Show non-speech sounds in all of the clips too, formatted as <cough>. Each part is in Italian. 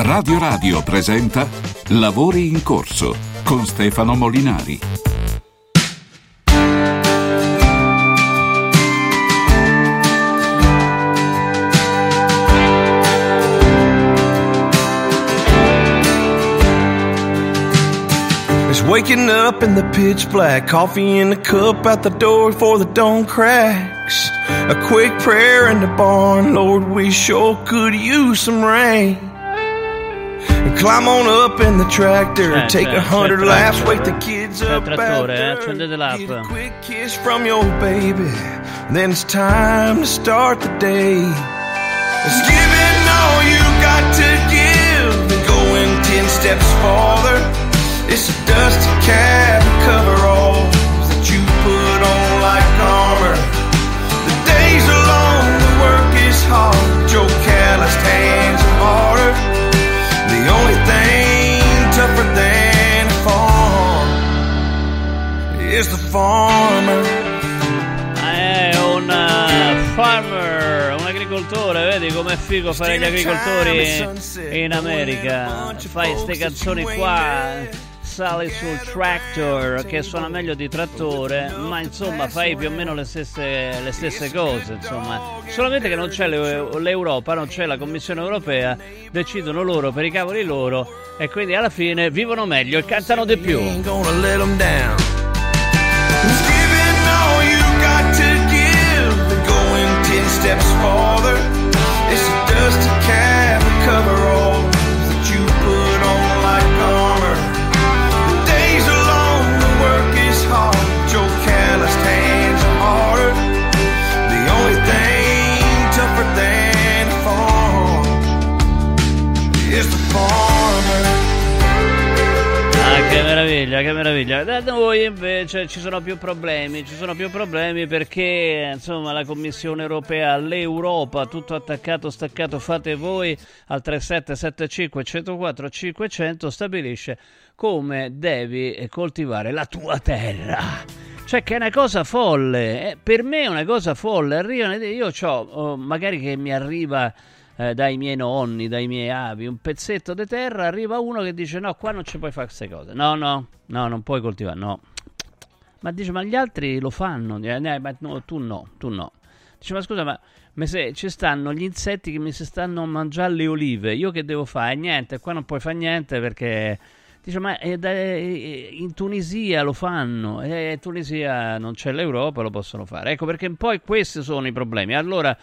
Radio Radio presenta Lavori in corso con Stefano Molinari. It's waking up in the pitch black, coffee in the cup at the door before the dawn cracks. A quick prayer in the barn, Lord, we sure could use some rain. Climb on up in the tractor, Eh, take a hundred c'è laps, wake the kids C'è up trattore, eh, after, l'app. Get a quick kiss from your baby, then it's time to start the day. It's giving all you got to give and going ten steps farther. It's a dusty cab and coveralls that you put on like armor. The days are long, the work is hard. Your calloused hands are harder. Only thing tougher than a farm is the farmer. È un eh, farmer, un agricoltore, vedi com'è figo fare gli agricoltori in America. Fai ste canzoni qua, sali sul tractor che suona meglio di trattore, ma insomma fai più o meno le stesse, le stesse cose, insomma. Solamente che non c'è l'E- l'Europa, non c'è la Commissione Europea, decidono loro per i cavoli loro e quindi alla fine vivono meglio e cantano di più. steps farther. It's a dusty cab and Ah, che meraviglia, che meraviglia. Da noi invece ci sono più problemi, ci sono più problemi perché insomma la Commissione Europea, l'Europa, tutto attaccato, staccato, fate voi al 3775 104 500 stabilisce come devi coltivare la tua terra. Cioè che è una cosa folle, eh, per me è una cosa folle, arrivano e io ho, magari che mi arriva eh, dai miei nonni, dai miei avi, un pezzetto di terra, arriva uno che dice no, qua non ci puoi fare queste cose. No, no, no, non puoi coltivare, no. Ma dice, ma gli altri lo fanno. Eh, eh, ma no, tu no, tu no. Dice, ma scusa, ma, se ci stanno gli insetti che mi si stanno a mangiare le olive, io che devo fare? Niente, qua non puoi fare niente perché... Dice, ma eh, da- eh, in Tunisia lo fanno, e in Tunisia non c'è l'Europa, lo possono fare. Ecco perché poi questi sono i problemi. Allora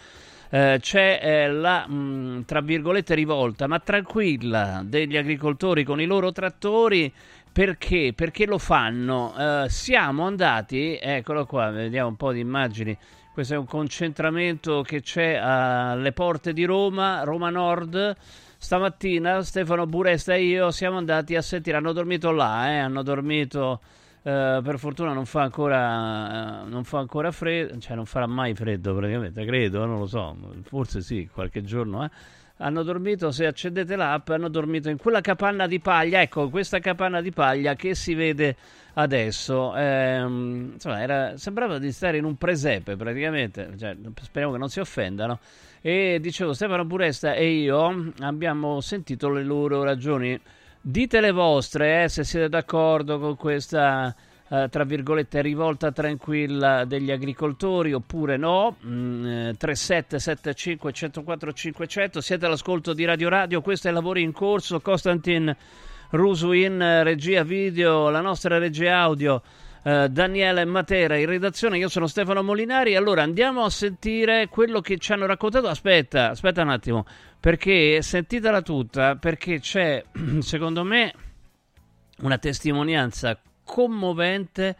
eh, c'è eh, la, mh, tra virgolette, rivolta, ma tranquilla, degli agricoltori con i loro trattori. Perché? Perché lo fanno? Eh, siamo andati, eccolo qua, vediamo un po' di immagini. Questo è un concentramento che c'è alle porte di Roma, Roma Nord. Stamattina Stefano Buresta e io siamo andati a sentire, hanno dormito là, eh, hanno dormito, eh, per fortuna non fa ancora, eh, non fa ancora freddo, cioè non farà mai freddo praticamente, credo, non lo so, forse sì, qualche giorno, eh. Hanno dormito, se accendete l'app, hanno dormito in quella capanna di paglia, ecco, questa capanna di paglia che si vede adesso. Ehm, insomma, era- sembrava di stare in un presepe praticamente, cioè, speriamo che non si offendano. E dicevo, Stefano Buresta e io abbiamo sentito le loro ragioni. Dite le vostre, eh, se siete d'accordo con questa, eh, tra virgolette, rivolta tranquilla degli agricoltori oppure no. Mm, eh, 3775 104 500. Siete all'ascolto di Radio Radio, questo è Lavori in Corso. Costantin Rusu in eh, regia video, la nostra regia audio. Eh, Daniele Matera in redazione, io sono Stefano Molinari. Allora andiamo a sentire quello che ci hanno raccontato. Aspetta, aspetta un attimo, perché sentitela tutta, perché c'è <clears throat> secondo me una testimonianza commovente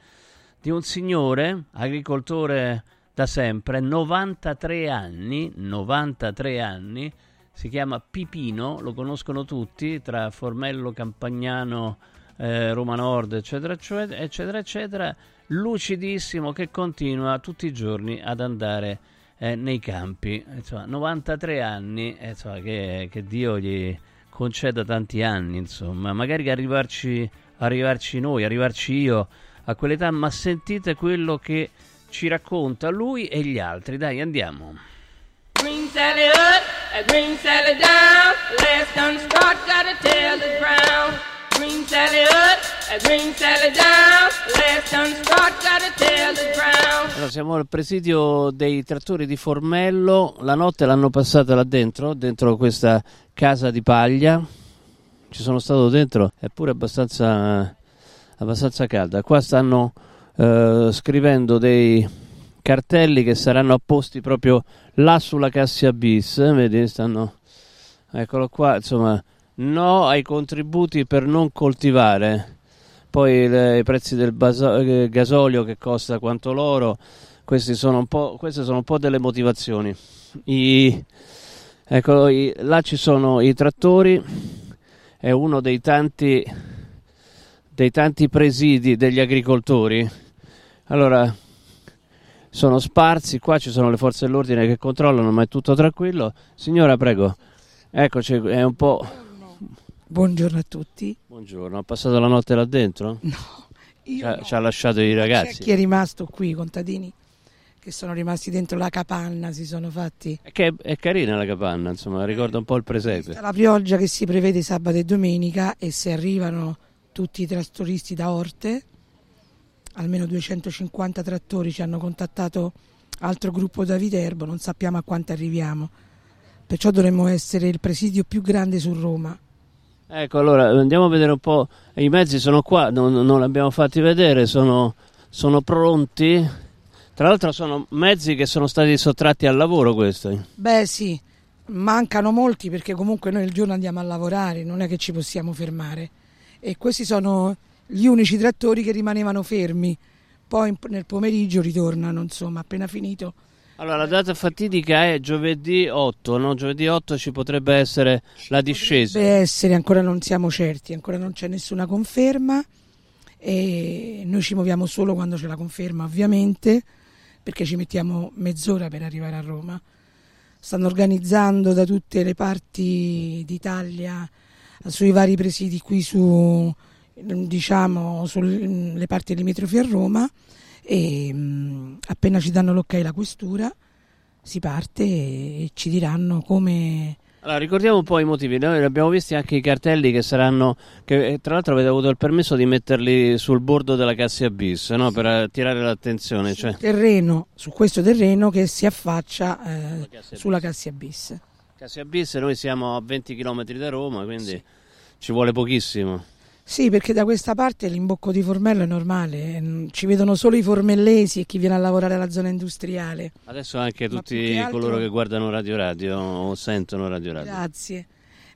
di un signore, agricoltore da sempre, 93 anni, 93 anni, si chiama Pipino, lo conoscono tutti, tra Formello, Campagnano, eh, Roma Nord, eccetera, eccetera, eccetera, lucidissimo che continua tutti i giorni ad andare eh, nei campi. Insomma, 93 anni, eh, insomma, che, che Dio gli conceda tanti anni, insomma, magari arrivarci, arrivarci noi, arrivarci io a quell'età, ma sentite quello che ci racconta lui e gli altri. Dai, andiamo. Green Sally up, green Sally down. Start start, gotta tell the ground. Green Sally up, green Sally down. Last done start, gotta tell the ground. Allora, siamo al presidio dei trattori di Formello. La notte l'hanno passata là dentro, dentro questa casa di paglia. Ci sono stato dentro, è pure abbastanza, abbastanza calda. Qua stanno eh, scrivendo dei cartelli che saranno apposti proprio là sulla Cassia Bis. Vedi, stanno. Eccolo qua, insomma no ai contributi per non coltivare. Poi le, i prezzi del baso, eh, gasolio che costa quanto l'oro, queste sono un po', queste sono un po' delle motivazioni. I, ecco, i, là ci sono i trattori, è uno dei tanti, dei tanti presidi degli agricoltori. Allora, sono sparsi, qua ci sono le forze dell'ordine che controllano, ma è tutto tranquillo. Signora, prego, eccoci, è un po' Buongiorno a tutti. Buongiorno, ha passato la notte là dentro? <laughs> No, io ci ha, no. ci ha lasciato i ragazzi. C'è chi è rimasto qui, i contadini che sono rimasti dentro la capanna, si sono fatti. È, che è carina la capanna, insomma, ricorda un po' il presepe. La pioggia che si prevede sabato e domenica e se arrivano tutti i trattoristi da Orte, almeno 250 trattori ci hanno contattato altro gruppo da Viterbo, non sappiamo a quanto arriviamo. Perciò dovremmo essere il presidio più grande su Roma. Ecco, allora andiamo a vedere un po'. I mezzi sono qua, non, non li abbiamo fatti vedere, sono, sono, pronti. Tra l'altro sono mezzi che sono stati sottratti al lavoro questi. Beh sì, mancano molti perché comunque noi il giorno andiamo a lavorare, non è che ci possiamo fermare. E questi sono gli unici trattori che rimanevano fermi. Poi nel pomeriggio ritornano, insomma, appena finito allora, la data fatidica è giovedì 8, no? Giovedì 8 ci potrebbe essere la discesa. Potrebbe essere, ancora non siamo certi, ancora non c'è nessuna conferma e noi ci muoviamo solo quando c'è la conferma, ovviamente, perché ci mettiamo mezz'ora per arrivare a Roma. Stanno organizzando da tutte le parti d'Italia, sui vari presidi qui su, diciamo, sulle parti limitrofi a Roma e mh, mm, appena ci danno l'ok la questura si parte e ci diranno come... Allora, ricordiamo un po' i motivi. Noi abbiamo visto anche i cartelli che saranno. Che, eh, tra l'altro, avete avuto il permesso di metterli sul bordo della Cassia Bis no? per attirare l'attenzione. Cioè... Terreno, su questo terreno che si affaccia eh, Cassia sulla Cassia Bis. Cassia Bis, noi siamo a 20 km da Roma, quindi sì. ci vuole pochissimo. Sì, perché da questa parte l'imbocco di Formello è normale, mm, ci vedono solo i formellesi e chi viene a lavorare alla zona industriale. Adesso anche tutti altro... coloro che guardano Radio Radio o sentono Radio Radio. Grazie,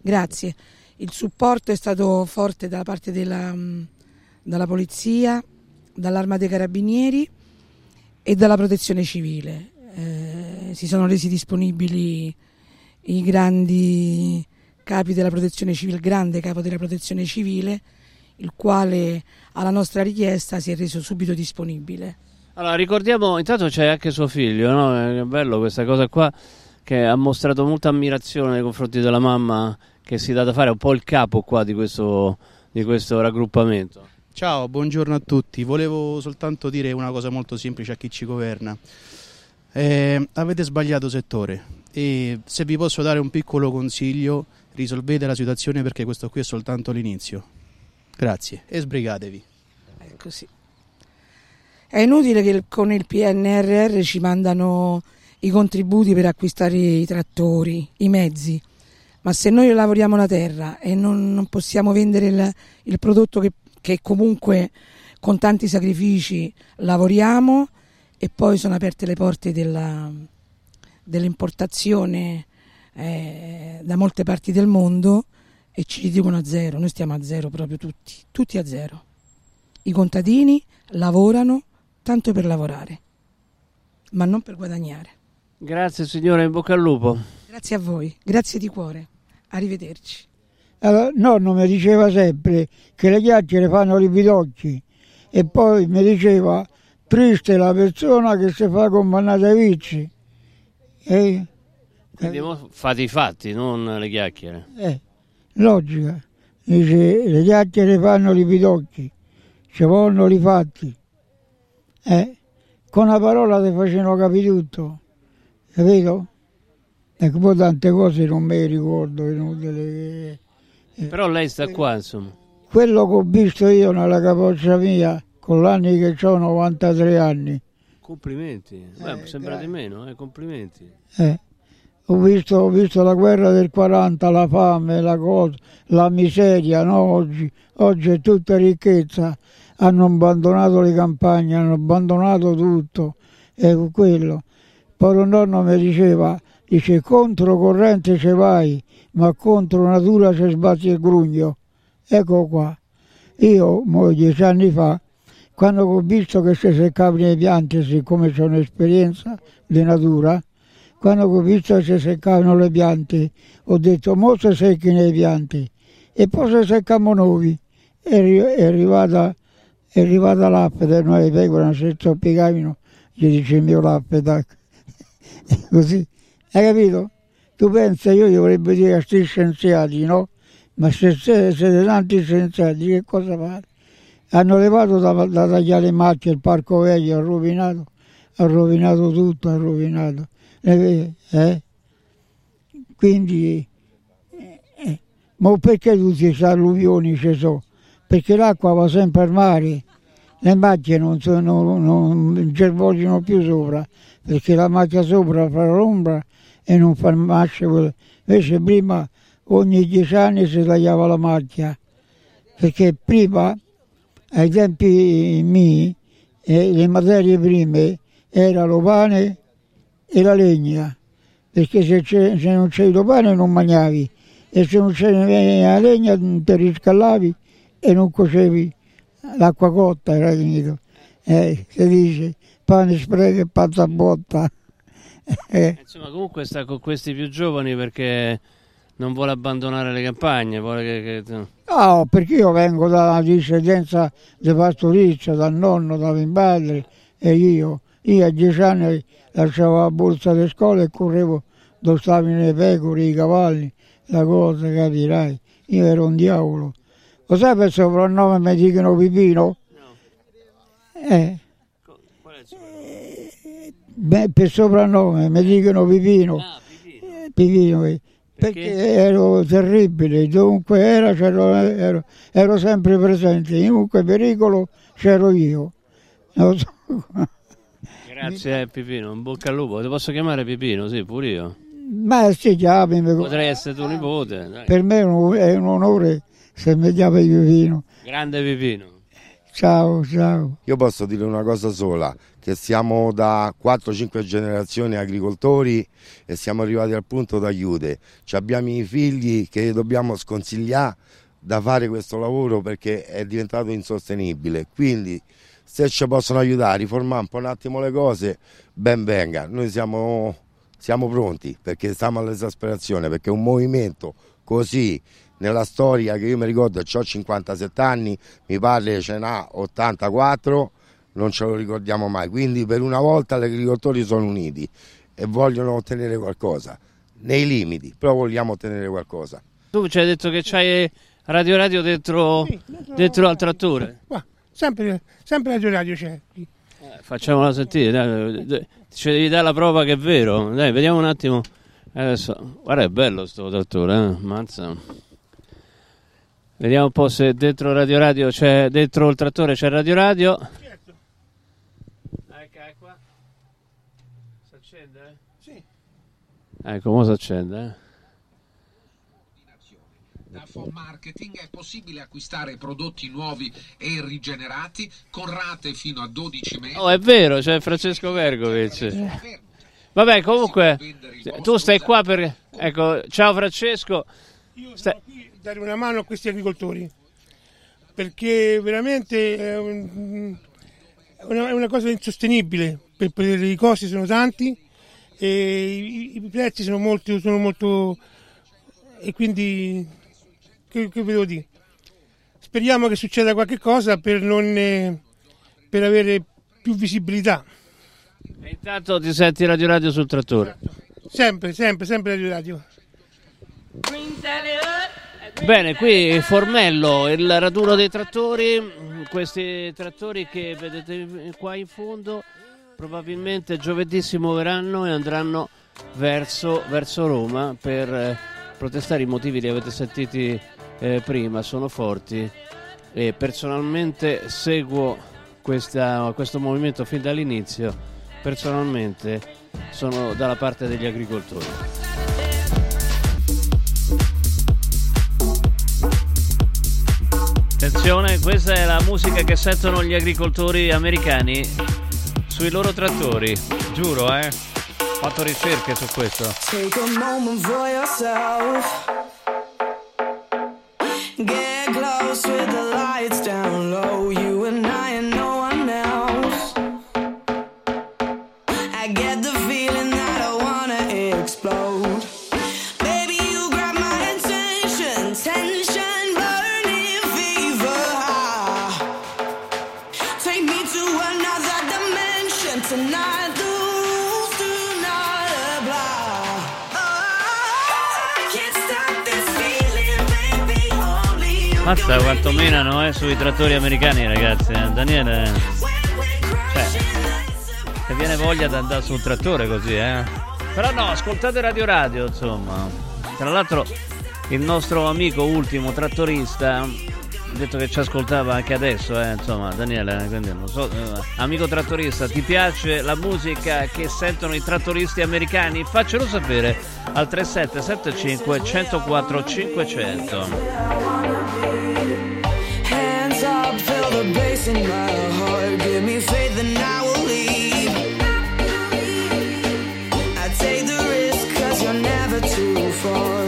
grazie. Il supporto è stato forte da parte della, mm, dalla polizia, dall'arma dei carabinieri e dalla protezione civile. Eh, si sono resi disponibili i grandi capi della protezione civile, il grande capo della protezione civile il quale alla nostra richiesta si è reso subito disponibile. Allora, ricordiamo, intanto c'è anche suo figlio, no? È bello questa cosa qua, che ha mostrato molta ammirazione nei confronti della mamma che si dà da fare, un po' il capo qua di questo, di questo raggruppamento. Ciao, buongiorno a tutti. Volevo soltanto dire una cosa molto semplice a chi ci governa. Eh, avete sbagliato settore e se vi posso dare un piccolo consiglio, risolvete la situazione perché questo qui è soltanto l'inizio. Grazie e sbrigatevi. È così. È inutile che con il PNRR ci mandano i contributi per acquistare i trattori, i mezzi, ma se noi lavoriamo la terra e non, non possiamo vendere il, il prodotto che, che, comunque con tanti sacrifici lavoriamo e poi sono aperte le porte della, dell'importazione eh, da molte parti del mondo, e ci dicono a zero, noi stiamo a zero proprio tutti, tutti a zero. I contadini lavorano tanto per lavorare, ma non per guadagnare. Grazie signore, in bocca al lupo. Grazie a voi, grazie di cuore, arrivederci. Allora, nonno mi diceva sempre che le chiacchiere fanno i pidocchi e poi mi diceva triste la persona che si fa condannare ai vizi. Eh? Quindi fate i fatti, non le chiacchiere. Eh logica. Dice, le chiacchiere fanno i pidocchi, ci vogliono i fatti. Eh, con una parola ti facevano capire tutto, capito? Ecco, poi tante cose non me le ricordo, inutile che Però lei sta qua, insomma. Quello che ho visto io nella capoccia mia, con l'anni che ho, 93 anni, Complimenti. Beh, sembra di meno, eh, complimenti. eh, ho, visto, ho visto la guerra del 40, la fame, la, cosa, la miseria, no? oggi, oggi è tutta ricchezza, hanno abbandonato le campagne, hanno abbandonato tutto, e quello. Poi un nonno mi diceva, dice contro corrente ci vai, ma contro natura ci sbatti il grugno. Ecco qua. Io, mo, dieci anni fa, quando ho visto che si seccavano le piante, siccome c'è un'esperienza di natura, quando ho visto che si seccavano le piante, ho detto, mo si secchino le piante, e poi si seccamo noi. È, arri- è arrivata, è arrivata l'appeta, noi le pecore si zoppicavano, gli dice il mio l'appeta. <laughs> Così, hai capito? Tu pensi, io gli vorrebbe dire a questi scienziati, no? Ma se se- siete tanti scienziati, che cosa fate? Hanno levato da, da tagliare macchie, il parco vecchio, ha rovinato, ha rovinato tutto, ha rovinato. Eh, eh? Quindi, eh, eh. ma perché tutti questi alluvioni ci sono? Perché l'acqua va sempre al mare, le macchie non, sono, non, non ci vogliono più sopra, perché la macchia sopra fa l'ombra e non fa masce. quelle. Invece prima ogni dieci anni si tagliava la macchia, perché prima, ai tempi miei, eh, le materie prime erano pane e la legna, perché se, c'è- se non c'è il pane non mangiavi e se non c'era la legna ti riscallavi e non cuocevi l'acqua cotta era finito. Eh, si dice pane spreca e pazza botta. <laughs> Eh, Insomma, comunque sta con questi più giovani perché non vuole abbandonare le campagne, vuole che... che- No, perché io vengo da una discendenza di pastoriccia, dal nonno, da mio padre e io. Io a dieci anni lasciavo la borsa di scuola e correvo dove stavano le pecore, i cavalli, la cosa, capirai. Io ero un diavolo. Lo sai per soprannome mi dicono Pipino? Eh, Qual è il beh, per soprannome mi dicono Pipino. Ah, Pipino. Eh, Pipino, eh, Perché? perché ero terribile, dovunque era c'ero- ero, ero sempre presente, in qualunque pericolo c'ero io. Non so. Grazie eh, Pipino, in bocca al lupo. Ti posso chiamare Pipino? Sì, pure io. Ma si chiami, Potrei essere tuo nipote. dai. per me è un, è un onore se mi chiami Pipino. Grande Pipino. Ciao, ciao. Io posso dire una cosa sola, che siamo da 4-5 generazioni agricoltori e siamo arrivati al punto d'aiuto. Ci abbiamo i figli che dobbiamo sconsigliare da fare questo lavoro perché è diventato insostenibile. Quindi se ci possono aiutare a riformare un po' un attimo le cose, ben venga. Noi siamo, siamo pronti perché stiamo all'esasperazione, perché un movimento così nella storia che io mi ricordo, ho 57 anni, mi pare ce n'ha 84, non ce lo ricordiamo mai. Quindi per una volta gli agricoltori sono uniti e vogliono ottenere qualcosa, nei limiti, però vogliamo ottenere qualcosa. Tu ci hai detto che c'hai Radio Radio dentro, Sì, dentro- dentro al trattore. Qua, sempre, sempre Radio Radio c'è. Eh, Facciamola sentire, dai, ci devi dare la prova che è vero. Dai, vediamo un attimo. Adesso, guarda, è bello sto trattore, eh? Mazza. Vediamo un po' se dentro Radio Radio c'è dentro il trattore c'è Radio Radio. Certo. Ecco, è qua. Si accende? Sì. Ecco, mo si accende, eh. Phone Marketing è possibile acquistare prodotti nuovi e rigenerati con rate fino a 12 mesi. Oh, è vero, c'è Francesco Vergovic. Vabbè, comunque, tu stai qua per... Ecco, ciao Francesco. Io sono qui a dare una mano a questi agricoltori perché veramente è, un- è una, è una cosa insostenibile per, per i costi sono tanti e i, i prezzi sono molto, sono molto e quindi che, che devo dire? Speriamo che succeda qualche cosa per non eh, per avere più visibilità. E intanto ti senti Radio Radio sul trattore. sempre sempre sempre Radio Radio. Bene, qui Formello, il raduno dei trattori, questi trattori che vedete qua in fondo probabilmente giovedì si muoveranno e andranno verso, verso Roma per eh, protestare, i motivi li avete sentiti eh, prima, sono forti e personalmente seguo questa, questo movimento fin dall'inizio, personalmente sono dalla parte degli agricoltori. Attenzione, questa è la musica che sentono gli agricoltori americani sui loro trattori, giuro, eh. Ho fatto ricerche su questo. Get close with the lights down low. You Mazza quanto menano eh, sui trattori americani ragazzi, eh. Daniele. Cioè, ti viene voglia di andare sul trattore così, eh. Però no, ascoltate Radio Radio, insomma. Tra l'altro il nostro amico ultimo trattorista ha detto che ci ascoltava anche adesso, eh, insomma, Daniele, quindi non so, eh, amico trattorista, ti piace la musica che sentono i trattoristi americani? Faccelo sapere al 3775 104 500. In my heart. Give me faith and I will leave. I take the risk cause you're never too far.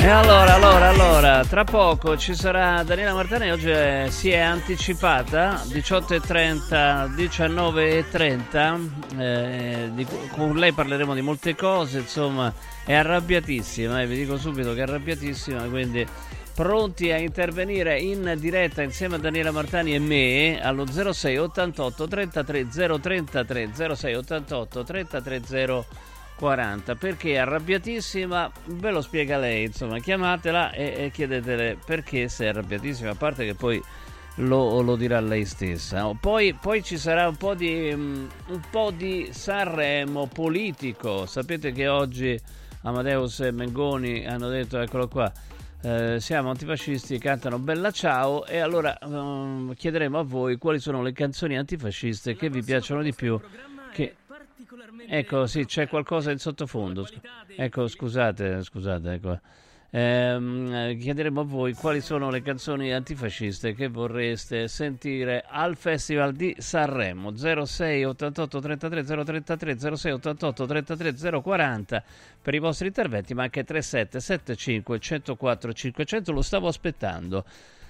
E allora, allora, allora, tra poco ci sarà Daniela Martani, oggi si è anticipata, 18.30, 19.30, eh, di con lei parleremo di molte cose, insomma, è arrabbiatissima, eh, vi dico subito che è arrabbiatissima, quindi pronti a intervenire in diretta insieme a Daniela Martani e me allo 06 88 33 033 06 88 33 040 perché è arrabbiatissima ve lo spiega lei insomma chiamatela e, e chiedetele perché sei arrabbiatissima a parte che poi lo, lo dirà lei stessa poi, poi ci sarà un po' di mm, un po' di Sanremo politico sapete che oggi Amadeus e Mengoni hanno detto eccolo qua eh, siamo antifascisti, cantano Bella Ciao e allora ehm, chiederemo a voi quali sono le canzoni antifasciste che vi piacciono di più. Ecco, sì, c'è qualcosa in sottofondo. Ecco, scusate, scusate, ecco. Ehm, eh, chiederemo a voi quali sono le canzoni antifasciste che vorreste sentire al Festival di Sanremo 06 88 33 033 06 88 33 040 per i vostri interventi ma anche 37 75 104 500 lo stavo aspettando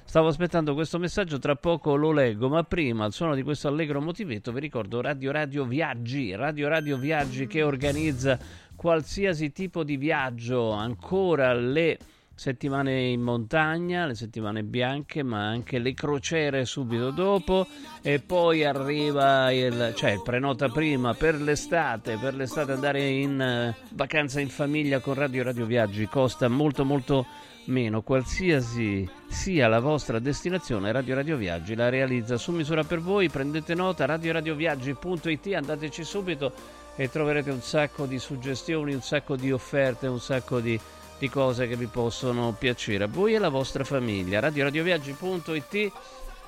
Stavo aspettando questo messaggio, tra poco lo leggo, ma prima al suono di questo allegro motivetto vi ricordo Radio Radio Viaggi, Radio Radio Viaggi che organizza qualsiasi tipo di viaggio, ancora le settimane in montagna, le settimane bianche, ma anche le crociere subito dopo e poi arriva il, cioè prenota prima per l'estate, per l'estate andare in eh, vacanza in famiglia con Radio Radio Viaggi costa molto molto meno qualsiasi sia la vostra destinazione Radio Radio Viaggi la realizza. Su misura per voi prendete nota radioradioviaggi.it andateci subito e troverete un sacco di suggestioni un sacco di offerte un sacco di, di cose che vi possono piacere. A voi e alla vostra famiglia radioradioviaggi.it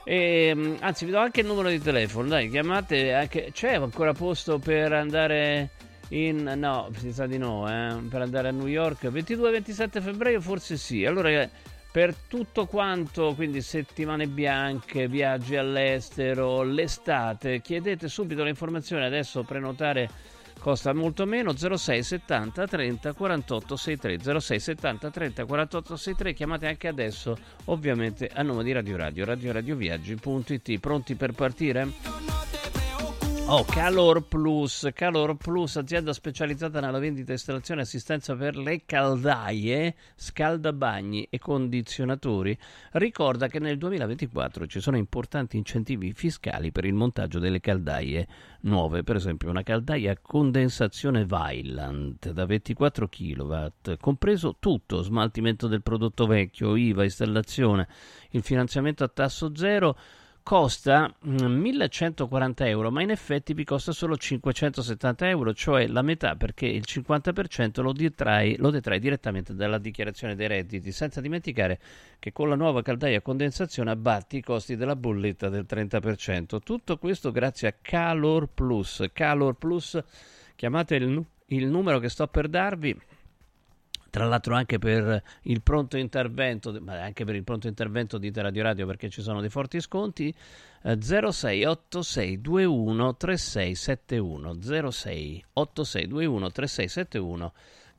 e, mm, anzi vi do anche il numero di telefono dai chiamate anche, c'è ancora posto per andare in no, si sa di no, eh, per andare a New York. 22-27 febbraio forse sì. Allora per tutto quanto, quindi settimane bianche, viaggi all'estero, l'estate, chiedete subito le informazioni, adesso prenotare costa molto meno. 06 70 30 48 63 06 70 30 48 63 chiamate anche adesso ovviamente a nome di Radio Radio Radio Radio Viaggi.it pronti per partire? Oh, Calor Plus, Calor Plus, azienda specializzata nella vendita, installazione e assistenza per le caldaie, scaldabagni e condizionatori, ricorda che nel 2024 ci sono importanti incentivi fiscali per il montaggio delle caldaie nuove, per esempio una caldaia a condensazione Vailant da 24 kW, compreso tutto, smaltimento del prodotto vecchio, IVA, installazione, il finanziamento a tasso zero costa mm, 1140 euro, ma in effetti vi costa solo 570 euro, cioè la metà perché il 50% lo detrai, lo detrai direttamente dalla dichiarazione dei redditi, senza dimenticare che con la nuova caldaia a condensazione abbatti i costi della bolletta del 30%. Tutto questo grazie a Calor Plus. Calor Plus, chiamate il, il numero che sto per darvi tra l'altro anche per il pronto intervento, ma anche per il pronto intervento di Radio Radio perché ci sono dei forti sconti, eh, 068621 3671 068621 3671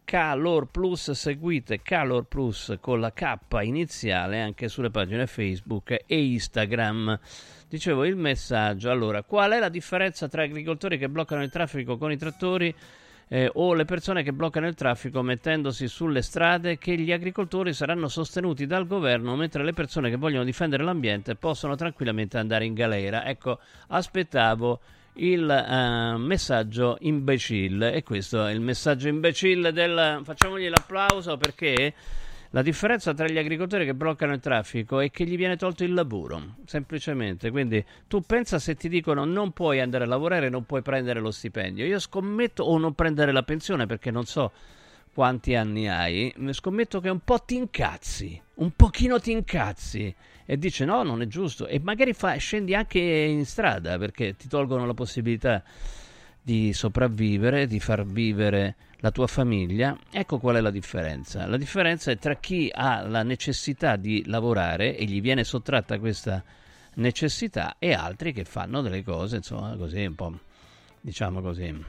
Calor Plus, seguite Calor Plus con la K iniziale anche sulle pagine Facebook e Instagram. Dicevo il messaggio, allora, qual è la differenza tra agricoltori che bloccano il traffico con i trattori eh, o le persone che bloccano il traffico mettendosi sulle strade che gli agricoltori saranno sostenuti dal governo mentre le persone che vogliono difendere l'ambiente possono tranquillamente andare in galera. Ecco, aspettavo il uh, messaggio imbecille e questo è il messaggio imbecille del facciamogli l'applauso perché la differenza tra gli agricoltori che bloccano il traffico è che gli viene tolto il lavoro, semplicemente. Quindi tu pensa se ti dicono non puoi andare a lavorare, non puoi prendere lo stipendio. Io scommetto o non prendere la pensione perché non so quanti anni hai, scommetto che un po' ti incazzi, un pochino ti incazzi e dice no, non è giusto e magari fa, scendi anche in strada perché ti tolgono la possibilità di sopravvivere, di far vivere la tua famiglia, ecco qual è la differenza. La differenza è tra chi ha la necessità di lavorare e gli viene sottratta questa necessità e altri che fanno delle cose, insomma, così un po', diciamo così, un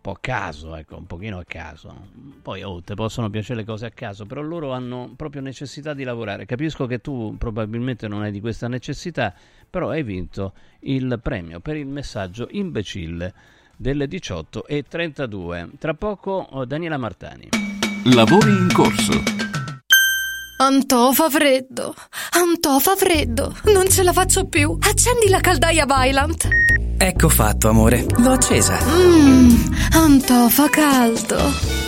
po' a caso, ecco, un pochino a caso. Poi, oh, ti possono piacere le cose a caso, però loro hanno proprio necessità di lavorare. Capisco che tu probabilmente non hai di questa necessità, però hai vinto il premio per il messaggio imbecille delle 18.32. Tra poco oh, Daniela Martani. Lavori in corso. Antò fa freddo, Antò fa freddo, non ce la faccio più. Accendi la caldaia Vylant. Ecco fatto, amore, l'ho accesa. Mmm, Antò fa caldo.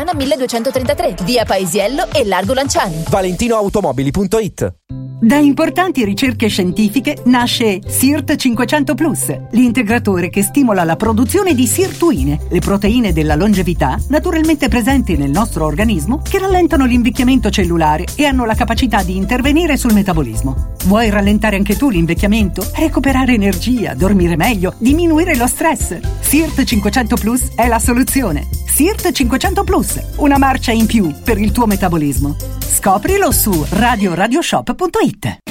1233, Via Paesiello e Largo Lanciani. ValentinoAutomobili.it Da importanti ricerche scientifiche nasce SIRT 500 Plus, l'integratore che stimola la produzione di sirtuine, le proteine della longevità naturalmente presenti nel nostro organismo che rallentano l'invecchiamento cellulare e hanno la capacità di intervenire sul metabolismo. Vuoi rallentare anche tu l'invecchiamento? Recuperare energia, dormire meglio, diminuire lo stress? SIRT 500 Plus è la soluzione. SIRT 500 Plus, una marcia in più per il tuo metabolismo. Scoprilo su radioradioshop.it.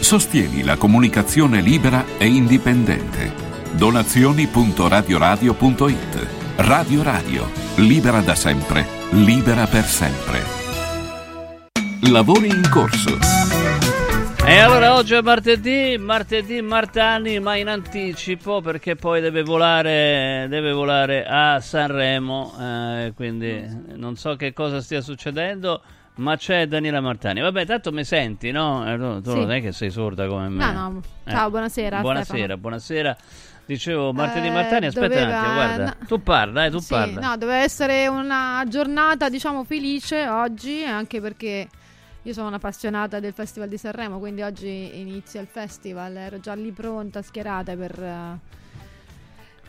Sostieni la comunicazione libera e indipendente. Donazioni.radioradio.it Radio Radio, libera da sempre, libera per sempre. Lavori in corso. E allora oggi è martedì, martedì Martani, ma in anticipo perché poi deve volare, deve volare a Sanremo, eh, quindi non so che cosa stia succedendo. Ma c'è Daniela Martani. Vabbè, tanto mi senti, no? Eh, Tu, tu Sì. non è che sei sorda come me. No, no. Ciao, buonasera, Buonasera, Stefano. buonasera. Dicevo, martedì Eh, Martani, aspetta doveva- un attimo, guarda. no. Tu parla, eh, tu Sì, parla. no, doveva essere una giornata, diciamo, felice oggi, anche perché io sono un'appassionata del Festival di Sanremo, quindi oggi inizia il festival, ero già lì pronta, schierata per, eh,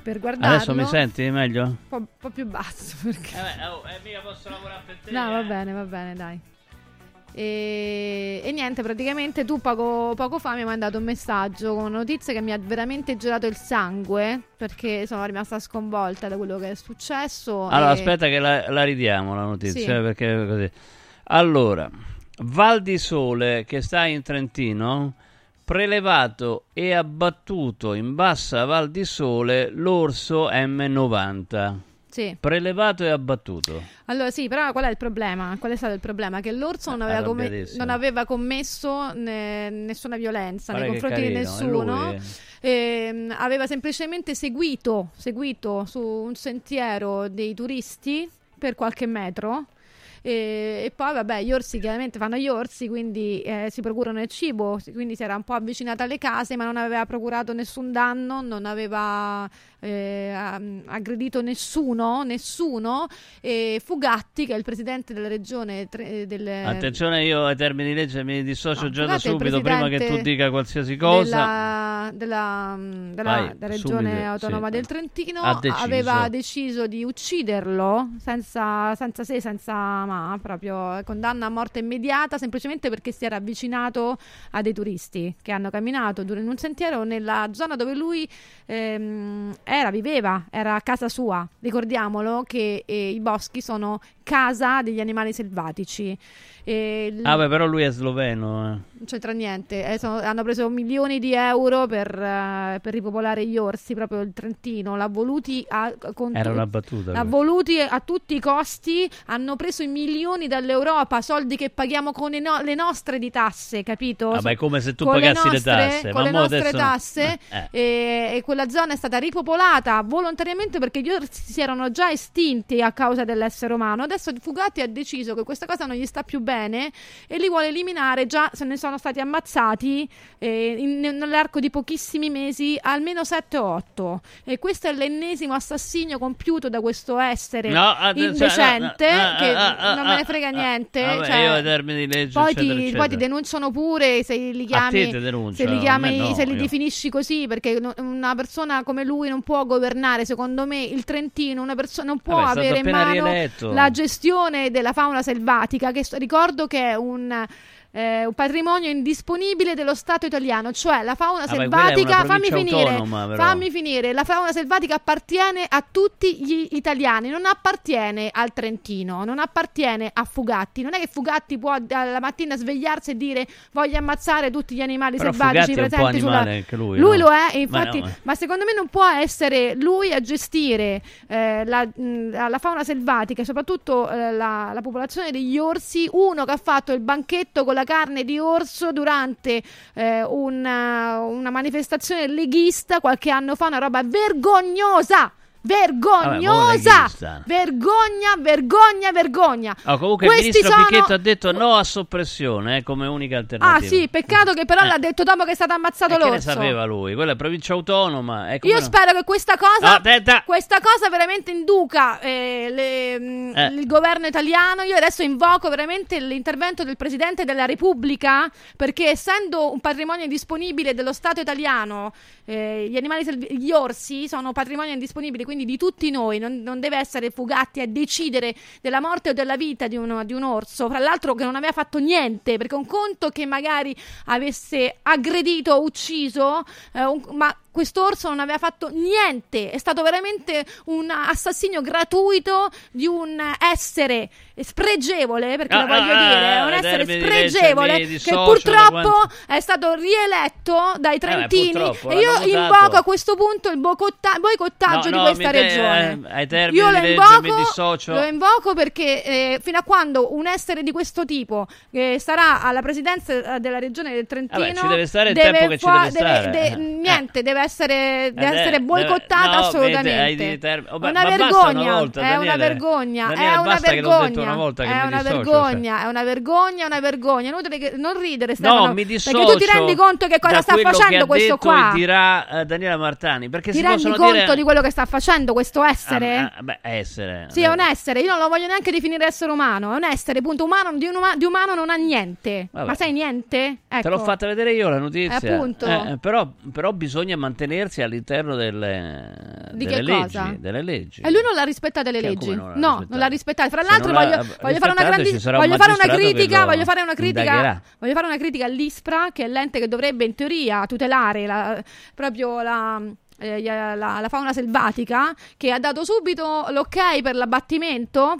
per guardarlo. Adesso mi senti meglio? Un po', po' più basso, <laughs> perché... oh, mica posso lavorare per te. No, va bene, va bene, dai. E, e niente, praticamente tu poco, poco fa mi hai mandato un messaggio con una notizia che mi ha veramente gelato il sangue perché sono rimasta sconvolta da quello che è successo. Allora, e- aspetta che la, la ridiamo la notizia, Sì. eh, perché è così. Allora, Val di Sole, che sta in Trentino, prelevato e abbattuto in bassa Val di Sole l'orso M90. Sì. Prelevato e abbattuto. Allora, sì, però qual è il problema? Qual è stato il problema? che l'orso non aveva, come- non aveva commesso ne- nessuna violenza Guarda nei confronti di carino, è nessuno. lui. Ehm, aveva semplicemente seguito, seguito su un sentiero dei turisti per qualche metro. E, e poi, vabbè, gli orsi chiaramente fanno gli orsi, quindi eh, si procurano il cibo. Quindi si era un po' avvicinata alle case, ma non aveva procurato nessun danno, non aveva eh, am- aggredito nessuno. Nessuno. E Fugatti, che è il presidente della regione tre- del, Attenzione, io ai termini di legge mi dissocio No, già da subito prima che tu dica qualsiasi cosa. della, della, mm, della- Vai, della regione subito, autonoma sì. del Trentino Ha deciso. aveva deciso di ucciderlo senza, senza se, senza mamma, proprio eh, condanna a morte immediata semplicemente perché si era avvicinato a dei turisti che hanno camminato in un sentiero nella zona dove lui ehm, era, viveva, era a casa sua. Ricordiamolo che eh, i boschi sono casa degli animali selvatici. L- Ah, beh, però lui è sloveno. eh. non c'entra niente. Eh, sono- hanno preso milioni di euro per, eh, per ripopolare gli orsi, proprio il Trentino. L'ha voluti a, con- Era una battuta. L'ha voluti a tutti i costi. Hanno preso i milioni dall'Europa, soldi che paghiamo con no- le nostre di tasse, capito? Vabbè, come se tu Con pagassi le nostre- tasse, Con ma le nostre tasse. Eh. E, e quella zona è stata ripopolata volontariamente perché gli orsi si erano già estinti a causa dell'essere umano. Adesso Fugatti ha deciso che questa cosa non gli sta più bene e li vuole eliminare. Già se ne sono stati ammazzati eh, in- nell'arco di pochissimi mesi almeno 7 o 8. E questo è l'ennesimo assassinio compiuto da questo essere No, ah, cioè, indecente no, no, ah, che ah, ah, non me ne ah, frega ah, niente. Vabbè, cioè, legge, poi, eccetera, ti, poi eccetera. ti denunciano pure se li chiami, se li, chiami se li definisci così perché una persona come lui non può governare secondo me il Trentino una persona non può Vabbè, avere in mano rieletto. la gestione della fauna selvatica che s- ricordo che è un eh, un patrimonio indisponibile dello Stato italiano, cioè la fauna è selvatica. Fammi finire, fammi finire. La fauna selvatica appartiene a tutti gli italiani, non appartiene al Trentino, non appartiene a Fugatti. Non è che Fugatti può alla mattina svegliarsi e dire voglio ammazzare tutti gli animali Però selvatici Fugatti presenti sulla. lui, Lui no? lo è, e Ma infatti, no, ma, eh. secondo me non può essere lui a gestire eh, la, mh, la fauna selvatica soprattutto eh, la, la popolazione degli orsi. Uno che ha fatto il banchetto con la carne di orso durante eh, una, una manifestazione leghista qualche anno fa, una roba vergognosa. Vergognosa! leghista. vergogna, vergogna, vergogna. Oh, comunque il Questi ministro sono- Pichetto ha detto no a soppressione eh, come unica alternativa. Ah sì, peccato che però l'ha detto dopo che è stato ammazzato Eh, che ne l'orso. sapeva lui? Quella è provincia autonoma. eh, come Io no? spero che questa cosa, Ah, questa cosa veramente induca eh, le- mh, Eh. il governo italiano. Io adesso invoco veramente l'intervento del Presidente della Repubblica perché essendo un patrimonio indisponibile dello Stato italiano, eh, gli animali selv- gli orsi sono patrimonio indisponibile quindi di tutti noi, non, non deve essere Fugatti a decidere della morte o della vita di, uno- di un orso, fra l'altro che non aveva fatto niente, perché un conto che magari avesse aggredito o ucciso, eh, un- ma quest'orso non aveva fatto niente, è stato veramente un assassinio gratuito di un essere spregevole, perché Ah, lo voglio ah, dire, ah, un ai essere di spregevole mi che da purtroppo è stato rieletto dai trentini. purtroppo, e io invoco a questo punto il boicotta- boicottaggio No, di no, questa mi de- regione. eh, ai termini Io di lo invoco, lo invoco perché eh, fino a quando un essere di questo tipo eh, sarà alla presidenza eh, della regione del Trentino Vabbè, ci deve stare il tempo che ci deve stare. de- niente, deve essere, deve Eh, essere deve- boicottata no, assolutamente. dei termini- oh, È beh, una vergogna, una volta, è una Daniele. vergogna, Daniele, è una che vergogna. una volta che è mi una dissocio, vergogna, è una vergogna, è una vergogna. Inutile che- non ridere, No, Stefano, mi dissocio perché tu ti rendi conto che cosa sta che facendo questo qua? e dirà eh, Daniela Martani perché Ti rendi conto dire di quello che sta facendo questo essere? Ah, ah, beh, essere Sì, è un essere. Io non lo voglio neanche definire essere umano. È un essere, punto. Umano, di, uma- di umano non ha niente. Vabbè. Ma sai niente? Ecco. Te l'ho fatta vedere io la notizia. Eh, appunto. Eh, però, però bisogna mantenersi all'interno delle, delle leggi. Delle leggi. E lui non l'ha rispettata le Che, leggi. non no, non l'ha rispettata. Fra l'altro, voglio, voglio fare una grandi- voglio fare una critica. Voglio fare una critica. Voglio fare una critica all'ISPRA, che è l'ente che dovrebbe in teoria tutelare la- proprio la. eh, la- la fauna selvatica che ha dato subito l'ok per l'abbattimento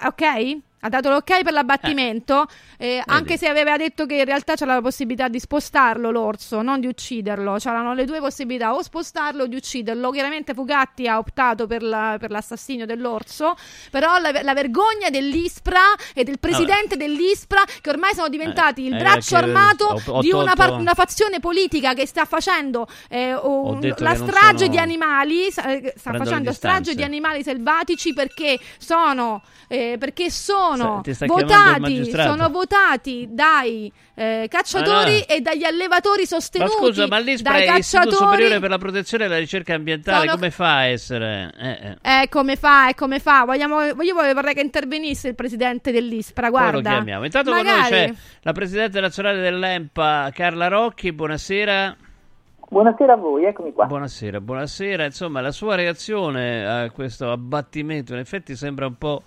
ok? Ha dato l'ok per l'abbattimento, eh, anche se aveva detto che in realtà c'era la possibilità di spostarlo l'orso, non di ucciderlo. C'erano le due possibilità, o spostarlo o di ucciderlo. Chiaramente Fugatti ha optato per, la- per l'assassinio dell'orso, però la, la vergogna dell'ISPRA e del presidente dell'ISPRA, che ormai sono diventati il eh, braccio che- armato ho- di una, ho par- una fazione politica che sta facendo eh, un- la strage sono- di animali, eh, sta Prendo facendo strage di animali selvatici perché sono, eh, perché sono Il votati, sono votati dai eh, cacciatori Ah, no. e dagli allevatori Ma sostenuti scusa, ma l'ISPRA dai è cacciatori. Superiore per la Protezione e la Ricerca Ambientale, Sono- come fa a essere? Eh, eh. Eh, come fa, e come fa? Vogliamo, io vorrei che intervenisse il presidente dell'ISPRA, Poi lo guarda. chiamiamo. Intanto con noi Magari. c'è la Presidente nazionale dell'EMPA, Carla Rocchi, buonasera. Buonasera a voi, eccomi qua. Buonasera, buonasera. Insomma, la sua reazione a questo abbattimento in effetti sembra un po'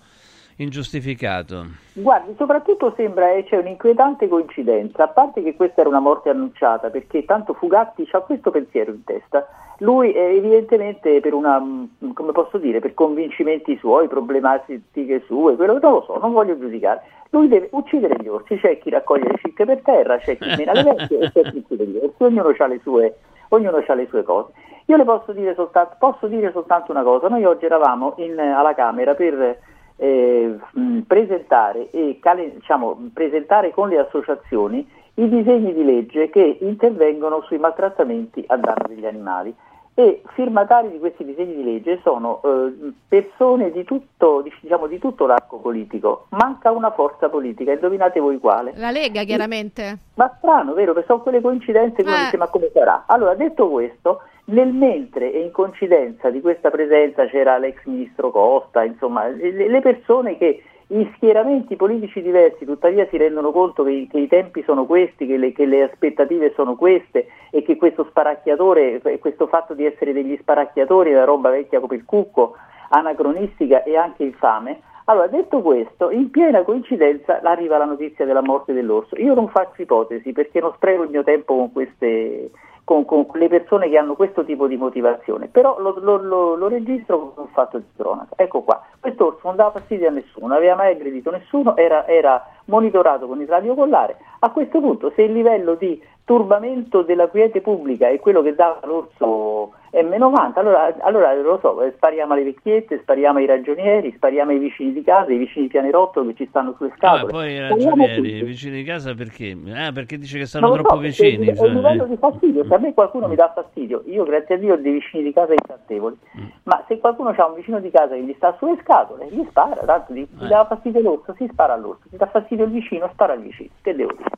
ingiustificato. Guardi, soprattutto sembra che c'è un'inquietante coincidenza, a parte che questa era una morte annunciata, perché tanto Fugatti ha questo pensiero in testa. Lui è evidentemente per una, mh, come posso dire, per convincimenti suoi, problematiche sue, quello non lo so, non voglio giudicare. Lui deve uccidere gli orsi, c'è chi raccoglie le cicche per terra, c'è chi mena le vecchie e c'è chi uccide gli orsi, ognuno ha le sue, ognuno ha le sue cose. Io le posso dire soltanto, posso dire soltanto una cosa, noi oggi eravamo in- alla Camera per eh, presentare, e diciamo, presentare con le associazioni i disegni di legge che intervengono sui maltrattamenti a danno degli animali e firmatari di questi disegni di legge sono eh, persone di tutto, diciamo, di tutto l'arco politico, manca una forza politica, indovinate voi quale? La Lega, chiaramente. Ma strano, vero? Perché sono quelle coincidenze che uno Eh. dice ma come sarà? Allora, detto questo, nel mentre e in coincidenza di questa presenza c'era l'ex ministro Costa, insomma, le, persone che in schieramenti politici diversi tuttavia si rendono conto che, che i tempi sono questi, che le, che le aspettative sono queste e che questo sparacchiatore, questo fatto di essere degli sparacchiatori una roba vecchia come il cucco, anacronistica e anche infame. Allora, detto questo, in piena coincidenza arriva la notizia della morte dell'orso. Io non faccio ipotesi perché non spreco il mio tempo con queste con, con le persone che hanno questo tipo di motivazione, però lo, lo- lo- lo registro come un fatto di cronaca. Ecco qua, questo orso non dava fastidio a nessuno, non aveva mai aggredito nessuno, era, era monitorato con il radiocollare. A questo punto, se il livello di turbamento della quiete pubblica è quello che dava l'orso M90, allora, allora lo so, eh, spariamo alle vecchiette, spariamo ai ragionieri, spariamo ai vicini di casa, ai vicini di pianerottolo che ci stanno sulle Ah, scatole. poi i ragionieri, tutti. vicini di casa perché? Ah, perché dice che stanno troppo so, vicini. È il livello eh. di fastidio, se a me qualcuno mi dà fastidio, io grazie a Dio ho dei vicini di casa intrattevoli, Mm. ma se qualcuno ha un vicino di casa che gli sta sulle scatole, gli spara, tanto gli, Eh. gli dà fastidio l'orso, si spara all'orso, si dà fastidio il vicino, spara al vicino, che devo dire?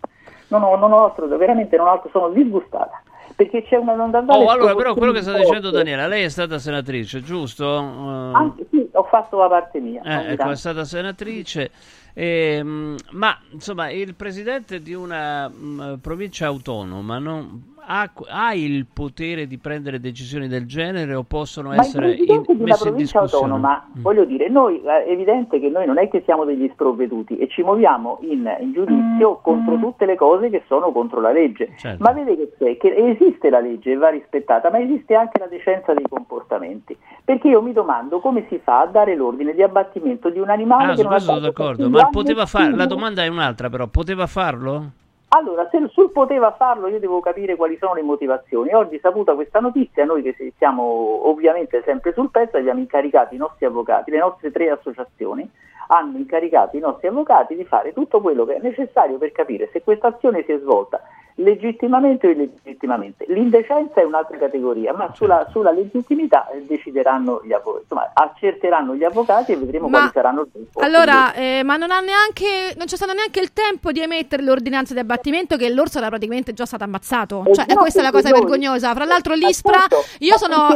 Non ho, non ho altro, veramente non ho altro, sono disgustata, perché c'è una non Oh, allora, però quello che sta dicendo Daniela, lei è stata senatrice, giusto? Eh, Anche sì, ho fatto la parte mia. Eh, ecco, è stata senatrice, ehm, ma insomma il presidente di una mh, provincia autonoma non ha, ha il potere di prendere decisioni del genere o possono Ma il essere in- presidente di una messe in provincia discussione? autonoma, Mm. voglio dire, noi è evidente che noi non è che siamo degli sprovveduti e ci muoviamo in, in giudizio contro tutte le cose che sono contro la legge. Certo. Ma vede che c'è, che esiste la legge e va rispettata, ma esiste anche la decenza dei comportamenti. Perché io mi domando come si fa a dare l'ordine di abbattimento di un animale Ah, che non ha dato d'accordo, ma a poteva fare, la domanda è un'altra però, poteva farlo? Allora, se sul poteva farlo, io devo capire quali sono le motivazioni. Oggi saputa questa notizia, noi che si- siamo ovviamente sempre sul pezzo, abbiamo incaricato i nostri avvocati, le nostre tre associazioni hanno incaricato i nostri avvocati di fare tutto quello che è necessario per capire se questa azione si è svolta legittimamente o illegittimamente. L'indecenza è un'altra categoria, ma sulla, sulla legittimità eh, decideranno gli avvocati, insomma, accerteranno gli avvocati e vedremo Ma- quali saranno le risposte. Allora, eh, ma non ha neanche non c'è stato neanche il tempo di emettere l'ordinanza di abbattimento che l'orso era praticamente già stato ammazzato. Cioè, Esatto, questa è la cosa noi- vergognosa. Fra l'altro l'ISPRA, io sono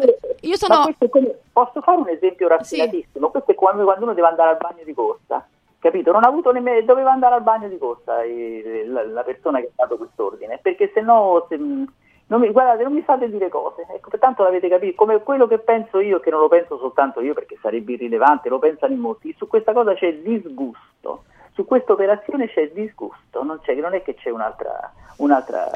io sono come- posso fare un esempio raffinatissimo? Questo è come quando uno deve andare al bagno di corsa, capito? Non ha avuto nemmeno, doveva andare al bagno di corsa eh, la, la persona che ha dato quest'ordine, perché se no, se- non mi, guardate, non mi fate dire cose, ecco, tanto l'avete capito, come quello che penso io, che non lo penso soltanto io perché sarebbe irrilevante, lo pensano in molti, su questa cosa c'è disgusto. Su questa operazione c'è disgusto, non, c'è, non è che c'è un'altra... un'altra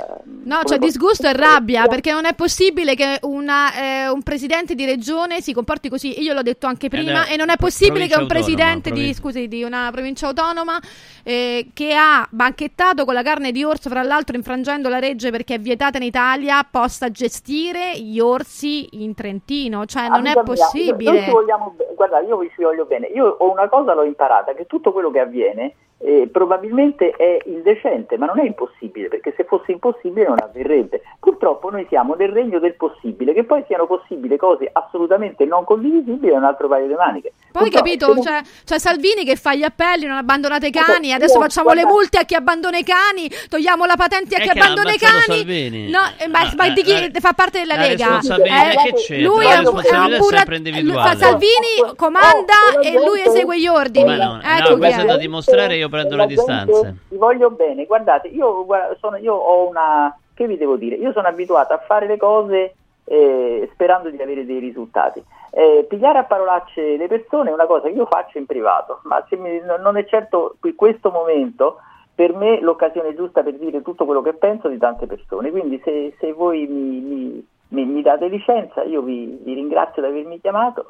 No, c'è posso- disgusto e rabbia perché non è possibile che una, eh, un presidente di regione si comporti così. Io l'ho detto anche prima, è e non è possibile che un presidente autonoma, di, scusi, di una provincia autonoma eh, che ha banchettato con la carne di orso, fra l'altro infrangendo la legge perché è vietata in Italia, possa gestire gli orsi in Trentino. Cioè, non è Amica mia, possibile. Noi ci vogliamo, guarda, io vi ci voglio bene. Io ho una cosa l'ho imparata, che tutto quello che avviene eh, probabilmente è indecente, ma non è impossibile, perché se fosse impossibile non avverrebbe. Purtroppo noi siamo nel regno del possibile, che poi siano possibili cose assolutamente non condivisibili è un altro paio di maniche. Poi Purtroppo, capito, c'è, c'è Salvini che fa gli appelli, non abbandonate i cani, adesso facciamo le guarda- multe a chi abbandona i cani, togliamo la patente a chi abbandona i cani. Salvini. No, eh, ma, Ah, ma di chi fa parte della la Lega? Eh, lui La è un, è un responsabilità è pura- sempre individuale. Salvini comanda e lui esegue gli ordini. Ma no, ecco no, questo è da dimostrare, io prendo le distanze. Vi voglio bene, guardate, io, sono, io ho una, che vi devo dire, io sono abituata a fare le cose eh, sperando di avere dei risultati. Eh, pigliare a parolacce le persone è una cosa che io faccio in privato, ma se mi- non- è certo qui questo momento per me l'occasione giusta per dire tutto quello che penso di tante persone. Quindi se, se voi mi, mi- mi- mi date licenza, io vi, vi ringrazio di avermi chiamato.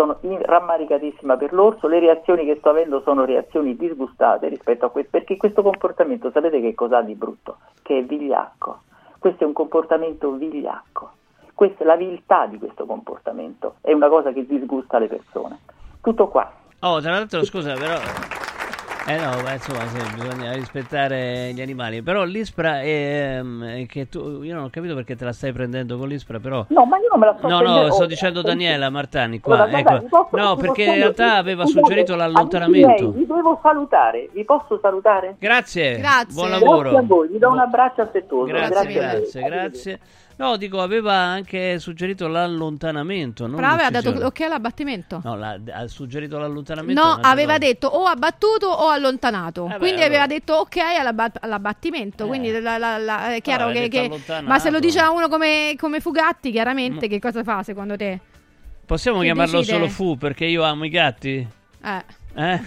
Sono rammaricatissima per l'orso, le reazioni che sto avendo sono reazioni disgustate rispetto a questo, perché questo comportamento sapete che cos'ha di brutto? Che è vigliacco. Questo è un comportamento vigliacco. Questa la viltà di questo comportamento, è una cosa che disgusta le persone. Tutto qua. Oh, tra l'altro, scusa, però. Eh no, ma insomma, sì, bisogna rispettare gli animali. Però l'ISPRA è, ehm, è che tu. Io non ho capito perché te la stai prendendo con l'ISPRA, però. No, ma io non me la sto No, prendendo- no, sto oh, dicendo eh, Daniela Martani qua. Allora, ecco. posso- No, perché in realtà aveva suggerito l'allontanamento. miei, Vi devo salutare, vi posso salutare? Grazie. Grazie. Buon lavoro. Grazie a voi, vi do un abbraccio affettuoso. Grazie, a voi. grazie, grazie. No, dico, aveva anche suggerito l'allontanamento. Non Però aveva dato ok all'abbattimento. No, l'ha- ha suggerito l'allontanamento. No, aveva cosa. detto o abbattuto o allontanato. beh, quindi allora. aveva detto ok all'abba- all'abbattimento. Quindi la- la- la- è chiaro aveva che. che- ma se lo dice a uno come, come Fugatti, chiaramente, che cosa fa secondo te? Possiamo Chi chiamarlo decide? solo Fu perché io amo i gatti? Eh. Eh?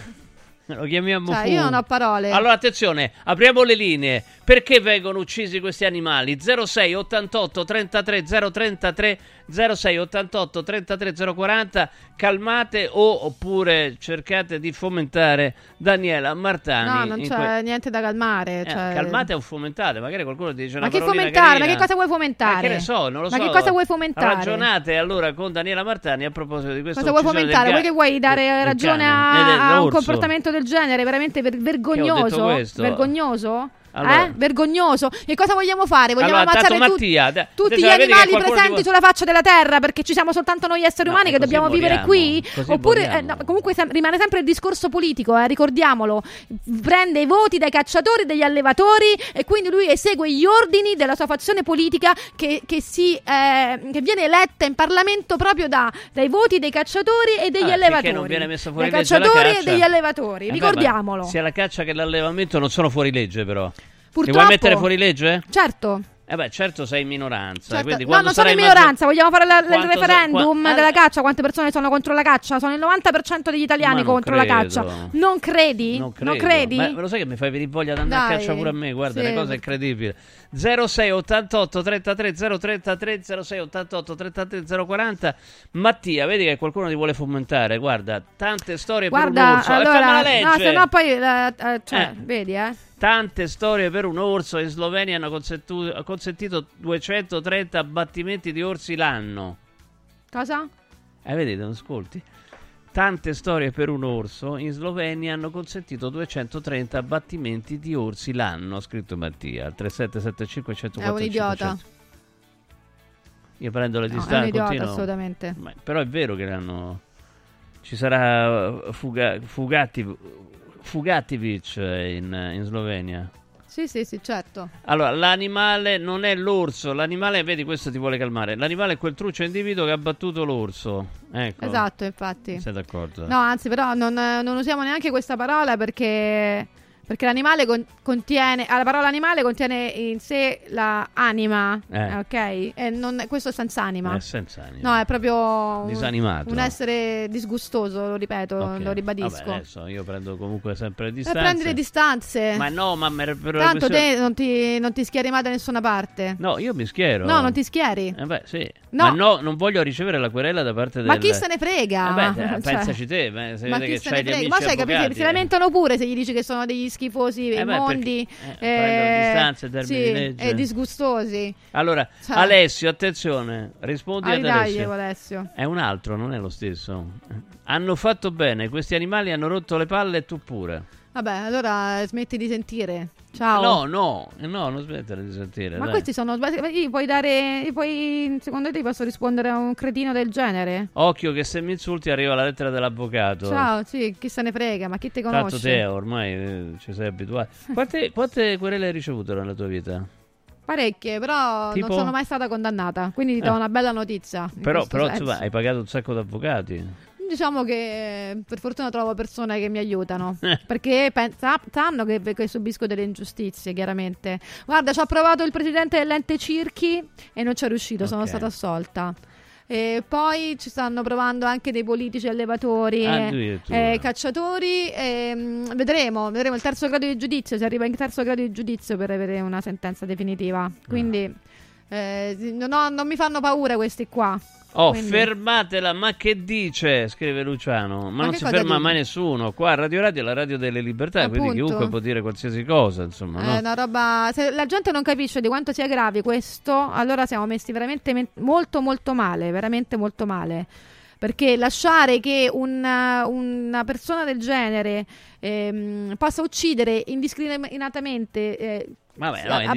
<laughs> Lo chiamiamo Cioè, Fu. io non ho parole. Allora, attenzione, apriamo le linee. Perché vengono uccisi questi animali? 06 88 33 033 06 88 33 040. Calmate o oppure cercate di fomentare Daniela Martani. No, non c'è que- niente da calmare. Eh, cioè- calmate o fomentate, magari qualcuno ti dice una Ma che fomentare? Ma carina. che cosa vuoi fomentare? Ma che ne so, non lo Ma so. che cosa vuoi fomentare? Ragionate allora con Daniela Martani a proposito di questo Cosa vuoi fomentare? Vuoi che vuoi dare ragione a, a un comportamento del genere veramente ver- vergognoso? questo? Vergognoso? Allora. Eh? Vergognoso. E cosa vogliamo fare? Vogliamo Allora, ammazzare tut- Mattia, da- tutti gli animali presenti ti vuole- sulla faccia della terra perché ci siamo soltanto noi esseri No, umani e che dobbiamo vivere vogliamo, qui? Oppure, eh, no, comunque sem- rimane sempre il discorso politico, eh, ricordiamolo. Prende i voti dai cacciatori, dagli allevatori e quindi lui esegue gli ordini della sua fazione politica che, che si, eh, che viene eletta in Parlamento proprio da- dai voti dei cacciatori e degli Ah, allevatori. non viene messa fuori dai legge cacciatori e degli allevatori, Eh beh, ricordiamolo. ma sia la caccia che l'allevamento non sono fuori legge, però. Purtroppo- vuoi mettere fuori legge? Certo. Eh beh, certo sei in minoranza. Certo. No, non sono in minoranza, vogliamo fare la- il referendum qua- della ah, caccia. Quante persone sono contro la caccia? Sono il 90% degli italiani non contro la credo. caccia. Non credi? Non credo. credi? Ma lo sai che mi fai venire voglia di andare Dai, a caccia pure a me? Guarda, sì. una cosa incredibile. 06 88 33 033 06 88 33 040 Mattia, vedi che qualcuno ti vuole fomentare. Guarda, tante storie per un Guarda, orso. Eh, allora, no, se no poi, eh, eh, cioè, Eh. vedi, eh. Tante storie per un orso. In Slovenia hanno consentito 230 abbattimenti di orsi l'anno. Cosa? Eh, vedete, non ascolti. Tante storie per un orso. In Slovenia hanno consentito 230 abbattimenti di orsi l'anno. Ha scritto Mattia al 3775 104 È un idiota. 500. Io prendo le No, è un idiota, continuo- assolutamente. Ma- però è vero che l'hanno. Ci sarà Fuga- Fugatti, Fugativic eh, in, in Slovenia. Sì, sì, sì, certo. Allora, l'animale non è l'orso, l'animale, vedi, questo ti vuole calmare. L'animale è quel truccio individuo che ha battuto l'orso. Ecco. Esatto, infatti. Sei d'accordo? No, anzi, però non, non usiamo neanche questa parola perché, perché l'animale con- contiene. ah, La parola animale contiene in sé la anima. Eh. Ok? E non- questo è senza anima. È senza anima. No, è proprio un, Disanimato. un essere disgustoso, lo ripeto, Ok. lo ribadisco. Vabbè, adesso io prendo comunque sempre le e distanze. prendi le distanze. Ma no, ma per, per Tanto questione- te non ti, non ti schieri mai da nessuna parte. No, io mi schiero. No, non ti schieri. Eh beh, sì. No. Ma no, non voglio ricevere la querela da parte del... Ma chi se ne frega? Eh beh, <laughs> eh, Cioè, pensaci te, beh, se ma vede chi che se c'hai ne gli frega? amici Ma sai, avvocati, Si eh. lamentano pure se gli dici che sono degli schifosi Eh immondi. perché- eh, termini sì, di e disgustosi. Allora, Cioè- Alessio, attenzione, rispondi ad Alessio. Alessio. È un altro, non è lo stesso. Hanno fatto bene, questi animali hanno rotto le palle e tu pure. Vabbè, allora smetti di sentire. Ciao. No, no, no, non smettere di sentire. Ma dai. questi sono Gli puoi dare. gli puoi- secondo te posso rispondere a un cretino del genere? Occhio che se mi insulti arriva la lettera dell'avvocato. Ciao, sì, chi se ne frega, ma chi Tanto conosce? te ormai eh, ci sei abituato. Quante, quante querele hai ricevuto nella tua vita? Parecchie, però Tipo? non sono mai stata condannata. Quindi ti do Eh. una bella notizia. Però, però insomma, hai pagato un sacco di avvocati. Diciamo che eh, per fortuna trovo persone che mi aiutano. <laughs> Eh. Perché pen- sa- sanno che, che subisco delle ingiustizie, chiaramente. Guarda, ci ha provato il presidente dell'ente Circhi e non ci è riuscito, sono Ok. stata assolta. E poi ci stanno provando anche dei politici allevatori, e Addirittura. eh, cacciatori. e, mm, vedremo, vedremo il terzo grado di giudizio. Si arriva in terzo grado di giudizio per avere una sentenza definitiva. Quindi eh, non, ho- non mi fanno paura questi qua. Oh, Quindi- fermatela, ma che dice? Scrive Luciano. Ma, Ma non si ferma dice? mai nessuno. Qua Radio Radio è la radio delle libertà, quindi Appunto. chiunque può dire qualsiasi cosa, insomma, È no? una roba. Se la gente non capisce di quanto sia grave questo, allora siamo messi veramente men- molto, molto male. Veramente molto male. Perché lasciare che una, una persona del genere ehm, possa uccidere indiscriminatamente. eh, Vabbè, no, a- ci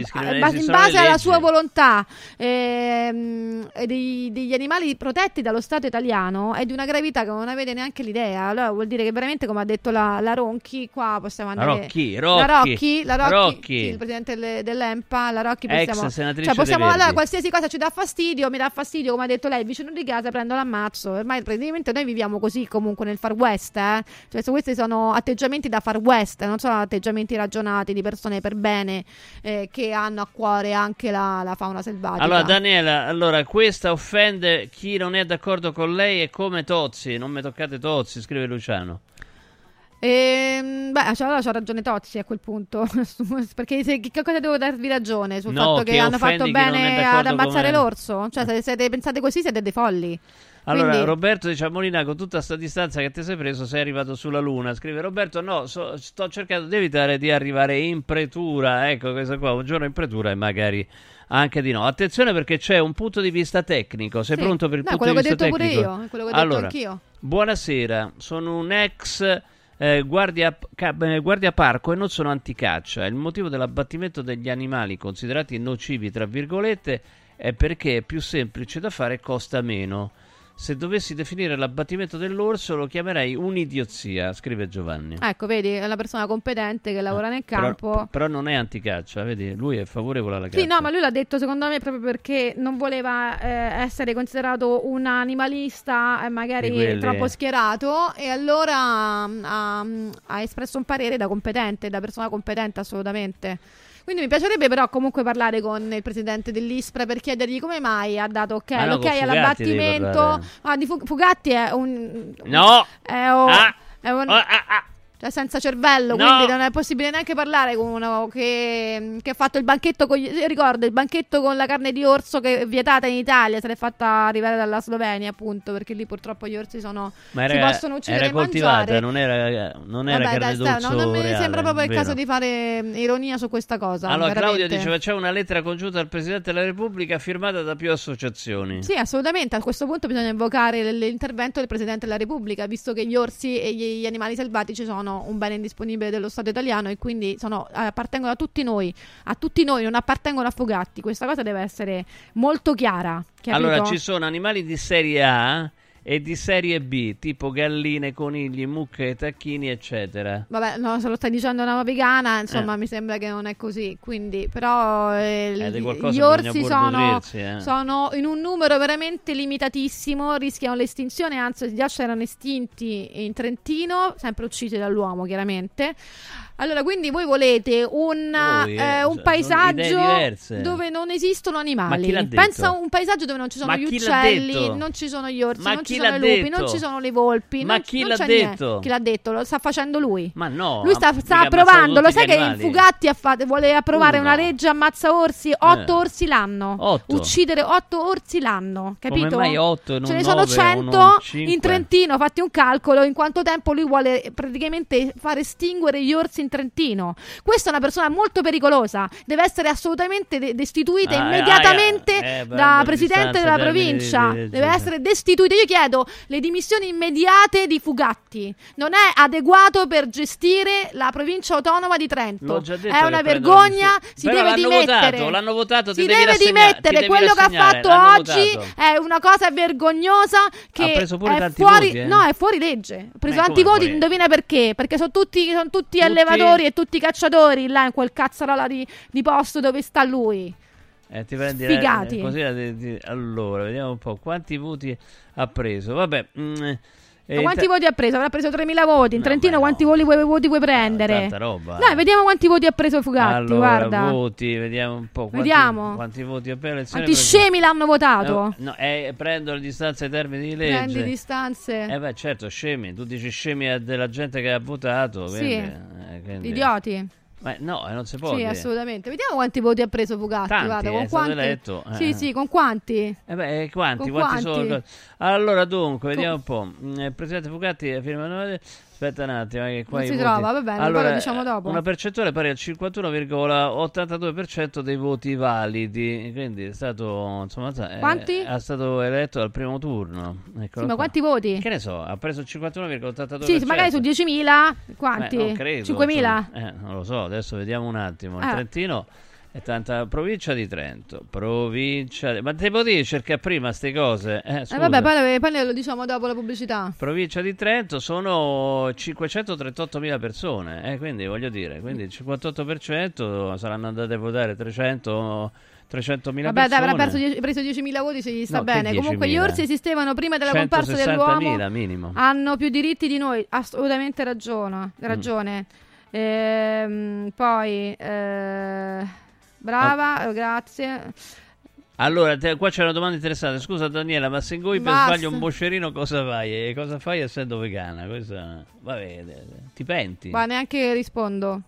in base le alla leggi. sua volontà ehm, dei- degli animali protetti dallo Stato italiano è di una gravità che non avete neanche l'idea. Allora vuol dire che veramente, come ha detto la, la Ronchi, qua possiamo La andare. Rocchi, la Rocchi, Rocchi, la Rocchi, Rocchi. sì, il presidente delle- dell'EMPA, la Rocchi Ex possiamo, senatrice cioè possiamo allora qualsiasi cosa ci dà fastidio, mi dà fastidio, come ha detto lei, il vicino di casa prendo l'ammazzo. Ormai praticamente noi viviamo così comunque nel Far West, eh? Cioè questi sono atteggiamenti da Far West, non sono atteggiamenti ragionati di persone per bene eh, che hanno a cuore anche la, la fauna selvatica. Allora, Daniela, allora, questa offende chi non è d'accordo con lei è come Tozzi. Non mi toccate Tozzi, scrive Luciano. Ehm, beh, cioè, allora c'ha ragione Tozzi a quel punto. <laughs> Perché se, che cosa devo darvi ragione sul No, fatto che, che hanno fatto bene ad ammazzare l'orso? Cioè, se siete, pensate così siete dei folli. Allora, Quindi- Roberto dice a Molina, con tutta sta distanza che ti sei preso, sei arrivato sulla Luna. Scrive Roberto, no, so- sto cercando di evitare di arrivare in pretura. Ecco, questa qua, un giorno in pretura e magari anche di no. Attenzione perché c'è un punto di vista tecnico. Sei Sì. pronto per il No, punto quello di che ho vista detto pure tecnico? io, quello che ho detto allora, anch'io. Buonasera, sono un ex eh, guardia, guardia parco e non sono anticaccia. Il motivo dell'abbattimento degli animali considerati nocivi, tra virgolette, è perché è più semplice da fare e costa meno. Se dovessi definire l'abbattimento dell'orso lo chiamerei un'idiozia, scrive Giovanni. Ecco, vedi, è una persona competente che lavora nel Però, campo. però non è anticaccia, vedi? Lui è favorevole alla caccia. Sì, no, ma lui l'ha detto secondo me proprio perché non voleva eh, essere considerato un animalista eh, magari quelli- troppo schierato e allora mm, ha, ha espresso un parere da competente, da persona competente assolutamente. Quindi mi piacerebbe però comunque parlare con il presidente dell'ISPRA per chiedergli come mai ha dato ok, Ah, no, devi all'abbattimento. parlare. Ah, di Fu- Fugatti è un... No! È un... Ah! è un- Ah, ah, ah. Cioè senza cervello, No! quindi non è possibile neanche parlare con uno che, che ha fatto il banchetto con io ricordo il banchetto con la carne di orso che è vietata in Italia, se l'è fatta arrivare dalla Slovenia, appunto, perché lì purtroppo gli orsi sono Ma si era, possono uccidere era e coltivata, mangiare. non era, non era Vabbè, carne d'orso non mi reale, sembra proprio il vero. caso di fare ironia su questa cosa. Allora, veramente. diceva c'è una lettera congiunta al Presidente della Repubblica firmata da più associazioni. Sì, assolutamente. A questo punto bisogna invocare l'intervento del Presidente della Repubblica, visto che gli orsi e gli, gli animali selvatici sono un bene indisponibile dello Stato italiano e quindi sono- appartengono a tutti noi. A tutti noi, non appartengono a Fugatti. Questa cosa deve essere molto chiara. capito? Allora, ci sono animali di serie A e di serie B, tipo galline, conigli, mucche, tacchini, eccetera. Vabbè, no, se lo stai dicendo una vegana, insomma, Eh. mi sembra che non è così. Quindi, però, eh, Eh, gli- orsi sono, eh. sono in un numero veramente limitatissimo, rischiano l'estinzione, anzi, già c'erano estinti in Trentino, sempre uccisi dall'uomo, chiaramente. Allora, quindi voi volete un, Voi, eh, eh, un sono paesaggio dove non esistono Ma animali. detto? Pensa a un paesaggio dove non ci sono Ma gli uccelli, detto? non ci sono gli orsi, Ma non ci sono i lupi, detto? non ci sono le volpi. Ma non- chi non l'ha c'è niente. detto? Chi l'ha detto? Lo sta facendo lui. Ma no, Lui sta, sta approvando, lo sai che animali. Fugatti ha fatto- vuole approvare Uno. una legge ammazza orsi, otto Eh. orsi l'anno. Otto. Uccidere otto orsi l'anno, capito? Come mai otto non Ce ne sono nove o 100 non cinque? in Trentino, fatti un calcolo in quanto tempo lui vuole praticamente far estinguere gli orsi in Trentino. Questa è una persona molto pericolosa, deve essere assolutamente de- destituita Ah, immediatamente ah, eh, beh, da presidente della provincia. di- di- deve di- essere destituita. Io chiedo le dimissioni immediate di Fugatti. Non è adeguato per gestire la provincia autonoma di Trento. È una vergogna. Si deve dimettere. votato, l'hanno votato, si deve rassegna- dimettere. Quello che ha fatto oggi votato. è una cosa vergognosa. Che Ha preso pure è fuori, voti, eh? No, è fuori legge. Ha preso tanti voti. Indovina perché? Perché sono tutti, sono tutti allevatori e tutti cacciatori là in quel cazzarola di, di posto dove sta lui. Eh, ti prendi Sfigati. eh, così, eh, ti- allora, vediamo un po' quanti voti ha preso. Vabbè, mm, E quanti inta- voti ha preso? Avrà preso 3.000 voti. In Trentino quanti voti vuoi, voti vuoi prendere? Tanta roba. Dai, vediamo quanti voti ha preso Fugatti, allora, guarda. voti, vediamo un po'. Quanti, Vediamo. Quanti voti ha l'elezione? Quanti scemi l'hanno votato? No, no, eh, prendo le distanze ai termini di legge. Prendi distanze. Eh beh, certo, scemi. Tu dici scemi della gente che ha votato. Sì. quindi, eh, quindi- Idioti. Ma no, eh, non si può Sì, dire. assolutamente. Vediamo quanti voti ha preso Fugatti. Tanti, guarda, eh, con quanti? eletto, eh. Sì, sì, con quanti? Eh beh, eh, quanti? Con quanti quanti? sono? Allora, dunque, vediamo un po'. Il presidente Fugatti ha firmato. Aspetta un attimo, eh, che qua Non si voti- trova, va bene, allora, lo diciamo dopo. Una percentuale pari al 51,82% dei voti validi, quindi è stato insomma, eh, Quanti? è stato eletto al primo turno. Eccolo Sì, ma qua. quanti voti? Che ne so, ha preso il 51,82%. Sì, magari su 10.000, quanti? Eh, non credo, 5.000? insomma. Eh, non lo so, adesso vediamo un attimo. Il Ah. Trentino è tanta provincia di Trento. Provincia di... Ma te potevi cercare prima queste cose? Eh, Eh, vabbè, poi, poi lo diciamo dopo la pubblicità. Provincia di Trento sono 538.000 persone, eh, quindi voglio dire, quindi il 58% saranno andate a votare 300 300.000 Vabbè, persone. avrà perso preso 10.000 voti se gli sta No, bene. Comunque, gli 10.000? orsi esistevano prima della comparsa 160.000 dell'uomo. minimo. Hanno più diritti di noi. Assolutamente ragione. Mm. ragione. Ehm, poi, eh, brava, Oh. grazie. Allora, te- qua c'è una domanda interessante. Scusa Daniela, ma se ingoi per sbaglio un boscerino cosa fai? E cosa fai essendo vegana? Questa... Vabbè, ti penti? Ma neanche rispondo.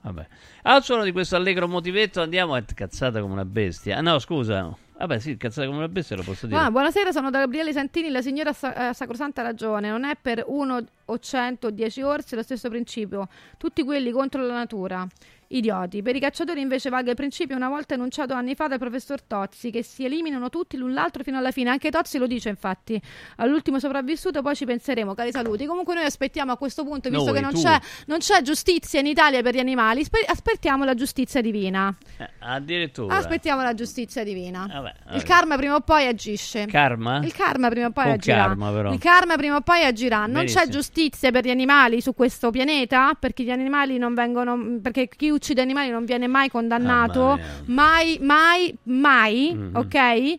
Vabbè. Al suono di questo allegro motivetto andiamo a cazzata come una bestia. Ah no, scusa. Vabbè, sì, cazzata come una bestia lo posso dire. Ah, buonasera, sono da Gabriele Santini. La signora ha sa- eh, sacrosanta ragione. Non è per uno o cento o dieci orsi lo stesso principio. Tutti quelli contro la natura. Idioti. Per i cacciatori invece valga il principio una volta enunciato anni fa dal professor Tozzi, che si eliminano tutti l'un l'altro fino alla fine. Anche Tozzi lo dice, infatti. All'ultimo sopravvissuto poi ci penseremo, cari saluti. Comunque noi aspettiamo a questo punto, visto Noi, che non c'è, non c'è giustizia in Italia per gli animali, spe- aspettiamo la giustizia divina. Eh, addirittura. Aspettiamo la giustizia divina. Vabbè, Il vabbè. karma prima o poi agisce. Karma? Il karma prima o poi Con agirà. karma, però. Il karma prima o poi agirà. Non Benissimo. c'è giustizia per gli animali su questo pianeta perché gli animali non vengono perché chi uccide animali non viene mai condannato, Mamma mai mai mai, Mhm. ok?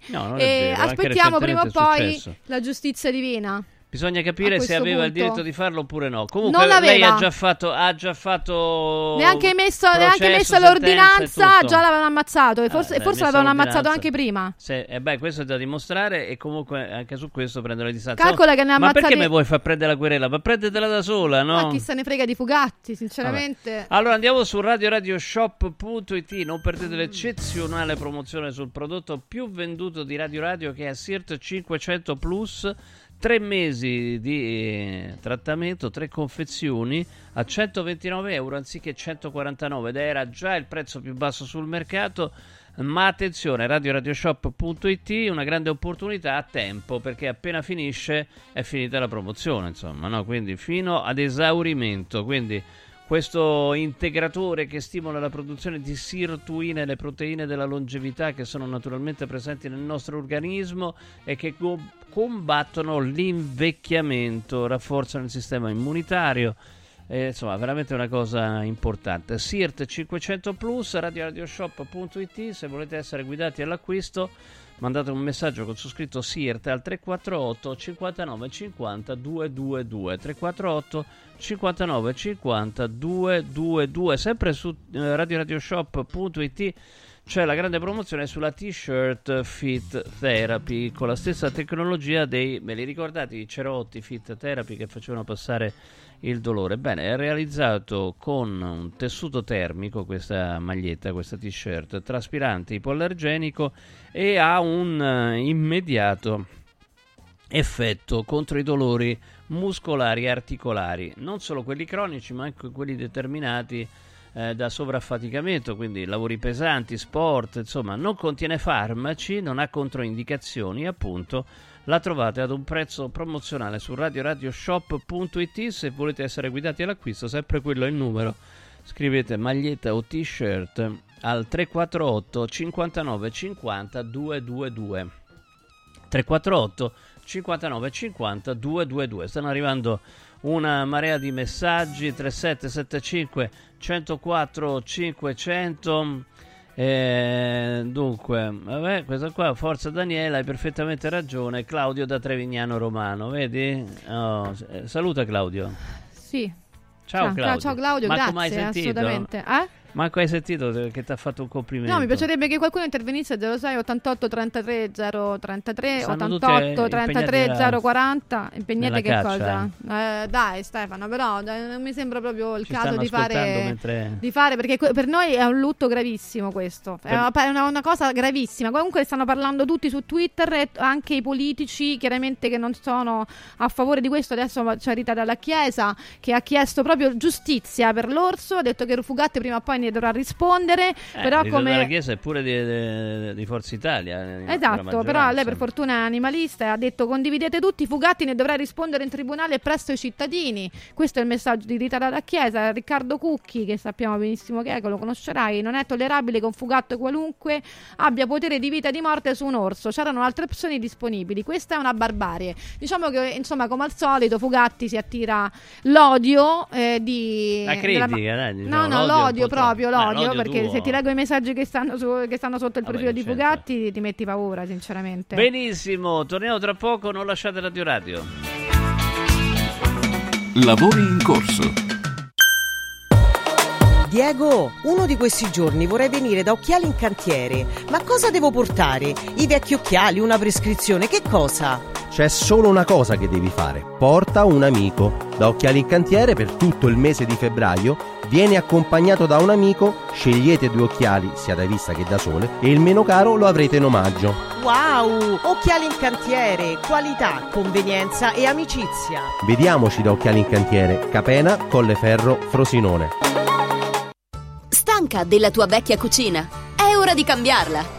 No, e vero, aspettiamo prima o poi la giustizia divina. Bisogna capire se aveva il punto. diritto di farlo oppure no. Comunque lei ha già fatto ha già fatto Neanche messo, processo, neanche messo l'ordinanza, già l'avevano ammazzato. E forse, e forse l'avevano ammazzato anche prima. Se- eh beh, questo è da dimostrare e comunque anche su questo prendere le distanze. Calcola che ne ha Ma perché mi vuoi far prendere la querela? Ma prendetela da sola, no? Ma chi se ne frega di Fugatti, sinceramente. Allora andiamo su radioradioshop.it, non perdete l'eccezionale promozione sul prodotto più venduto di Radio Radio che è Sirt 500 Plus, tre mesi di eh, trattamento, tre confezioni a 129 euro anziché 149 ed era già il prezzo più basso sul mercato. Ma attenzione, radioradioshop.it, una grande opportunità a tempo perché appena finisce è finita la promozione, insomma, no? quindi fino ad esaurimento. Quindi questo integratore che stimola la produzione di sirtuine, le proteine della longevità che sono naturalmente presenti nel nostro organismo e che go- combattono l'invecchiamento, rafforzano il sistema immunitario. Eh, insomma, veramente una cosa importante. SIRT 500 Plus, radioradioshop.it. Se volete essere guidati all'acquisto, mandate un messaggio con su scritto SIRT al 348 59 50 222. 348 59 50 222. Sempre su eh, radioradioshop.it c'è la grande promozione sulla t-shirt Fit Therapy con la stessa tecnologia dei, me li ricordate, i cerotti Fit Therapy che facevano passare il dolore. Bene, è realizzato con un tessuto termico questa maglietta, questa t-shirt, traspirante, ipoallergenico e ha un eh, immediato effetto contro i dolori muscolari e articolari, non solo quelli cronici ma anche quelli determinati eh, da sovraffaticamento, quindi lavori pesanti, sport, insomma, non contiene farmaci, non ha controindicazioni, appunto, la trovate ad un prezzo promozionale su radioradioshop.it se volete essere guidati all'acquisto, sempre quello è il numero. Scrivete maglietta o t-shirt al 348 59 50 222. 348 59 50 222. Stanno arrivando una marea di messaggi 3775 104 500 Eh, dunque, vabbè, questa qua, Forza Daniela, hai perfettamente ragione. Claudio da Trevignano Romano, vedi? Oh, eh, saluta Claudio. Sì. Ciao, Claudio. ciao Claudio, Marco, grazie, assolutamente. Eh? Marco, hai sentito che ti ha fatto un complimento? No, mi piacerebbe che qualcuno intervenisse 06 88 33 033 Stanno tutti 88 33 impegnati 040 impegnate che caccia, cosa? Eh, dai Stefano, però non mi sembra proprio il Ci caso di fare, mentre- di fare perché que- per noi è un lutto gravissimo questo, è Per- una, è una- una cosa gravissima. Comunque stanno parlando tutti su Twitter, e anche i politici chiaramente che non sono a favore di questo. Adesso c'è Rita dalla Chiesa che ha chiesto proprio giustizia per l'orso, ha detto che Fugatti prima o poi ne dovrà rispondere, Eh, però della come... Chiesa è pure di, di- di Forza Italia. eh, la Esatto, però lei per fortuna è animalista e ha detto condividete tutti, Fugatti ne dovrà rispondere in tribunale presso i cittadini. Questo è il messaggio di Rita dalla Chiesa. Riccardo Cucchi, che sappiamo benissimo che è, che lo conoscerai, non è tollerabile che un fugatto qualunque abbia potere di vita e di morte su un orso. C'erano altre opzioni disponibili. Questa è una barbarie. Diciamo che, insomma, come al solito, Fugatti si attira l'odio eh, di... La della- critica, dai, diciamo, No, no, l'odio l'odio po' proprio, l'odio, perché tuo. se ti leggo i messaggi che stanno, su- che stanno sotto il Vabbè, profilo di certo. Fugatti ti metti paura, sinceramente. Benissimo, torniamo tra poco, non lasciate Radio Radio. Lavori in corso. Diego, uno di questi giorni vorrei venire da Occhiali in Cantiere. Ma cosa devo portare? I vecchi occhiali, una prescrizione, che cosa? C'è solo una cosa che devi fare. Porta un amico. Da Occhiali in Cantiere per tutto il mese di febbraio vieni accompagnato da un amico, scegliete due occhiali, sia da vista che da sole, e il meno caro lo avrete in omaggio. Wow! Occhiali in Cantiere, qualità, convenienza e amicizia. Vediamoci da Occhiali in Cantiere, Capena, Colleferro, Frosinone. Stanca della tua vecchia cucina? È ora di cambiarla!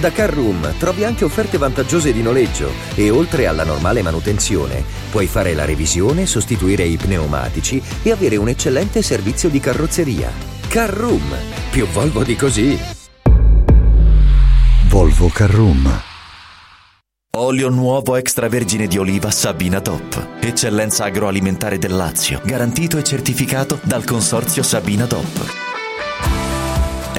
Da Carroom trovi anche offerte vantaggiose di noleggio e oltre alla normale manutenzione puoi fare la revisione, sostituire i pneumatici e avere un eccellente servizio di carrozzeria. Carroom, più Volvo di così. Volvo Carrum. Olio nuovo extravergine di oliva Sabina Top. Eccellenza agroalimentare del Lazio. Garantito e certificato dal consorzio Sabina Top.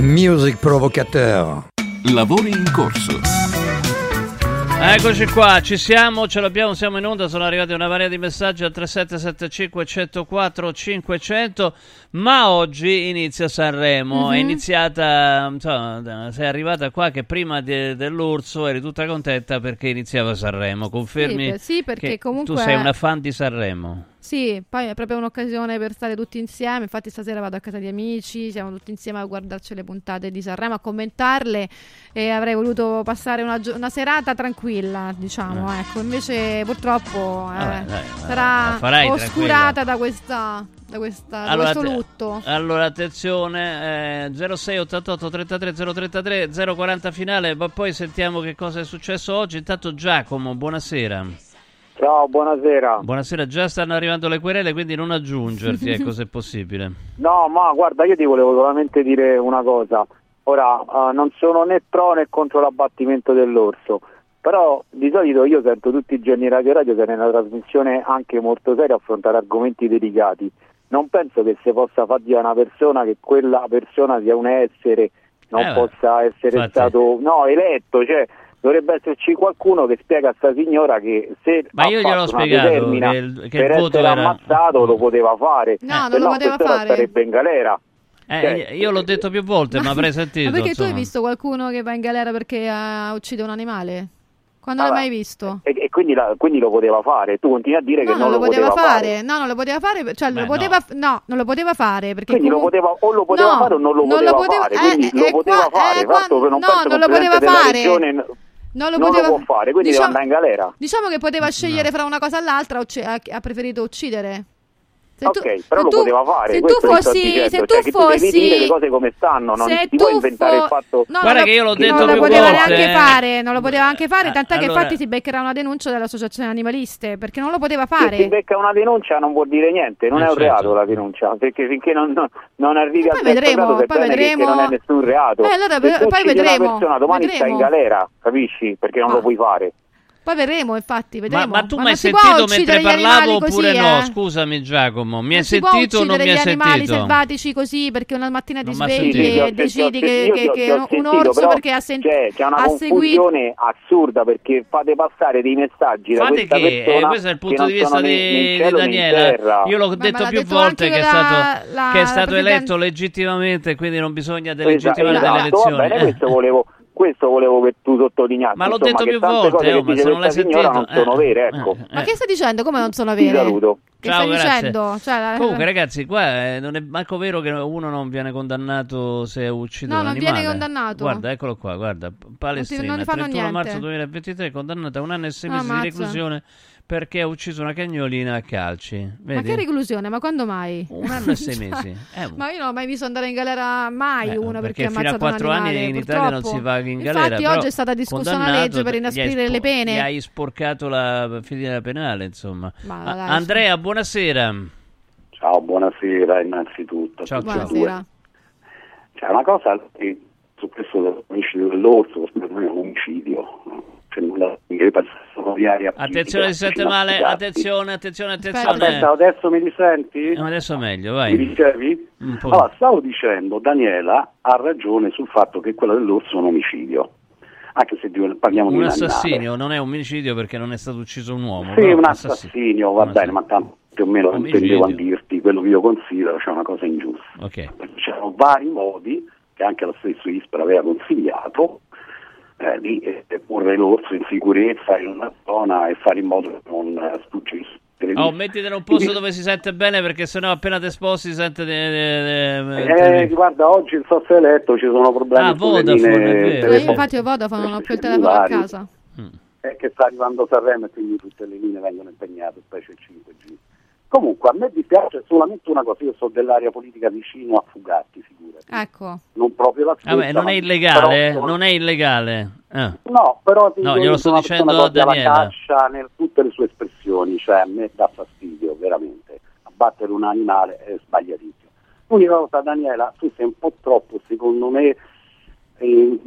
Music Provocateur. Lavori in corso. Eccoci qua, ci siamo, ce l'abbiamo, siamo in onda, sono arrivati una marea di messaggi al 3775 104 500, ma oggi inizia Sanremo, Mhm. è iniziata, insomma, sei arrivata qua che prima de- dell'Urso eri tutta contenta perché iniziava Sanremo, confermi Sì, sì, perché che comunque- tu sei una fan di Sanremo? Sì, poi è proprio un'occasione per stare tutti insieme. Infatti, stasera vado a casa di amici, siamo tutti insieme a guardarci le puntate di Sanremo, a commentarle. E avrei voluto passare una, gio- una serata tranquilla, diciamo. Ecco, invece, purtroppo, eh, Vabbè, dai, sarà farai oscurata da questa. Da, questa, da questo lutto. allora, attenzione, eh, 06 88 33 033 040 finale, ma poi sentiamo che cosa è successo oggi. Intanto Giacomo, buonasera. Ciao, buonasera. Buonasera, già stanno arrivando le querele, quindi non aggiungerti, <laughs> ecco se possibile. No, ma guarda, io ti volevo solamente dire una cosa. Ora, eh, non sono né pro né contro l'abbattimento dell'orso, però di solito io sento tutti i giorni Radio Radio che è una trasmissione anche molto seria affrontare argomenti delicati. Non penso che si possa far dire a una persona che quella persona sia un essere, non Eh, possa essere infatti. stato no, eletto, cioè dovrebbe esserci qualcuno che spiega a sta signora che se Ma ha io gliel'ho fatto una spiegato che il- che per il voto era- ammazzato lo poteva fare. No, non lo poteva fare. starebbe in galera. Eh, Cioè, io l'ho detto più volte, ma avrei sentito. Ma perché tu hai insomma. visto qualcuno che va in galera perché ha uccide un animale? Quando Vabbè. l'hai mai visto? E, e quindi, la- quindi lo poteva fare. Tu continui a dire No, che non, lo poteva fare. fare. No, non lo poteva fare. Cioè, Beh, lo poteva, f- no. non lo poteva fare perché Quindi lo comunque- poteva, o lo poteva No, fare o non lo non poteva, lo poteva- fare. eh, Quindi eh, lo eh, poteva qua- fare. eh, Fatto qua- che non no, penso non lo poteva fare. Regione Non lo non poteva lo può fare, quindi diciamo, deve andare in galera. Diciamo che poteva scegliere fra una cosa e l'altra, ha, ha preferito uccidere. Se ok, tu- però se lo tu- poteva fare. Se tu fossi, dicendo, se cioè tu che tu devi fossi, dire le cose come stanno, non se ti puoi tu inventare fo- il fatto No, Guarda non che io l'ho lo- detto non lo poteva volte, neanche eh. fare, non lo poteva anche fare, tant'è che allora- infatti si beccherà una denuncia dalle associazioni animaliste, perché non lo poteva Se si fare. becca una denuncia non vuol dire niente, non Eh, è un certo. reato la denuncia, perché finché non, non- non arrivi terzo vedremo, poi che- vedremo. che non è nessun reato. Eh, allora, Se poi vedremo, una persona domani vedremo. stai in galera, capisci? Perché non Ah. lo puoi fare. Poi vedremo, infatti, Ma, vedremo. ma tu mi non hai si può sentito mentre parlavo animali oppure così, no? eh? Scusami Giacomo, mi hai non si può sentito o non mi hai gli animali sentito? selvatici così perché una mattina ti Non svegli sentito. E sentito- decidi che, sentito- che- che un sentito, orso perché ha, sentito c'è, c'è una ha seguito confusione assurda perché fate passare dei messaggi da Fate questa che, eh, persona questo è il punto non di vista di, di Daniela. Io l'ho ma detto più detto volte che è stato, la- che è la stato presidente- eletto legittimamente, quindi non bisogna Esatto, delegittimare delle esatto, va elezioni. Eh. questo volevo, questo volevo che tu sottolineassi. Ma l'ho insomma, detto che più tante volte, cose oh, che ma dice se non l'hai sentito, non sono eh, vere, ecco. ma che stai dicendo come non sono Ti vere saluto. che Ciao, stai grazie. dicendo Cioè, Comunque, ragazzi, qua eh, non è manco vero che uno non viene condannato se ha ucciso No, un non animale. viene condannato. Guarda, eccolo qua, guarda. Palestina, non gli fanno 31 niente. marzo 2023, condannata a un anno e sei mesi di Ammazza. reclusione perché ha ucciso una cagnolina a calci. ma Vedi? che reclusione ma quando mai Un anno e sei <laughs> mesi. Eh, ma io non ho mai visto andare in galera mai Eh, uno perché, perché ha fino a quattro anni in Italia non purtroppo. si va in galera. infatti però oggi è stata discussa una legge per inasprire spo- le pene Gli hai sporcato la filiera penale, insomma. Ma dai, Andrea, buonasera. Ciao, buonasera innanzitutto. Ciao, e buonasera. C'è una cosa che su questo dell'omicidio dell'orso, per me è un omicidio. Attenzione, si sente male. Attenzione, attenzione, attenzione. Aspetta, adesso mi risenti? Eh, Adesso è meglio, Mi vai. dicevi? Un po'. Allora, stavo dicendo, Daniela ha ragione sul fatto che quella dell'orso è un omicidio, anche se di- parliamo di Un un animale. assassinio non è un omicidio perché non è stato ucciso un uomo. Sì, un assassino. assassinio, va bene, ma tanto più o meno Omicidio. intendevo a dirti quello che io considero, c'è una cosa ingiusta. Ok. C'erano vari modi che anche lo stesso ISPRA aveva consigliato eh, di eh, porre l'orso in sicurezza in una zona e fare in modo che non eh, sfuggisse. Oh, mettiti in un posto dove si sente bene perché sennò appena te sposti si sente... de- de- de- Eh, guarda, oggi il software eletto ci sono problemi Ah, Vodafone, linee è vero. Eh, io infatti ho Vodafone, non ho più il telefono a casa. è che sta arrivando Sanremo e quindi tutte le linee vengono impegnate, specie il 5G. Comunque a me dispiace solamente una cosa, io so dell'area politica vicino a Fugatti, figurati. Ecco. Non proprio la stessa. Vabbè, non è illegale, eh? però- non è illegale. Ah. No, però ti No, dico, glielo sto sono dicendo a Daniela. La caccia nel tutte le sue espressioni, cioè a me dà fastidio, veramente. Abbattere un animale è sbagliatissimo. L'unica cosa, Daniela, tu sei un po' troppo, secondo me, eh,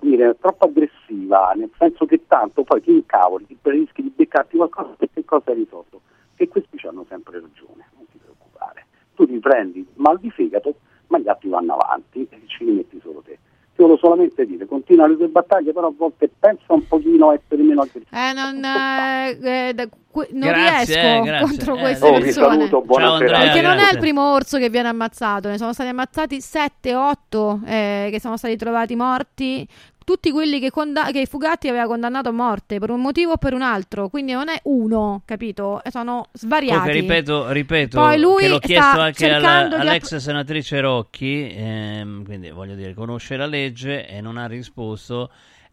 dire, troppo aggressiva, nel senso che tanto poi ti incavoli, ti rischi di beccarti qualcosa e che cosa hai risolto? Che questi hanno sempre ragione, non ti preoccupare. Tu ti prendi il mal di fegato, ma gli altri vanno avanti e ci rimetti solo te. Ti volevo solamente dire, continua le tue battaglie, però a volte pensa un pochino a essere meno aggressivo. Eh, non, eh, eh, da- que- non Grazie, riesco eh, grazie. contro Eh, queste Oh, persone. saluto, buona Ciao. Andrea, Perché non è grazie. il primo orso che viene ammazzato, ne sono stati ammazzati 7, 8 eh, che sono stati trovati morti. Tutti quelli che, conda- che Fugatti aveva condannato a morte per un motivo o per un altro, quindi non è uno, capito? E Sono svariati. Comunque, ripeto, ripeto Poi lui che l'ho chiesto anche alla- di all'ex senatrice Rocchi, ehm, quindi voglio dire, conosce la legge e non ha risposto.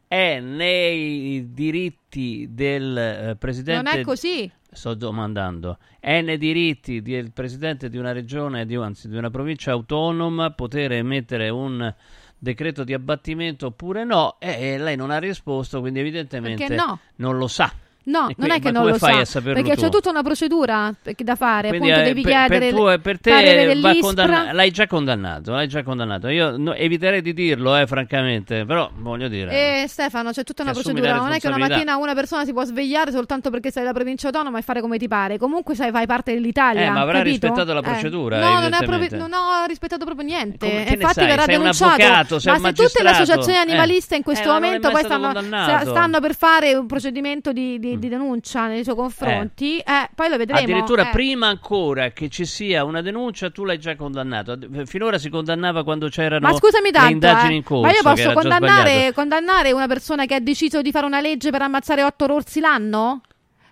È nei diritti del eh, presidente. Non è così. Sto domandando, è nei diritti del presidente di una regione, di, anzi di una provincia autonoma, poter emettere un decreto di abbattimento oppure no? E, lei non ha risposto, quindi evidentemente no? non lo sa. No, E non è che non lo fai sa, perché tu? c'è tutta una procedura da fare, Quindi, appunto eh, devi per, chiedere per, tu- per te condanna- l'hai già condannato, l'hai già condannato. Io no, eviterei di dirlo, eh, francamente, però voglio dire. E Stefano, c'è tutta una procedura. la Non è che una mattina una persona si può svegliare soltanto perché sei della provincia autonoma e fare come ti pare. Comunque sai, fai parte dell'Italia. Eh, ma avrà capito? rispettato la Eh. procedura, No, non, proprio- non ho rispettato proprio niente. come- Infatti sai? verrà Sei un denunciato. avvocato, ma se tutte le associazioni Eh. animaliste in questo Eh, momento poi stanno per fare un procedimento di, di- di denuncia nei suoi confronti, eh, poi lo vedremo. Addirittura eh. prima ancora che ci sia una denuncia, tu l'hai già condannato. Ad- Finora si condannava quando c'erano Ma scusami tanto, le indagini eh, in corso. ma io posso condannare, condannare una persona che ha deciso di fare una legge per ammazzare otto orsi l'anno?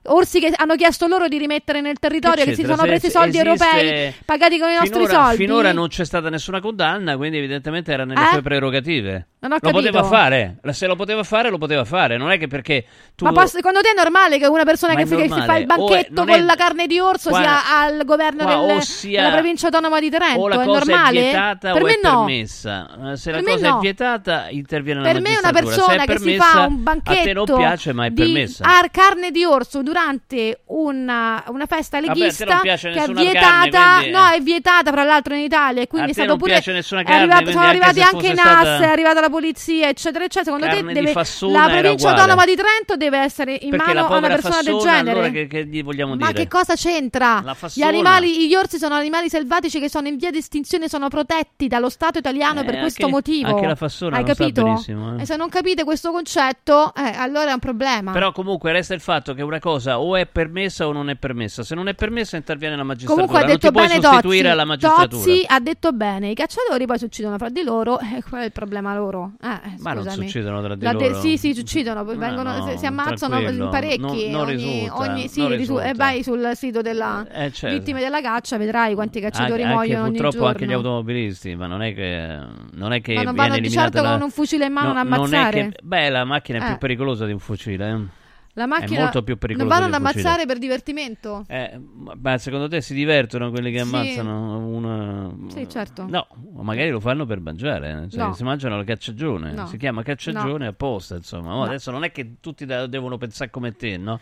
Orsi che hanno chiesto loro di rimettere nel territorio, che, si c'entra? sono presi se soldi esiste- europei pagati con i nostri finora, soldi. Finora non c'è stata nessuna condanna, quindi evidentemente era nelle Eh? sue prerogative. Non ho lo capito. poteva fare, La- se lo poteva fare, lo poteva fare. Non è che perché tu. Ma posso- secondo te è normale che una persona che, è che si fa il è- banchetto non con è- la carne di orso Qua- sia al governo qua del- sia- della provincia autonoma di Trento? la è normale? è vietata per o me è no. permessa. Eh, Se la Per me cosa no. è vietata, interviene la Per me una magistratura. persona è che si fa un a te banchetto non piace, ma è di permessa. ar- carne di orso durante una, una festa Vabbè, leghista piace che è vietata, carne, no, eh. è vietata fra l'altro in Italia e quindi A è stato pure nessuna è carne, arrivato- sono arrivati anche i NAS, è arrivata la polizia, eccetera, eccetera. Secondo Carne te deve, la provincia autonoma di Trento deve essere in Perché mano a una persona del Fassona, genere? allora che, che Ma che cosa c'entra? Gli animali, gli orsi sono animali selvatici che sono in via di estinzione, sono protetti dallo Stato italiano Eh, per questo anche- motivo. anche la Fassona Hai capito? eh. E se non capite questo concetto, eh, allora è un problema. Però comunque resta il fatto che una cosa o è permessa o non è permessa. Se non è permessa interviene la magistratura. Comunque ha non detto ti puoi bene sostituire Tozzi. alla magistratura. Tozzi ha detto bene, i cacciatori poi si uccidono fra di loro, <laughs> e qual è il problema loro? Eh, eh, Ma non si uccidono tra di La de- loro. sì, sì, si uccidono, poi vengono, no, si- si ammazzano tranquillo. parecchi. Non- non ogni, risulta, ogni- sì, non risu- risulta. e vai sul sito della Eh, certo. vittime della caccia, vedrai quanti cacciatori Anche- anche muoiono ogni purtroppo giorno. anche gli automobilisti, ma non è che non è che Ma non viene vanno di certo la- con un fucile in mano No, non è ammazzare. che- beh, la macchina è Eh. più pericolosa di un fucile. La macchina è molto più non pericolosa vanno ad ammazzare per divertimento. Eh, ma- secondo te si divertono quelli che Sì. ammazzano una... Sì, certo. No, magari lo fanno per mangiare, eh. cioè, No. si mangiano la cacciagione, No. si chiama cacciagione No. apposta, insomma. Oh. Adesso non è che tutti da- devono pensare come te, no?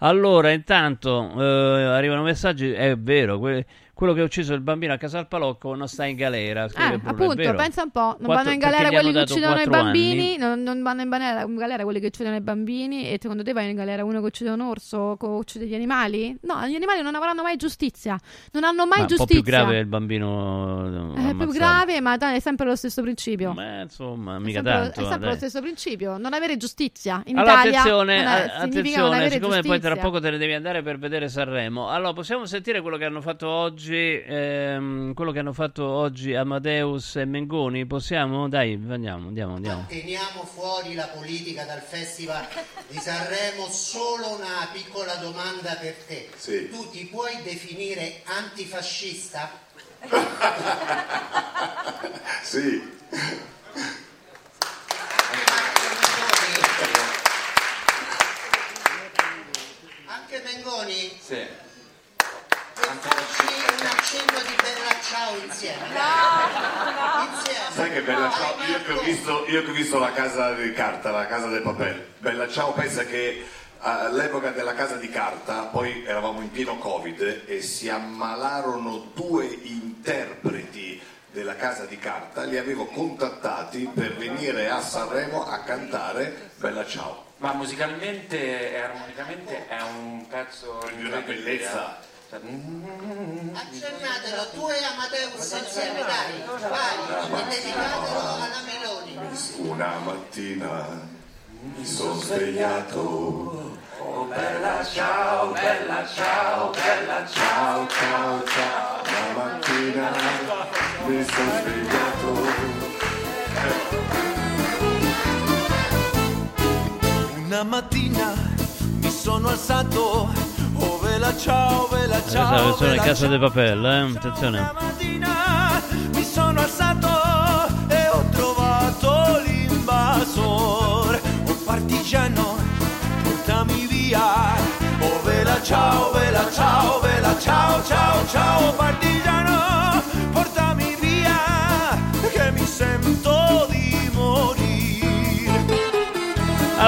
Allora, intanto eh, arrivano messaggi, è vero, que- quello che ha ucciso il bambino a Casalpalocco non sta in galera. Eh, Bruno, è appunto, pensa un po', non Quattro- vanno in galera quelli che uccidono i bambini, non, non vanno in galera, in galera quelli che uccidono i bambini e secondo te va in galera uno che uccide un orso o uccide gli animali? No, gli animali non avranno mai giustizia, non hanno mai Ma un po' giustizia. più grave è il bambino. È più ammazzato. grave, ma è sempre lo stesso principio. Beh, insomma, È mica sempre, tanto. è sempre dai. lo stesso principio, non avere giustizia. In allora, Italia attenzione, è- a- attenzione siccome poi tra giustizia. poco te ne devi andare per vedere Sanremo. Allora, possiamo sentire quello che hanno fatto oggi, ehm, quello che hanno fatto oggi Amadeus e Mengoni? Possiamo? Dai, andiamo, andiamo, andiamo. Teniamo fuori la politica dal Festival di Sanremo, solo una piccola domanda per te. Sì. Tu ti puoi definire antifascista? <laughs> Sì. Anche Mengoni? Sì. Un accenno di bella ciao insieme. Insieme. Sai che bella ciao, io che ho visto, io che ho visto la casa di carta, la casa del papel. Bella ciao pensa che all'epoca della casa di carta, poi eravamo in pieno Covid e si ammalarono due interpreti della casa di carta, li avevo contattati per venire a Sanremo a cantare Bella ciao. Ma musicalmente e armonicamente è un pezzo Di una bellezza. Eh. Cioè, mm, Accennatelo, tu e Amadeus insieme, dai. Vai, e dedicatelo alla Meloni. Una mattina mi sono svegliato. Oh bella ciao, bella ciao, bella ciao, ciao, ciao. La mattina mi sono svegliato. Una mattina mi sono alzato, oh vela ciao, Questa è la ciao, versione Casa de Papel, eh? Attenzione. mattina mi sono alzato e ho trovato l'invasor. Oh partigiano, portami via. Oh vela ciao, vela ciao, vela ciao, ciao, ciao partigiano,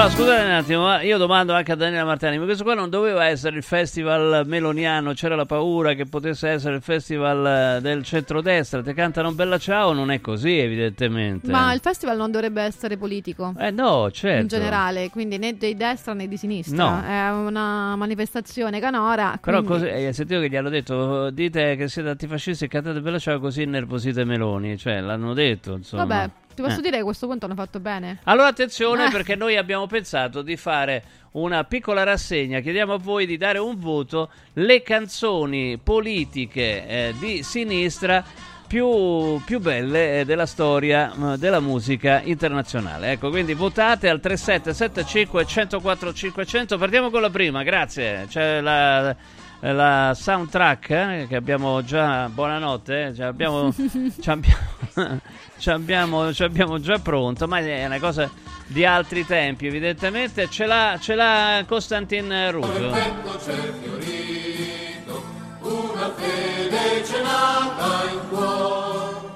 Scusate un attimo, ma io domando anche a Daniela Martani, ma questo qua non doveva essere il festival meloniano, c'era la paura che potesse essere il festival eh, del centrodestra, te cantano Bella Ciao, non è così evidentemente. Ma il festival non dovrebbe essere politico. Eh no, certo. In generale, quindi né di destra né di sinistra. No. È una manifestazione canora. Però quindi- così, hai sentito che gli hanno detto dite che siete antifascisti e cantate Bella Ciao così innervosite Meloni, cioè l'hanno detto insomma. Vabbè, ti posso Eh. dire che a questo punto hanno fatto bene. Allora attenzione Eh. perché noi abbiamo pensato di fare una piccola rassegna, chiediamo a voi di dare un voto, le canzoni politiche eh, di sinistra più, più belle eh, della storia eh, della musica internazionale. Ecco, quindi votate al 3775 104 500. Partiamo con la prima, grazie. C'è la, la soundtrack eh, che abbiamo già. Buonanotte, eh, <laughs> ci abbiamo, ci <laughs> abbiamo, ci abbiamo, ci abbiamo già pronto, ma è una cosa di altri tempi, evidentemente. Ce l'ha, ce l'ha Costantin Russo. c'è fiorito una fede celata in cuore.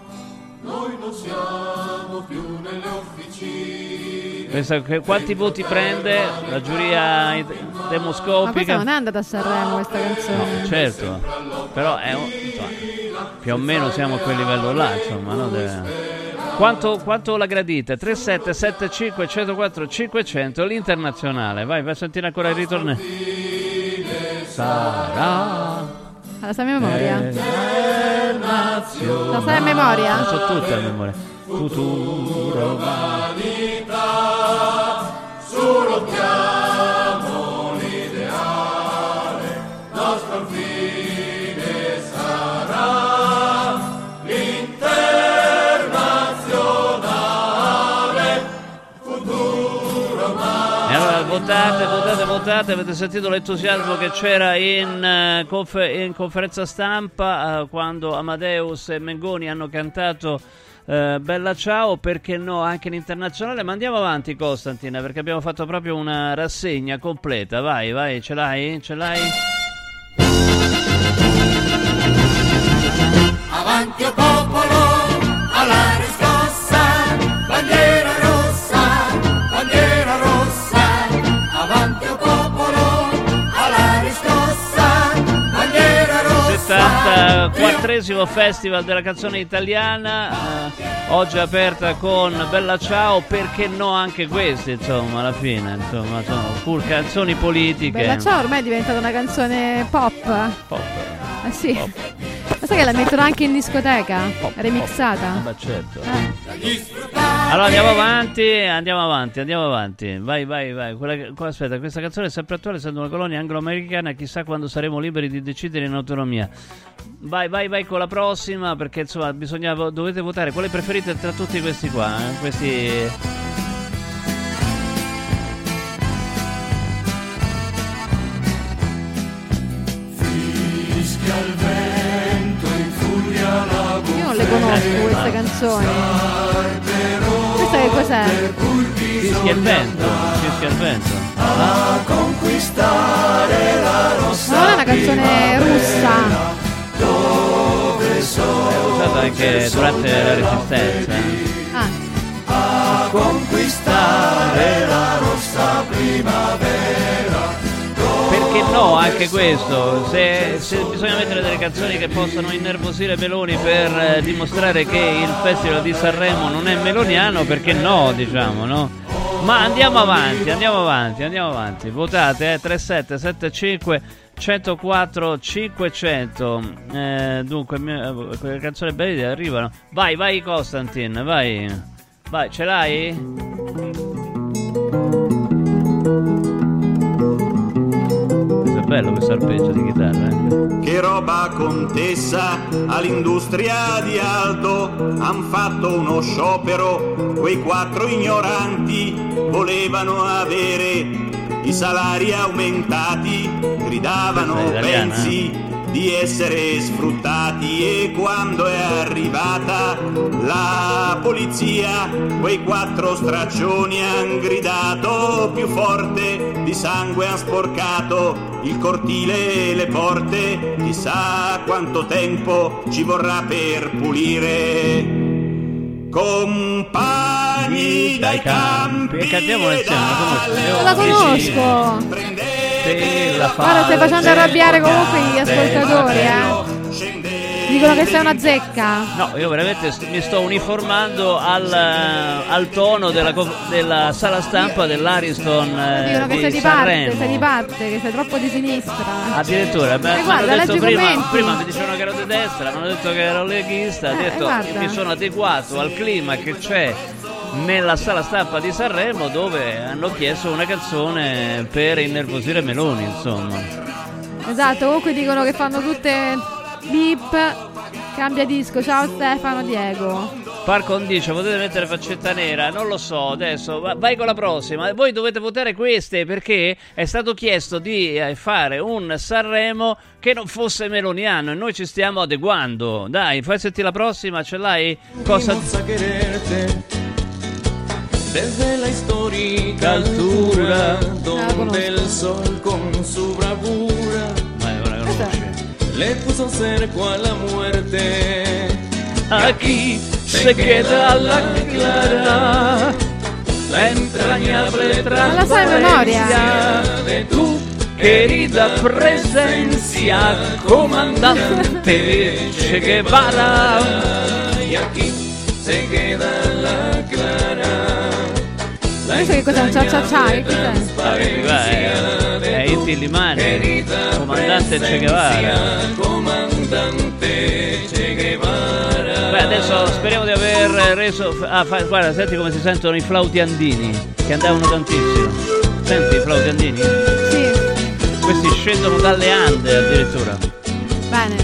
Noi non siamo più nelle officine. Questa- che- quanti voti prende la giuria id- Ma questa demoscopica? non è andata a Sanremo questa canzone. Certo, però è un- insomma, più o meno siamo a quel livello là, insomma, no? De- Quanto, quanto la gradite? 3775 104 500 l'internazionale. Vai, vai a sentire ancora il ritorno. Sarà La sai a memoria? La sai a memoria? La so tutte a memoria. Futuro votate, votate, votate, avete sentito l'entusiasmo che c'era in, eh, confer- in conferenza stampa eh, quando Amadeus e Mengoni hanno cantato eh, Bella Ciao, perché no anche in internazionale, ma andiamo avanti Costantina perché abbiamo fatto proprio una rassegna completa, vai, vai, ce l'hai? Ce l'hai? Avanti o popolo, alla riscossa, bandiera 74 ventitreesimo Festival della canzone italiana, eh, oggi aperta con Bella Ciao, perché no anche questi, insomma, alla fine, insomma, sono pur canzoni politiche. Bella ciao ormai è diventata una canzone pop. Pop. Eh sì. Ma sai che la mettono anche in discoteca? Remixata? Beh, certo. Eh. Allora andiamo avanti, andiamo avanti, andiamo avanti. Vai, vai, vai. Quella qua- aspetta, questa canzone è sempre attuale, essendo una colonia anglo-americana, chissà quando saremo liberi di decidere in autonomia. Vai, vai, vai con la prossima, perché insomma bisogna, dovete votare quale preferite tra tutti questi qua. eh? Questi. Fischia il vento, infuria la Io non le conosco queste canzoni. Questa che cos'è? Fischia il vento, fischia il vento. a conquistare la rossa Ma non è una canzone russa. Dove È sono usata anche durante la resistenza. Ah, a conquistare la rossa primavera Perché no, anche questo. Se, se bisogna mettere delle canzoni che possano innervosire Meloni per eh, dimostrare che il Festival di Sanremo non è meloniano, perché no, diciamo, no? Ma andiamo avanti, andiamo avanti, andiamo avanti. Votate eh, 3775 104 500. Eh, dunque, mi- eh, quelle canzoni belle arrivano. Vai, vai Costantin, vai. Vai, ce l'hai? Bello questo arpeggio di chitarra, eh? Che roba contessa all'industria di Aldo. Han fatto uno sciopero, quei quattro ignoranti volevano avere i salari aumentati, gridavano pensi di essere sfruttati e quando è arrivata la polizia quei quattro straccioni han gridato più forte di sangue han sporcato il cortile e le porte. Chissà quanto tempo ci vorrà per pulire. Compagni dai campi E cantiamo insieme, la conosco. Guarda, stai facendo arrabbiare comunque gli ascoltatori, eh. Dicono che sei una zecca. No, io veramente st- mi sto uniformando al, eh, al tono della, co- della sala stampa dell'Ariston eh, Dicono che di sei di parte, Sanremo. sei di parte, che sei troppo di sinistra. Addirittura, beh, Eh, guarda, detto leggi i prima, commenti. prima mi dicevano che ero di destra, mi hanno detto che ero leghista, ho Eh, detto guarda. mi sono adeguato al clima che c'è nella sala stampa di Sanremo dove hanno chiesto una canzone per innervosire Meloni, insomma. Esatto, comunque dicono che fanno tutte beep, cambia disco, ciao Stefano Diego. Parcon dice potete mettere faccetta nera, non lo so, adesso va- vai con la prossima. Voi dovete votare queste perché è stato chiesto di eh, fare un Sanremo che non fosse meloniano e noi ci stiamo adeguando. Dai, fai sentire la prossima, ce l'hai? Cosa desde la histórica Altura. altura donde el sol con su bravura le puso cerco a la muerte. Aquí se queda la clara, la entrañable transparencia de tu querida presencia, comandante <laughs> Che Guevara. Y aquí se queda. Questo che cos'è? Un cia cia cia? Che cos'è? Vabbè, vai, è Limani, comandante Che Guevara. Comandante Che Guevara. Beh, adesso speriamo di aver reso. Ah, fa- guarda, senti come si sentono i flauti andini, che andavano tantissimo. Senti i flauti andini? Sì, Questi scendono dalle Ande addirittura. bene.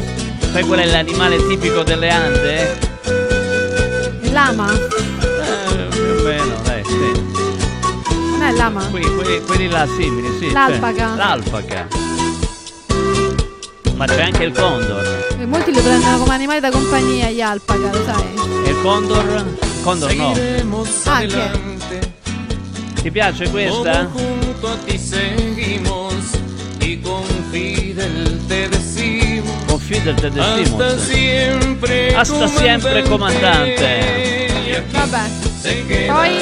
Sai qual è l'animale tipico delle Ande? Il lama? Lama? Qui, quelli, quelli là simili, sì. L'alpaca. cioè, l'alpaca. Ma c'è anche il condor. E molti li prendono come animali da compagnia gli alpaca, lo sai? E il condor? Il condor no. Anche. Ti piace questa? Como junto a ti seguimos y con Fidel te decimos hasta siempre comandante. Vabbè. Poi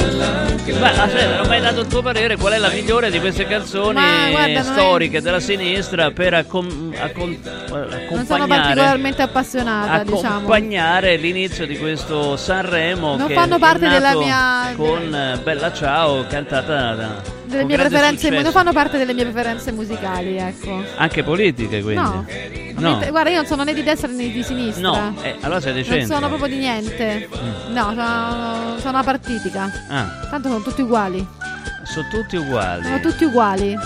Beh, aspetta, non mi hai dato il tuo parere. Qual è la migliore di queste canzoni Ma guarda, non è- storiche della sinistra per accom- accom- non sono accompagnare, particolarmente appassionata, diciamo. accompagnare l'inizio di questo Sanremo Non che fanno parte della mia- con Bella Ciao cantata da Delle mie preferenze, successo. non fanno parte delle mie preferenze musicali, ecco. anche politiche quindi. No. No. Guarda, io non sono né di destra né di sinistra. No, eh, allora sei non decente. sono proprio di niente. Mm. No, sono, sono una partitica. Ah, Tanto sono tutti uguali. sono tutti uguali. Sono tutti uguali.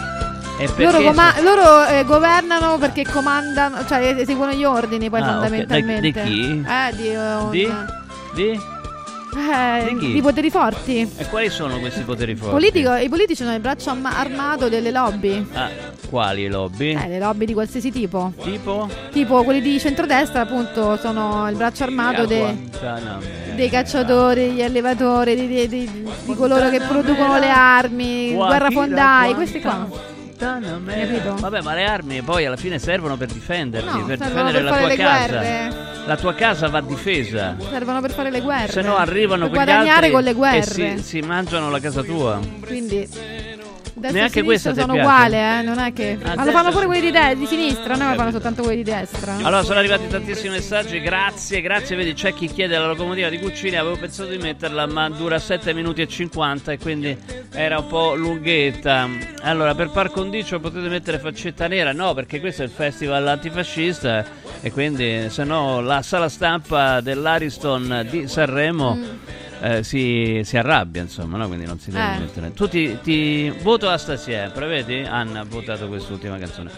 Loro, coma- so- loro, eh, governano perché comandano, cioè eseguono gli ordini poi Ah, fondamentalmente. Di- di chi? Eh, di, eh, un- Di? Di? Eh, di di poteri forti. E quali sono questi poteri forti? Politico- I politici sono il braccio armato delle lobby. Ah, quali lobby? Eh, le lobby di qualsiasi tipo. Tipo? Tipo quelli di centrodestra, appunto, sono il braccio armato de- Guantanamo. dei cacciatori, gli allevatori, di, di- di- di coloro che producono le armi, guerrafondai, questi qua. Capito? Vabbè, ma le armi poi alla fine servono per difenderti, No, per difendere per la tua casa. guerre. La tua casa va difesa. Servono per fare le guerre. Se no arrivano per quegli altri con le e guerre. si, si mangiano la casa tua. Quindi destra Neanche e ti sono uguali, eh? Non è che. Ah, Ma lo destra fanno pure quelli di, de- di sinistra, noi fanno soltanto quelli di destra. Allora sono arrivati tantissimi messaggi, grazie, grazie, vedi c'è chi chiede la locomotiva di Cuccini, avevo pensato di metterla ma dura 7 minuti e 50 e quindi era un po' lunghetta. Allora per par condicio potete mettere faccetta nera, no perché questo è il festival antifascista e quindi se no la sala stampa dell'Ariston di Sanremo... Mm. Eh, si, si arrabbia insomma no? quindi non si deve Eh. mettere tu ti, ti voto a sempre vedi Anna ha votato quest'ultima canzone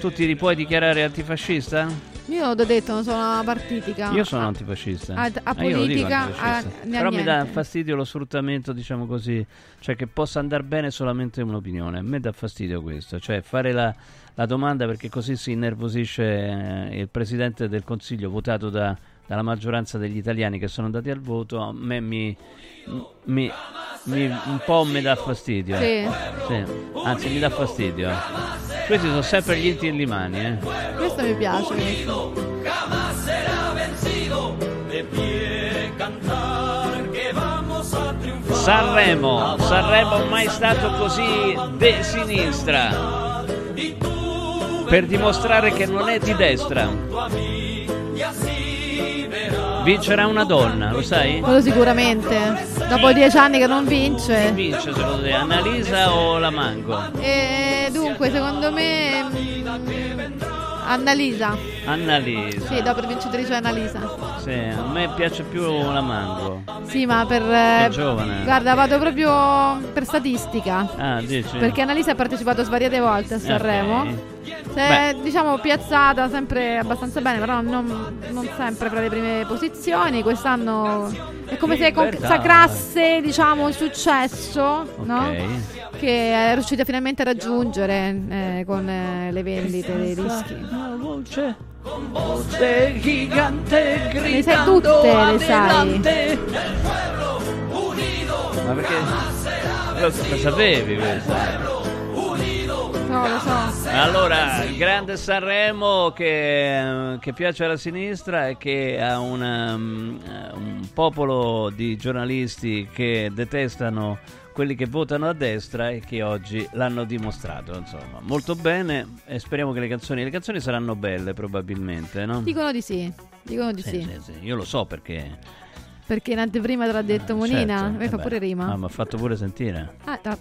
tu ti puoi dichiarare antifascista? Io ho detto, non sono una partitica. Io sono antifascista. a- a Eh, dico politica, antifascista. a- né a Però mi dà fastidio lo sfruttamento, diciamo così, cioè che possa andare bene solamente un'opinione. A me dà fastidio questo, cioè fare la, la domanda perché così si innervosisce eh, il presidente del Consiglio votato da- dalla maggioranza degli italiani che sono andati al voto, a me mi, mi- mi- un po' mi dà fastidio. Sì. Sì. Anzi, mi dà fastidio. Questi sono sempre gli inti in limani, eh. Questo mi piace. Sanremo, Sanremo mai stato così de sinistra per dimostrare che non è di destra. Vincerà una donna, lo sai? Quello sicuramente. Dopo dieci anni che non vince. Vince secondo te Annalisa o la Mango? E dunque, secondo me. Annalisa. Annalisa. Sì, dopo il vincitrice è Annalisa. Sì, a me piace più la Mango. Sì, ma per. È eh, giovane. Guarda, vado proprio per statistica. Ah, dici? Perché Annalisa ha partecipato svariate volte a Sanremo. Ok. Si è, diciamo, piazzata sempre abbastanza bene, però non, non sempre fra le prime posizioni. Quest'anno è come se consacrasse, diciamo, il successo, no? Che è riuscita finalmente a raggiungere eh, con eh, le vendite dei dischi. Voce, gigante Le sai tutte, le sai. Ma perché lo, lo sapevi questo? No, lo so. Allora, il grande Sanremo che, che piace alla sinistra e che ha una, mm, un popolo di giornalisti che detestano quelli che votano a destra e che oggi l'hanno dimostrato, insomma. Molto bene e speriamo che le canzoni, le canzoni saranno belle probabilmente, no? Dicono di sì. Dicono di sì. Sì, sì, sì, io lo so perché... Perché in anteprima te l'ha detto Monina. certo, eh fa beh. pure rima. Ah, mi ha fatto pure sentire. Ah, da-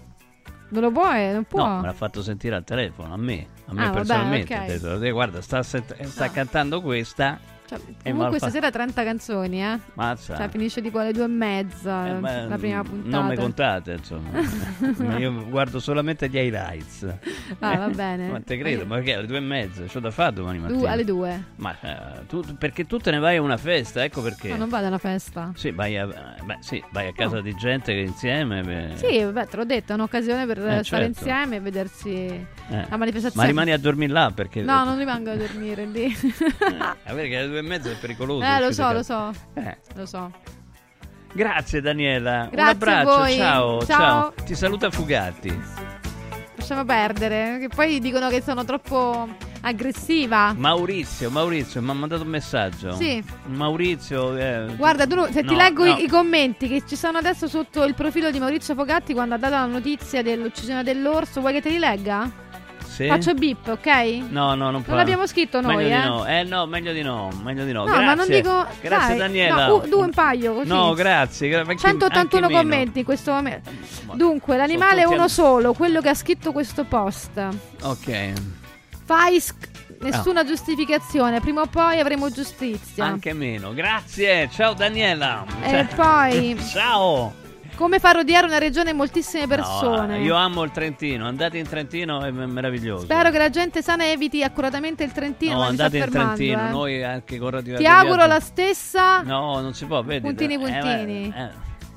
non lo puoi? Non può? No, me l'ha fatto sentire al telefono, a me, a me Ah, vabbè, personalmente. ok. Ha detto, "Eh, guarda, sta, sent- sta cantando questa. Cioè, comunque me stasera 30 canzoni, eh. Mazza. Cioè, finisce tipo alle due e mezza. Eh, ma, la prima puntata. Non mi contate, insomma. Ma <laughs> Io guardo solamente gli highlights. Ah, va bene. <laughs> Ma te credo, ma che alle due e mezza? C'ho da fare domani mattina. Du- alle due. Ma eh, tu, perché tu te ne vai a una festa, ecco perché. Ma non vado alla festa. Sì, vai a, beh, sì, vai a casa di gente che insieme. beh, Sì, vabbè, te l'ho detto, è un'occasione per Eh, stare certo. insieme e vedersi eh. la manifestazione. Ma rimani a dormire là perché. No, non rimango a dormire lì. Eh, perché alle due e mezza è pericoloso. eh, lo so, lo so. Eh. Lo so. Grazie Daniela. Grazie Un abbraccio, voi. ciao, Ciao. Ti saluta Fugatti. Lasciamo perdere. Che poi dicono che sono troppo aggressiva. Maurizio, Maurizio, mi ha mandato un messaggio. Sì. Maurizio, eh, Guarda, tu, se ti No, leggo no. i, i commenti che ci sono adesso sotto il profilo di Maurizio Fogatti quando ha dato la notizia dell'uccisione dell'orso, vuoi che te li legga? Sì? Faccio bip, ok? No, no, non, fa- l'abbiamo scritto noi, meglio eh? Di no. Eh no, meglio di no, meglio di no. No, grazie. ma non dico. Grazie dai, Daniela. No, due un paio così. No, grazie. gra- anche- 181 anche meno. commenti in questo momento. Dunque, l'animale è uno am- solo, quello che ha scritto questo post. Ok. Fai sc- nessuna giustificazione, prima o poi avremo giustizia. Anche meno. Grazie. Ciao Daniela. E Cioè- poi, <laughs> Ciao. Come far odiare una regione a moltissime persone? No, io amo il Trentino. Andate in Trentino è meraviglioso. Spero che la gente sana eviti accuratamente il Trentino. No, andate in Trentino. eh. Noi anche con Radio Ti auguro Viaggio- la stessa. No, non si può, vedi. Puntini, Eh, puntini. eh, eh.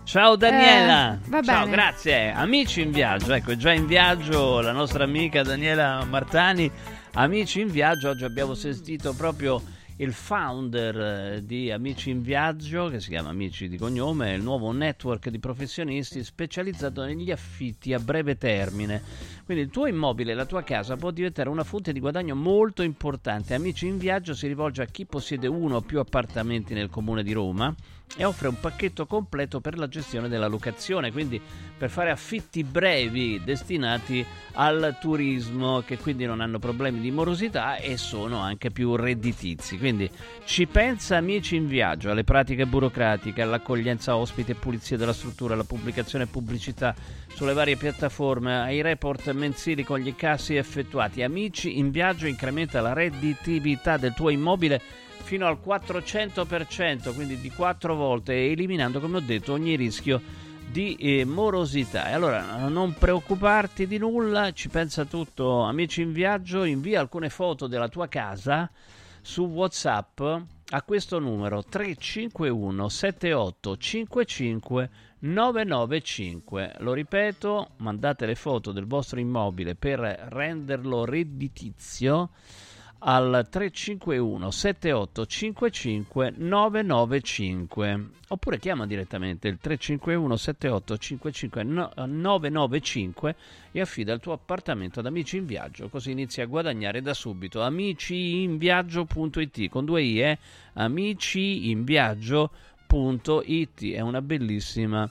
Ciao Daniela. Eh, Ciao, bene. grazie. Amici in viaggio, ecco, è già in viaggio la nostra amica Daniela Martani. Amici in viaggio, oggi abbiamo sentito proprio il founder eh, di Amici in Viaggio, che si chiama Amici di cognome, il nuovo network di professionisti specializzato negli affitti a breve termine. Quindi il tuo immobile, la tua casa può diventare una fonte di guadagno molto importante. Amici in Viaggio si rivolge a chi possiede uno o più appartamenti nel comune di Roma e offre un pacchetto completo per la gestione della locazione, quindi per fare affitti brevi destinati al turismo che quindi non hanno problemi di morosità e sono anche più redditizi. Quindi ci pensa amici in viaggio alle pratiche burocratiche, all'accoglienza ospiti e pulizia della struttura, alla pubblicazione e pubblicità sulle varie piattaforme, ai report mensili con gli incassi effettuati. Amici in viaggio incrementa la redditività del tuo immobile fino al 400%, quindi di 4 volte, eliminando, come ho detto, ogni rischio di eh, morosità. E allora non preoccuparti di nulla, ci pensa tutto. Amici in viaggio, invia alcune foto della tua casa su WhatsApp a questo numero 351 78 55 995. Lo ripeto, mandate le foto del vostro immobile per renderlo redditizio al 351 78 55 995 oppure chiama direttamente il 351 78 55 no- 995 e affida il tuo appartamento ad Amici in Viaggio così inizi a guadagnare da subito amiciinviaggio.it con due i eh? amiciinviaggio.it è una bellissima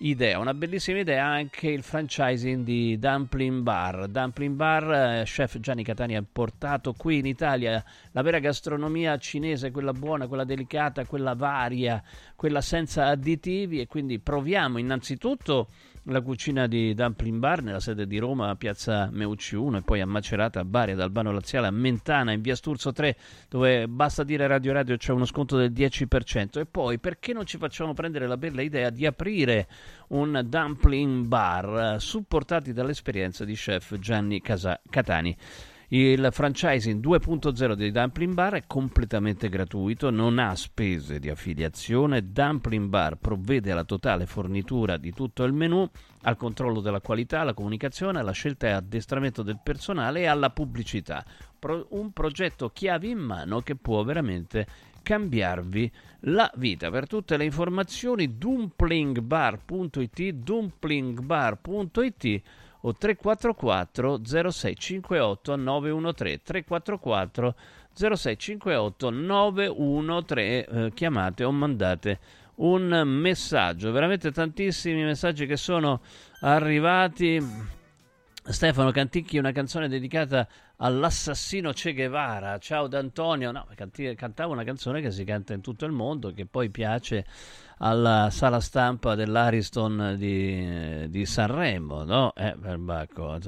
idea. Una bellissima idea anche il franchising di Dumpling Bar. Dumpling Bar, eh, chef Gianni Catani ha portato qui in Italia la vera gastronomia cinese, quella buona, quella delicata, quella varia, quella senza additivi e quindi proviamo innanzitutto la cucina di Dumpling Bar nella sede di Roma a Piazza Meucci 1 e poi a Macerata, a Bari, ad Albano Laziale, a Mentana, in via Sturzo 3 dove basta dire Radio Radio c'è uno sconto del 10% e poi perché non ci facciamo prendere la bella idea di aprire un dumpling bar supportati dall'esperienza di chef Gianni Casa- Catani. Il franchising 2.0 dei Dumpling Bar è completamente gratuito, non ha spese di affiliazione. Dumpling Bar provvede alla totale fornitura di tutto il menù, al controllo della qualità, alla comunicazione, alla scelta e addestramento del personale e alla pubblicità. Pro- un progetto chiave in mano che può veramente cambiarvi la vita. Per tutte le informazioni dumplingbar.it dumplingbar.it o 344 0658 913 344 0658 913 eh, chiamate o mandate un messaggio. Veramente tantissimi messaggi che sono arrivati. Stefano Canticchi una canzone dedicata all'assassino Che Guevara. Ciao D'Antonio. No, cantava una canzone che si canta in tutto il mondo che poi piace alla sala stampa dell'Ariston di, di Sanremo, no? Eh, perbacco.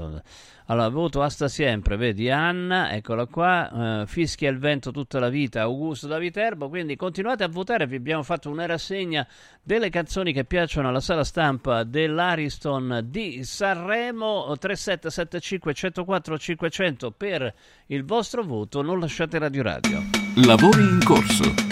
Allora, voto asta sempre, vedi Anna, eccola qua, eh, fischia il vento tutta la vita, Augusto da Viterbo, quindi continuate a votare, vi abbiamo fatto una rassegna delle canzoni che piacciono alla sala stampa dell'Ariston di Sanremo, 3775 104 500 per il vostro voto, non lasciate Radio Radio. Lavori in corso.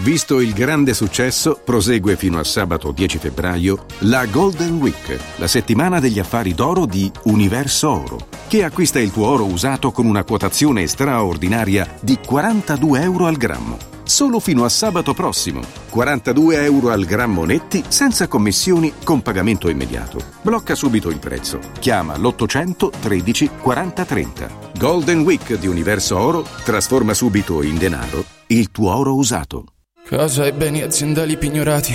Visto il grande successo, prosegue fino a sabato 10 febbraio la Golden Week, la settimana degli affari d'oro di Universo Oro, che acquista il tuo oro usato con una quotazione straordinaria di 42 euro al grammo. Solo fino a sabato prossimo. 42 euro al grammo netti, senza commissioni, con pagamento immediato. Blocca subito il prezzo. Chiama l'800 13 40 30. Golden Week di Universo Oro trasforma subito in denaro il tuo oro usato. Casa e beni aziendali pignorati,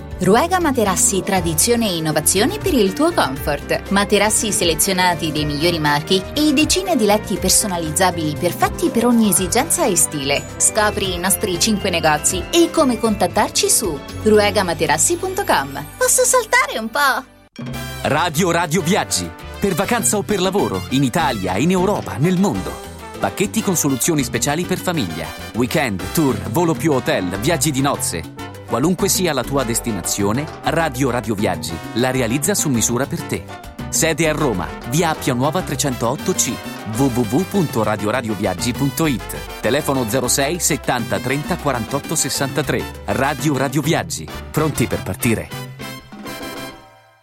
Ruega Materassi Tradizione e Innovazione per il tuo comfort. Materassi selezionati dei migliori marchi e decine di letti personalizzabili perfetti per ogni esigenza e stile. Scopri i nostri 5 negozi e come contattarci su ruegamaterassi.com. Posso saltare un po'? Radio Radio Viaggi. Per vacanza o per lavoro, in Italia, in Europa, nel mondo. Pacchetti con soluzioni speciali per famiglia. Weekend, tour, volo più hotel, viaggi di nozze. Qualunque sia la tua destinazione, Radio Radio Viaggi la realizza su misura per te. Sede a Roma, via Appia Nuova 308C, www.radioradioviaggi.it. Telefono 06 70 30 48 63. Radio Radio Viaggi. Pronti per partire?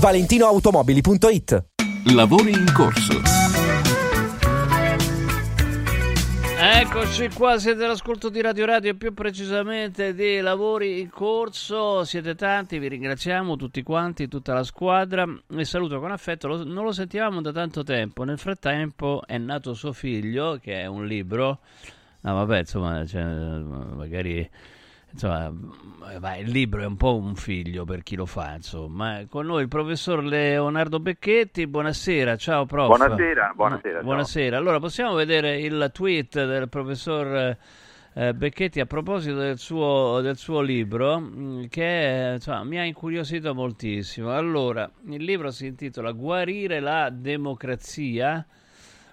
ValentinoAutomobili.it Lavori in corso. Eccoci qua, siete all'ascolto di Radio Radio, più precisamente di lavori in corso. Siete tanti, vi ringraziamo tutti quanti, tutta la squadra. E saluto con affetto, lo- non lo sentivamo da tanto tempo. Nel frattempo è nato suo figlio, che è un libro. No, vabbè, insomma, cioè, magari insomma, vai, il libro è un po' un figlio per chi lo fa, insomma. Con noi il professor Leonardo Becchetti, buonasera, ciao prof. Buonasera, buonasera. Buonasera. Allora, possiamo vedere il tweet del professor eh, Becchetti a proposito del suo, del suo libro, mh, che insomma, mi ha incuriosito moltissimo. Allora, il libro si intitola Guarire la democrazia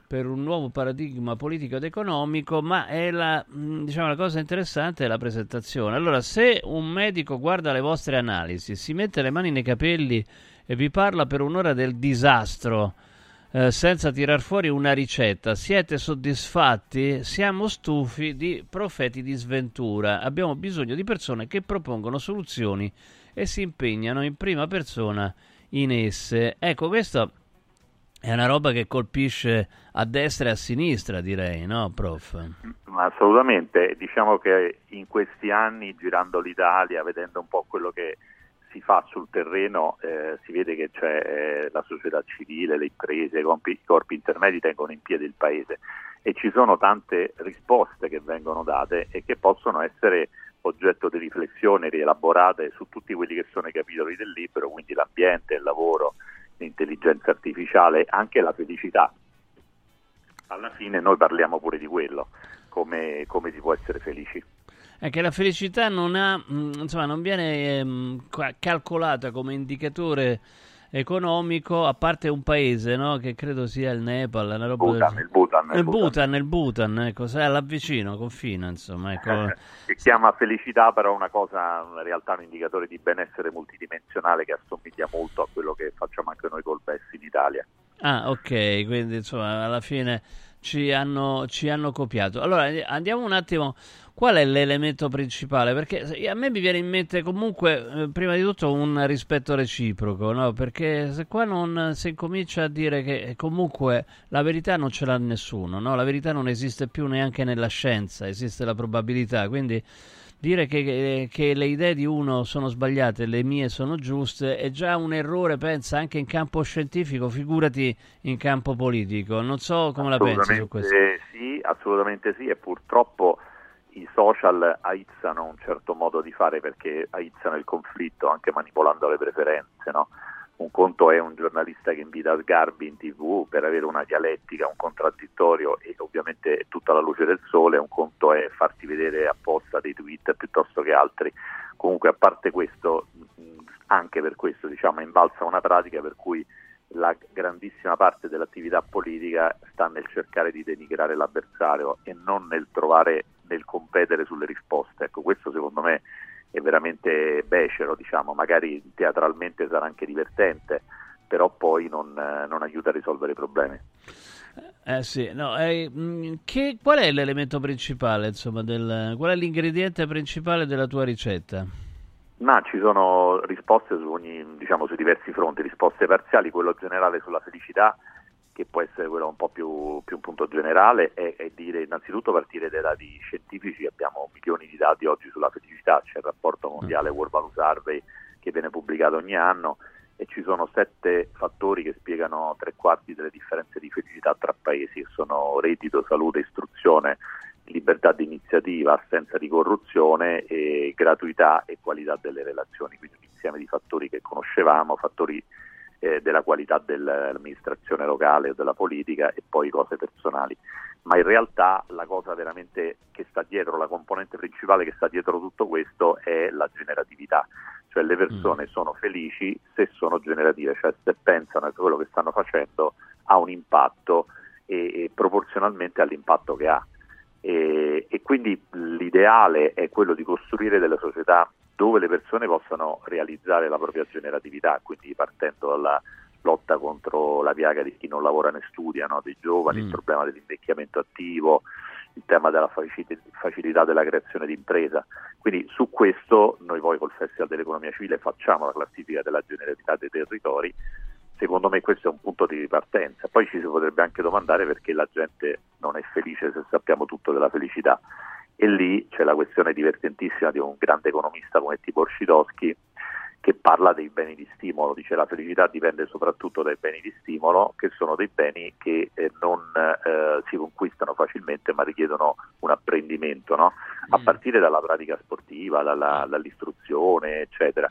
per un nuovo paradigma politico ed economico, ma è la, mh, diciamo, la cosa interessante è la presentazione. Allora, se un medico guarda le vostre analisi, si mette le mani nei capelli e vi parla per un'ora del disastro, eh, senza tirar fuori una ricetta, siete soddisfatti? Siamo stufi di profeti di sventura. Abbiamo bisogno di persone che propongono soluzioni e si impegnano in prima persona in esse. Ecco, questo è una roba che colpisce a destra e a sinistra, direi, no, prof? Assolutamente, diciamo che in questi anni girando l'Italia, vedendo un po' quello che si fa sul terreno, eh, si vede che c'è eh, la società civile, le imprese, i corpi intermedi tengono in piedi il paese e ci sono tante risposte che vengono date e che possono essere oggetto di riflessione rielaborate su tutti quelli che sono i capitoli del libro, quindi l'ambiente, il lavoro, l'intelligenza artificiale, anche la felicità. Alla fine noi parliamo pure di quello, come, come si può essere felici. È che la felicità non, ha, mh, insomma, non viene ehm, calcolata come indicatore economico, a parte un paese, no? che credo sia il Nepal, una roba Bhutan, del- il Bhutan, il Bhutan. Il Bhutan, ecco, sai, confina, insomma, ecco. <laughs> Si chiama felicità, però una cosa, in realtà un indicatore di benessere multidimensionale che assomiglia molto a quello che facciamo anche noi col BES in Italia. Ah, ok, quindi insomma alla fine ci hanno, ci hanno copiato. Allora eh, andiamo un attimo, qual è l'elemento principale? Perché se- a me mi viene in mente comunque, eh, prima di tutto, un rispetto reciproco, no? Perché se qua non si comincia a dire che eh, comunque la verità non ce l'ha nessuno, no? La verità non esiste più neanche nella scienza, esiste la probabilità, quindi dire che, che- che le idee di uno sono sbagliate le mie sono giuste è già un errore, pensa, anche in campo scientifico, figurati in campo politico. Non so come la pensi su questo. Sì, assolutamente sì, e purtroppo i social aizzano un certo modo di fare perché aizzano il conflitto anche manipolando le preferenze. no? Un conto è un giornalista che invita Sgarbi in tv per avere una dialettica, un contraddittorio e ovviamente tutta la luce del sole, un conto è farti vedere apposta dei tweet piuttosto che altri. Comunque a parte questo, anche per questo diciamo, invalsa una pratica per cui la grandissima parte dell'attività politica sta nel cercare di denigrare l'avversario e non nel trovare, nel competere sulle risposte. Ecco, questo secondo me è veramente becero, diciamo, magari teatralmente sarà anche divertente, però poi non, eh, non aiuta a risolvere i problemi. Eh sì, no, eh, mh, che- qual è l'elemento principale, insomma, del, qual è l'ingrediente principale della tua ricetta? Ma ci sono risposte su ogni, diciamo, su diversi fronti, risposte parziali, quello generale sulla felicità, che può essere quello un po' più, più un punto generale, è, è dire innanzitutto partire dai dati scientifici, abbiamo milioni di dati oggi sulla felicità, c'è il rapporto mondiale World Value Survey che viene pubblicato ogni anno e ci sono sette fattori che spiegano tre quarti delle differenze di felicità tra paesi, che sono reddito, salute, istruzione, libertà di iniziativa, assenza di corruzione e gratuità e qualità delle relazioni, quindi un insieme di fattori che conoscevamo, fattori eh, della qualità dell'amministrazione locale o della politica e poi cose personali. Ma in realtà la cosa veramente che sta dietro, la componente principale che sta dietro tutto questo è la generatività, cioè le persone sono felici se sono generative, cioè se pensano che quello che stanno facendo ha un impatto e, e proporzionalmente all'impatto che ha. E, e quindi l'ideale è quello di costruire delle società dove le persone possano realizzare la propria generatività, quindi partendo dalla lotta contro la piaga di chi non lavora né studia, no? dei giovani, il problema dell'invecchiamento attivo, il tema della facil- facilità della creazione di impresa. Quindi su questo noi poi col Festival dell'Economia Civile facciamo la classifica della generatività dei territori. Secondo me questo è un punto di ripartenza. Poi ci si potrebbe anche domandare perché la gente non è felice se sappiamo tutto della felicità. E lì c'è la questione divertentissima di un grande economista come Tibor Scitoschi che parla dei beni di stimolo, dice la felicità dipende soprattutto dai beni di stimolo, che sono dei beni che eh, non eh, si conquistano facilmente ma richiedono un apprendimento, no? a partire dalla pratica sportiva, dalla, dall'istruzione, eccetera.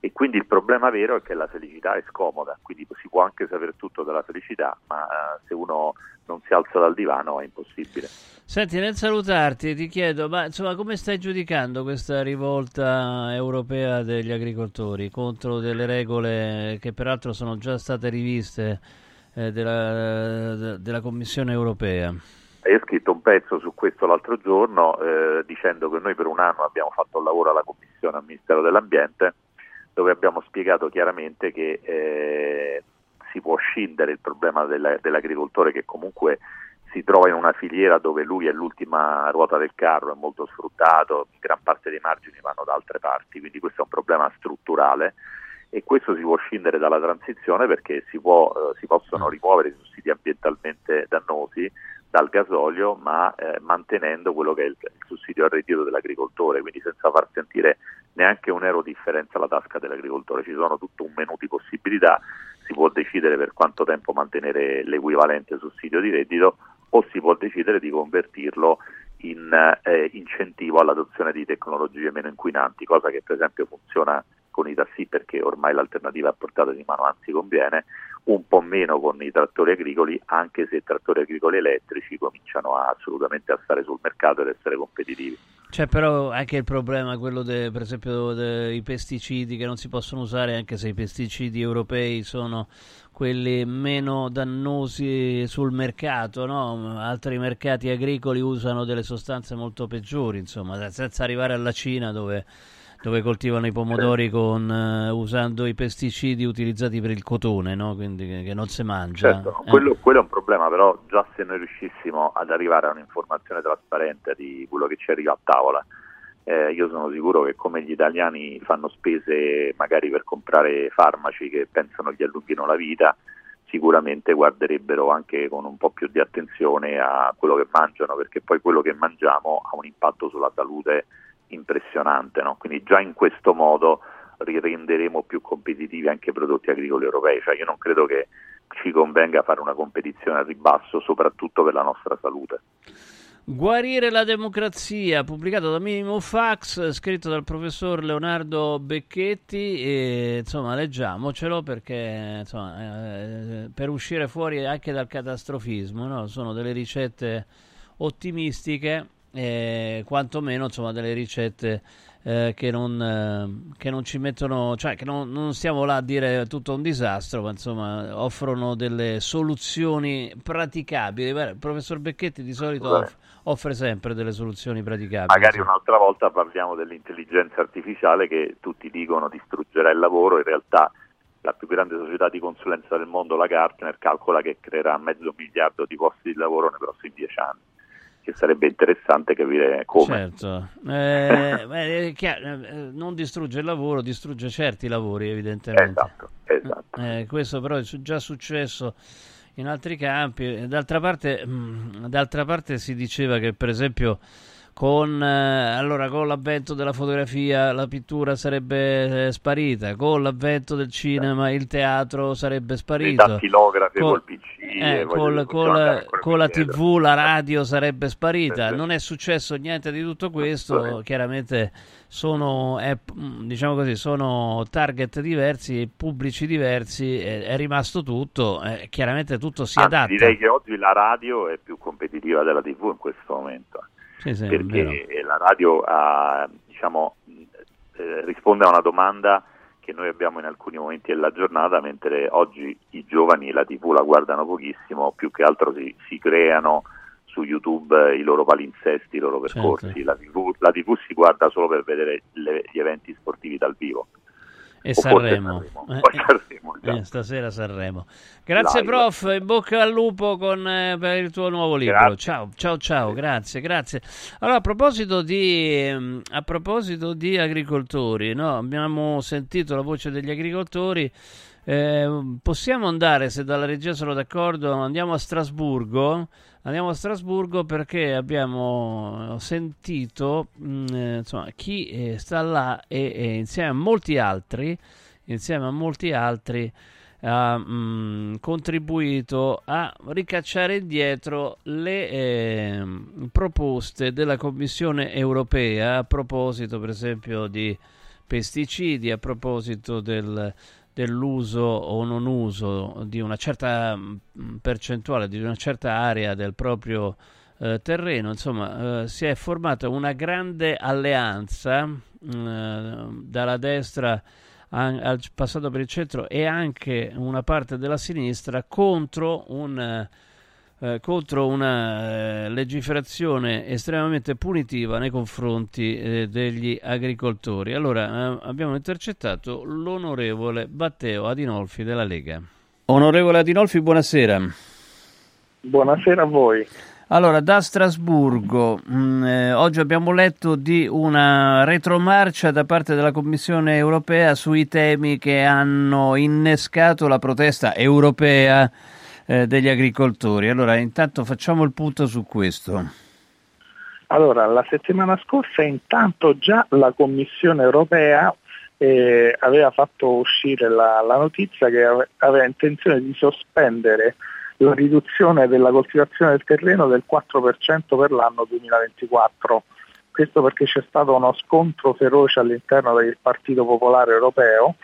E quindi il problema vero è che la felicità è scomoda, quindi si può anche sapere tutto della felicità, ma eh, se uno non si alza dal divano è impossibile. Senti, nel salutarti ti chiedo, ma insomma, come stai giudicando questa rivolta europea degli agricoltori contro delle regole che peraltro sono già state riviste eh, della, della Commissione europea? Io ho scritto un pezzo su questo l'altro giorno eh, dicendo che noi per un anno abbiamo fatto un lavoro alla Commissione al Ministero dell'Ambiente dove abbiamo spiegato chiaramente che eh, si può scindere il problema della, dell'agricoltore che comunque si trova in una filiera dove lui è l'ultima ruota del carro, è molto sfruttato, gran parte dei margini vanno da altre parti, quindi questo è un problema strutturale e questo si può scindere dalla transizione perché si, può, eh, si possono rimuovere i sussidi ambientalmente dannosi dal gasolio ma eh, mantenendo quello che è il, il sussidio al reddito dell'agricoltore, quindi senza far sentire neanche un euro differenza alla tasca dell'agricoltore, ci sono tutto un menù di possibilità, si può decidere per quanto tempo mantenere l'equivalente sussidio di reddito o si può decidere di convertirlo in eh, incentivo all'adozione di tecnologie meno inquinanti, cosa che per esempio funziona con i tassi perché ormai l'alternativa a portata di mano, anzi conviene, un po' meno con i trattori agricoli, anche se i trattori agricoli elettrici cominciano a, assolutamente a stare sul mercato ed essere competitivi. C'è però anche il problema, quello de, per esempio dei pesticidi che non si possono usare, anche se i pesticidi europei sono quelli meno dannosi sul mercato, no? altri mercati agricoli usano delle sostanze molto peggiori, insomma, senza arrivare alla Cina dove dove coltivano i pomodori con, uh, usando i pesticidi utilizzati per il cotone, no? quindi che, che, non si mangia. Certo, eh. quello, quello, è un problema, però già se noi riuscissimo ad arrivare a un'informazione trasparente di quello che ci arriva a tavola, eh, io sono sicuro che come gli italiani fanno spese magari per comprare farmaci che pensano gli allunghino la vita, sicuramente guarderebbero anche con un po' più di attenzione a quello che mangiano, perché poi quello che mangiamo ha un impatto sulla salute impressionante, no? quindi già in questo modo renderemo più competitivi anche i prodotti agricoli europei, cioè io non credo che ci convenga fare una competizione al ribasso, soprattutto per la nostra salute. Guarire la democrazia, pubblicato da Minimo Fax, scritto dal professor Leonardo Becchetti, e insomma leggiamocelo perché insomma, eh, per uscire fuori anche dal catastrofismo, no? sono delle ricette ottimistiche eh, quantomeno insomma delle ricette eh, che, non, eh, che, non, ci mettono, cioè che non, non, stiamo là a dire tutto un disastro, ma insomma offrono delle soluzioni praticabili. Beh, il professor Becchetti di solito off- offre sempre delle soluzioni praticabili. Magari un'altra volta parliamo dell'intelligenza artificiale che tutti dicono distruggerà il lavoro, in realtà la più grande società di consulenza del mondo, la Gartner, calcola che creerà mezzo miliardo di posti di lavoro nei prossimi dieci anni che sarebbe interessante capire come. Certo, eh, beh, chiaro, eh, non distrugge il lavoro, distrugge certi lavori evidentemente. Esatto, esatto. Eh, questo però è già successo in altri campi. D'altra parte, mh, mm, d'altra parte si diceva che per esempio con, eh, allora, con l'avvento della fotografia la pittura sarebbe eh, sparita, con l'avvento del cinema il teatro sarebbe sparito, i dattilografi con, col PC, eh, col, col, con la tv, la radio sarebbe sparita. Non è successo niente di tutto questo, chiaramente sono, è, diciamo così, sono target diversi, pubblici diversi, è, è rimasto tutto, eh, chiaramente tutto si Anzi, adatta. Direi che oggi la radio è più competitiva della tv in questo momento sì, sì, perché la radio ha, diciamo, eh, risponde a una domanda che noi abbiamo in alcuni momenti della giornata, mentre oggi i giovani la TV la guardano pochissimo, più che altro si, si creano su YouTube i loro palinsesti, i loro percorsi. Certo. La, TV, la, TV, si guarda solo per vedere le, gli eventi sportivi dal vivo. E Sanremo, eh, Sanremo eh, stasera Sanremo. Grazie Live. prof, in bocca al lupo con, eh, per il tuo nuovo libro. Grazie. Ciao, ciao, ciao, grazie, grazie. Allora, a proposito di, mm, a proposito di agricoltori, no? abbiamo sentito la voce degli agricoltori Eh, possiamo andare, se dalla regia sono d'accordo, andiamo a Strasburgo. Andiamo a Strasburgo perché abbiamo sentito mh, eh, insomma, chi eh, sta là e, e, insieme a molti altri, insieme a molti altri ha mh, contribuito a ricacciare indietro le eh, proposte della Commissione europea a proposito per esempio di pesticidi, a proposito del, dell'uso o non uso di una certa percentuale, di una certa area del proprio eh, terreno, insomma eh, si è formata una grande alleanza eh, dalla destra al passato per il centro e anche una parte della sinistra contro, un, eh, contro una eh, legiferazione estremamente punitiva nei confronti eh, degli agricoltori. Allora eh, abbiamo intercettato l'onorevole Batteo Adinolfi della Lega. Onorevole Adinolfi, buonasera. Buonasera a voi. Allora, da Strasburgo, mh, mm, eh, oggi abbiamo letto di una retromarcia da parte della Commissione europea sui temi che hanno innescato la protesta europea eh, degli agricoltori. Allora, intanto facciamo il punto su questo. Allora, la settimana scorsa intanto già la Commissione europea eh, aveva fatto uscire la, la notizia che aveva intenzione di sospendere la riduzione della coltivazione del terreno del 4% per l'anno 2024. Questo perché c'è stato uno scontro feroce all'interno del Partito Popolare Europeo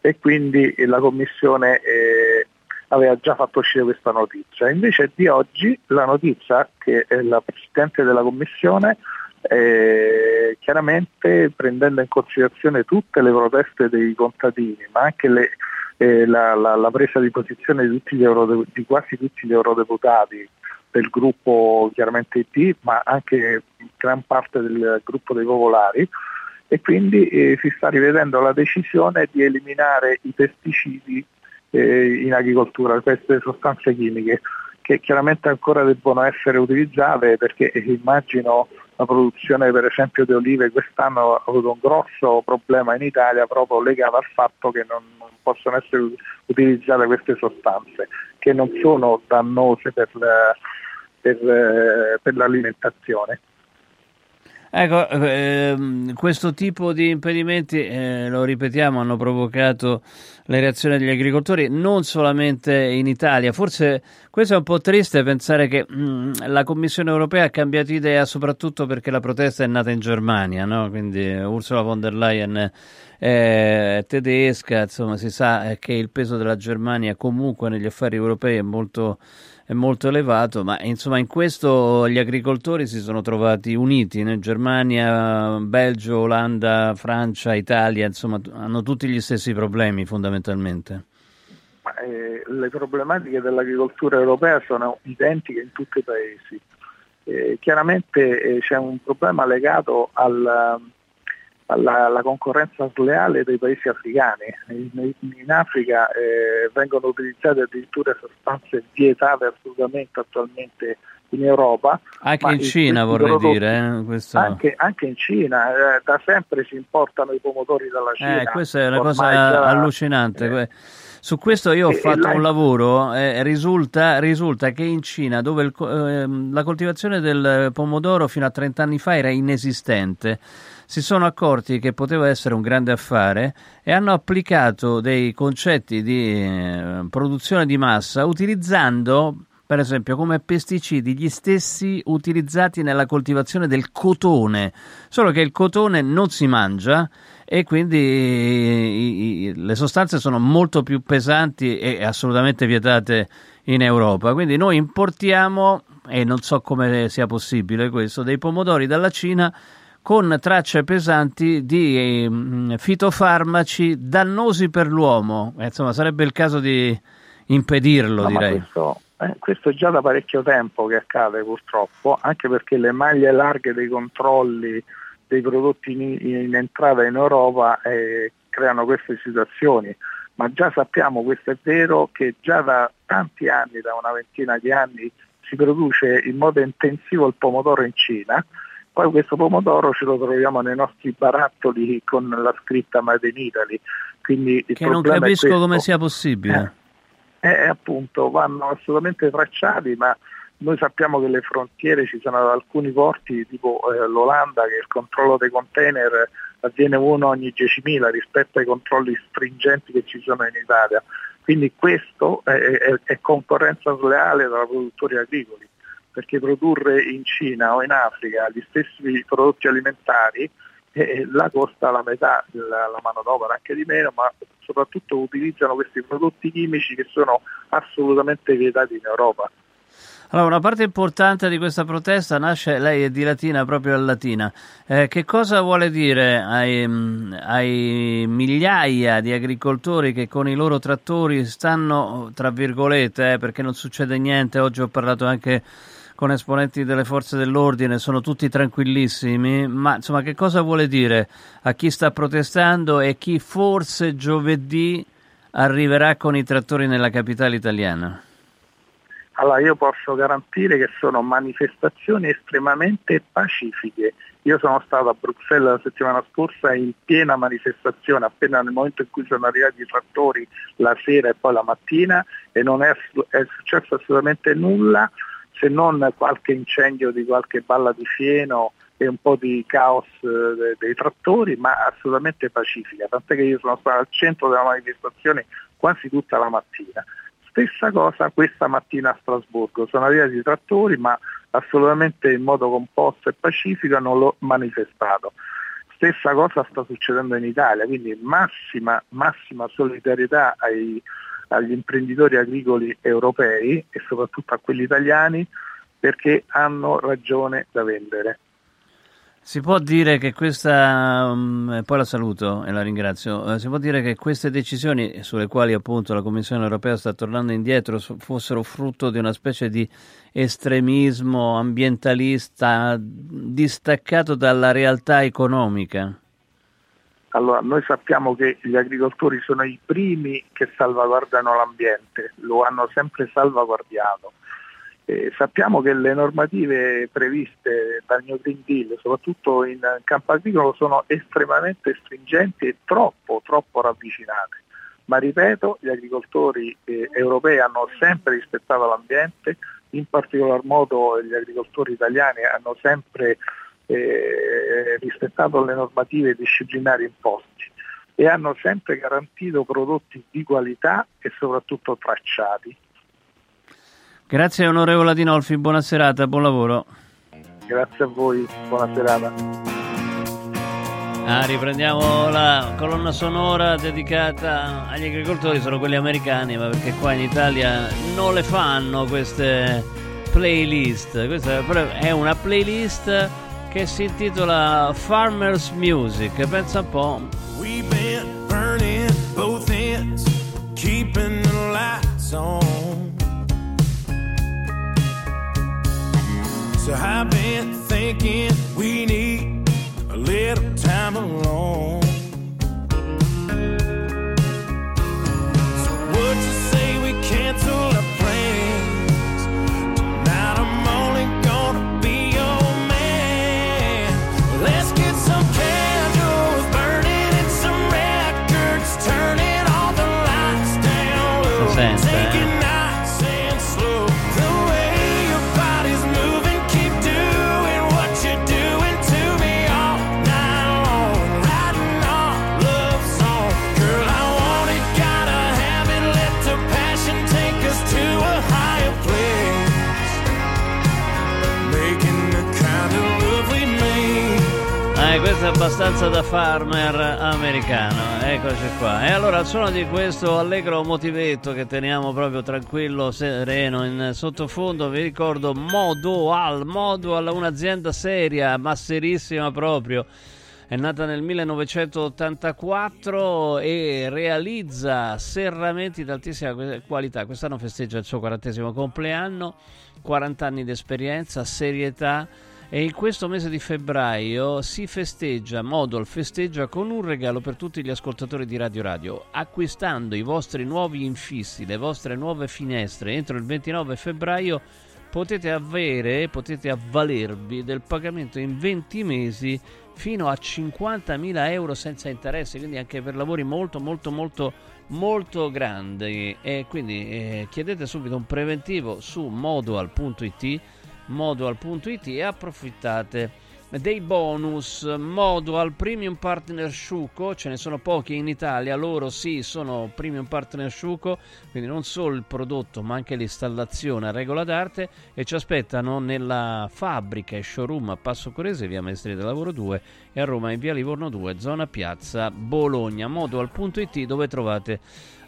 e quindi la Commissione eh, aveva già fatto uscire questa notizia. Invece di oggi la notizia che la Presidente della Commissione eh, chiaramente prendendo in considerazione tutte le proteste dei contadini, ma anche le, eh, la, la, la, presa di posizione di, tutti euro, di, quasi tutti gli eurodeputati del gruppo chiaramente IT, ma anche gran parte del gruppo dei popolari e quindi eh, si sta rivedendo la decisione di eliminare i pesticidi eh, in agricoltura, queste sostanze chimiche che chiaramente ancora debbono essere utilizzate perché immagino la produzione per esempio di olive quest'anno ha avuto un grosso problema in Italia proprio legato al fatto che non, non possono essere utilizzate queste sostanze che non sono dannose per, per, per l'alimentazione. Ecco, ehm, questo tipo di impedimenti, eh, lo ripetiamo, hanno provocato le reazioni degli agricoltori non solamente in Italia. Forse questo è un po' triste pensare che mh, mm, la Commissione europea ha cambiato idea soprattutto perché la protesta è nata in Germania, no? quindi Ursula von der Leyen è tedesca, insomma si sa che il peso della Germania comunque negli affari europei è molto molto elevato, ma insomma in questo gli agricoltori si sono trovati uniti, né? Germania, Belgio, Olanda, Francia, Italia, insomma hanno tutti gli stessi problemi fondamentalmente. Eh, le problematiche dell'agricoltura europea sono identiche in tutti i paesi. Eh, chiaramente eh, c'è un problema legato al, alla, alla, concorrenza sleale dei paesi africani. In, in Africa eh, vengono utilizzate addirittura sostanze vietate assolutamente attualmente in Europa. Anche in Cina vorrei dire. Eh, questo... anche, anche, in Cina, eh, da sempre si importano i pomodori dalla Cina. Eh, questa è una cosa già... allucinante. Eh. Su questo io ho fatto un lavoro, eh, risulta, risulta, che in Cina, dove il, eh, la coltivazione del pomodoro fino a 30 anni fa era inesistente, si sono accorti che poteva essere un grande affare e hanno applicato dei concetti di eh, produzione di massa utilizzando per esempio come pesticidi gli stessi utilizzati nella coltivazione del cotone, solo che il cotone non si mangia e quindi i, i, le sostanze sono molto più pesanti e assolutamente vietate in Europa. Quindi noi importiamo, e non so come sia possibile questo, dei pomodori dalla Cina con tracce pesanti di eh, fitofarmaci dannosi per l'uomo. Eh, insomma, sarebbe il caso di impedirlo, no, direi. Questo, eh, questo, è già da parecchio tempo che accade purtroppo, anche perché le maglie larghe dei controlli dei prodotti in, in entrata in Europa eh, creano queste situazioni. Ma già sappiamo, questo è vero, che già da tanti anni, da una ventina di anni, si produce in modo intensivo il pomodoro in Cina Poi questo pomodoro ce lo troviamo nei nostri barattoli con la scritta Made in Italy. Quindi Che non capisco come sia possibile. Eh, eh, appunto, vanno assolutamente tracciati, ma noi sappiamo che le frontiere ci sono alcuni porti, tipo eh, l'Olanda, che il controllo dei container avviene uno ogni 10.000 rispetto ai controlli stringenti che ci sono in Italia. Quindi questo è, è- è concorrenza sleale tra produttori agricoli, perché produrre in Cina o in Africa gli stessi prodotti alimentari eh, là costa la metà la, la manodopera, anche di meno, ma soprattutto utilizzano questi prodotti chimici che sono assolutamente vietati in Europa. Allora, una parte importante di questa protesta nasce, lei è di Latina, proprio a Latina. Eh, che cosa vuole dire ai, mm, ai migliaia di agricoltori che con i loro trattori stanno, tra virgolette, eh, perché non succede niente, oggi ho parlato anche con esponenti delle forze dell'ordine, sono tutti tranquillissimi, ma insomma che cosa vuole dire a chi sta protestando e chi forse giovedì arriverà con i trattori nella capitale italiana? Allora io posso garantire che sono manifestazioni estremamente pacifiche. Io sono stato a Bruxelles la settimana scorsa in piena manifestazione, appena nel momento in cui sono arrivati i trattori la sera e poi la mattina e non è, è successo assolutamente nulla se non qualche incendio di qualche balla di fieno e un po' di caos eh, de- dei trattori, ma assolutamente pacifica, tant'è che io sono stato al centro della manifestazione quasi tutta la mattina. Stessa cosa questa mattina a Strasburgo, sono arrivati i trattori ma assolutamente in modo composto e pacifico hanno lo- manifestato. Stessa cosa sta succedendo in Italia, quindi massima, massima solidarietà ai- agli imprenditori agricoli europei e soprattutto a quelli italiani perché hanno ragione da vendere. Si può dire che questa, e poi la saluto e la ringrazio, eh, si può dire che queste decisioni sulle quali appunto la Commissione europea sta tornando indietro fossero frutto di una specie di estremismo ambientalista distaccato dalla realtà economica? Allora, noi sappiamo che gli agricoltori sono i primi che salvaguardano l'ambiente, lo hanno sempre salvaguardiato. Eh, sappiamo che le normative previste dal New Green Deal, soprattutto in campo agricolo, sono estremamente stringenti e troppo, troppo ravvicinate. Ma ripeto, gli agricoltori eh, europei hanno sempre rispettato l'ambiente, in particolar modo gli agricoltori italiani hanno sempre eh, rispettato le normative disciplinari imposti e hanno sempre garantito prodotti di qualità e soprattutto tracciati. Grazie onorevole Adinolfi, buona serata, buon lavoro. Grazie a voi, buona serata. Ah, riprendiamo la colonna sonora dedicata agli agricoltori, sono quelli americani, ma perché qua in Italia non le fanno queste playlist. Questa è una playlist che si intitola Farmers Music, pensa un po'. We've been burning both ends, keeping the lights on. So I've been thinking we need a little time alone. È abbastanza da farmer americano, eccoci qua. E allora al suono di questo allegro motivetto che teniamo proprio tranquillo, sereno in sottofondo, vi ricordo Modoal, Modoal, un'azienda seria, masserissima proprio. È nata nel 1984 e realizza serramenti di altissima qualità. Quest'anno festeggia il suo quarantesimo compleanno, 40 anni di esperienza, serietà e in questo mese di febbraio si festeggia, Modol festeggia con un regalo per tutti gli ascoltatori di Radio Radio. Acquistando i vostri nuovi infissi, le vostre nuove finestre entro il 29 febbraio potete avere, potete avvalervi del pagamento in 20 mesi fino a 50.000 euro senza interessi, quindi anche per lavori molto molto molto molto grandi e quindi eh, chiedete subito un preventivo su modual.it modual.it e approfittate dei bonus. Modual Premium Partner Sciuco ce ne sono pochi in Italia loro sì sono Premium Partner Sciuco quindi non solo il prodotto ma anche l'installazione a regola d'arte e ci aspettano nella fabbrica e showroom a Passo Corese via Maestri del Lavoro 2 e a Roma in via Livorno 2 zona piazza Bologna. Modual.it dove trovate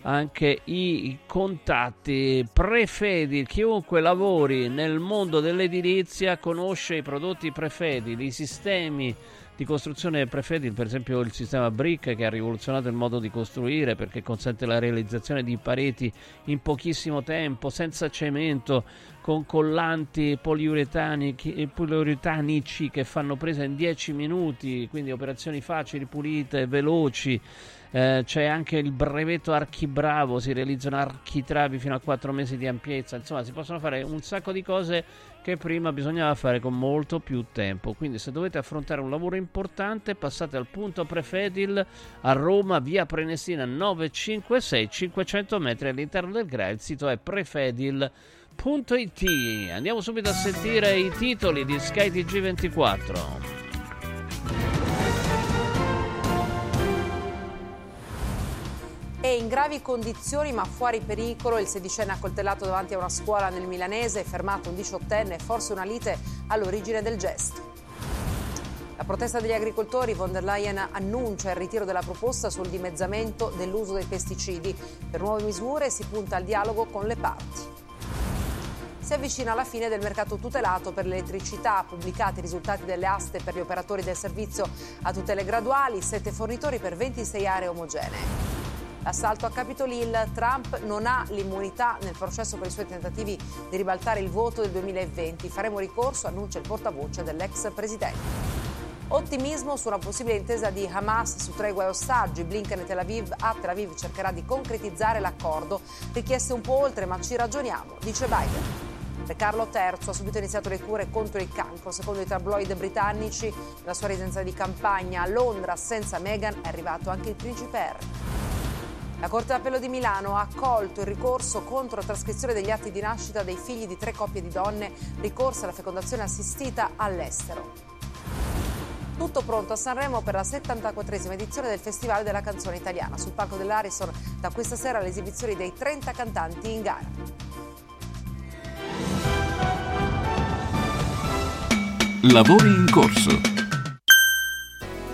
anche i contatti Prefedil. Chiunque lavori nel mondo dell'edilizia conosce i prodotti Prefedil, i sistemi di costruzione Prefedil, per esempio il sistema Brick che ha rivoluzionato il modo di costruire perché consente la realizzazione di pareti in pochissimo tempo, senza cemento, con collanti poliuretanici, poliuretanici che fanno presa in 10 minuti, quindi operazioni facili, pulite, veloci. Eh, c'è anche il brevetto archibravo, si realizzano architravi fino a 4 mesi di ampiezza, insomma si possono fare un sacco di cose che prima bisognava fare con molto più tempo. Quindi se dovete affrontare un lavoro importante passate al punto Prefedil a Roma, via Prenestina 956, 500 metri all'interno del GRA, il sito è prefedil.it. Andiamo subito a sentire i titoli di Sky TG24. È in gravi condizioni ma fuori pericolo il sedicenne accoltellato davanti a una scuola nel Milanese, fermato un diciottenne, forse una lite all'origine del gesto. La protesta degli agricoltori, von der Leyen annuncia il ritiro della proposta sul dimezzamento dell'uso dei pesticidi. Per nuove misure si punta al dialogo con le parti. Si avvicina la fine del mercato tutelato per l'elettricità, pubblicati i risultati delle aste per gli operatori del servizio a tutele graduali, sette fornitori per 26 aree omogenee. L'assalto a Capitol Hill, Trump non ha l'immunità nel processo per i suoi tentativi di ribaltare il voto del 2020. Faremo ricorso, annuncia il portavoce dell'ex presidente. Ottimismo su una possibile intesa di Hamas su tregua e ostaggi. Blinken e Tel Aviv, a Tel Aviv cercherà di concretizzare l'accordo. Richieste un po' oltre, ma ci ragioniamo, dice Biden. Re Carlo III ha subito iniziato le cure contro il cancro. Secondo i tabloid britannici, nella sua residenza di campagna a Londra, senza Meghan, è arrivato anche il principe Harry. La Corte d'Appello di Milano ha accolto il ricorso contro la trascrizione degli atti di nascita dei figli di tre coppie di donne ricorse alla fecondazione assistita all'estero. Tutto pronto a Sanremo per la 74esima edizione del Festival della canzone italiana. Sul palco dell'Arison da questa sera le esibizioni dei 30 cantanti in gara. Lavori in corso.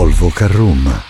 Volvo Carroom.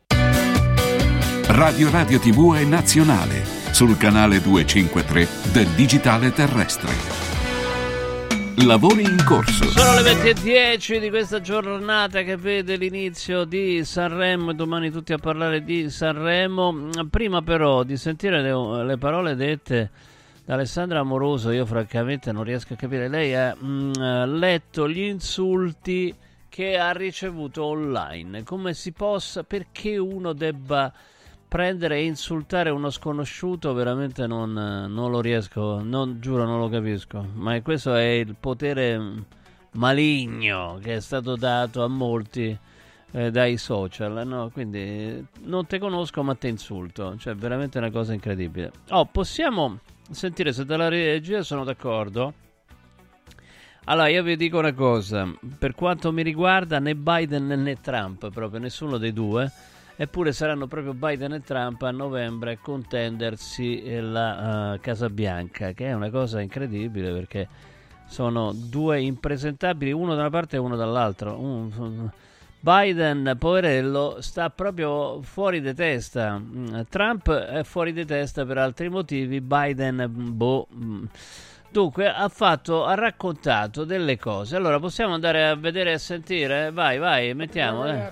Radio Radio TV è nazionale sul canale 253 del digitale terrestre. Lavori in corso. Sono le 20.10 di questa giornata che vede l'inizio di Sanremo e domani tutti a parlare di Sanremo. Prima però di sentire le, le parole dette da Alessandra Amoroso, io francamente non riesco a capire. Lei ha mm, letto gli insulti che ha ricevuto online. Come si possa, perché uno debba prendere e insultare uno sconosciuto veramente non, non lo riesco, non, giuro non lo capisco, ma questo è il potere maligno che è stato dato a molti eh, dai social, no? quindi non te conosco ma te insulto, cioè veramente una cosa incredibile. Oh, possiamo sentire se dalla regia sono d'accordo? Allora, io vi dico una cosa, per quanto mi riguarda né Biden né Trump, proprio nessuno dei due, Eppure saranno proprio Biden e Trump a novembre a contendersi la uh, Casa Bianca, che è una cosa incredibile perché sono due impresentabili, uno da una parte e uno dall'altra. Biden, poverello, sta proprio fuori di testa. Mm, Trump è fuori di testa per altri motivi. Biden, boh. Dunque, ha fatto, ha raccontato delle cose. Allora, possiamo andare a vedere e a sentire? Vai, vai, mettiamo. Eh.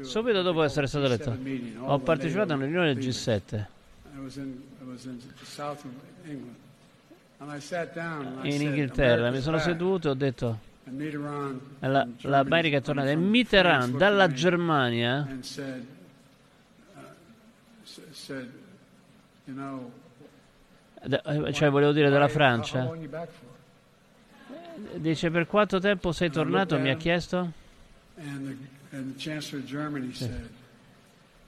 Subito dopo essere stato eletto, ho partecipato a una riunione del G7 in Inghilterra. Mi sono seduto e ho detto: la, l'America è tornata. E Mitterrand dalla Germania D- cioè volevo dire della Francia. Dice per quanto tempo sei tornato mi ha chiesto?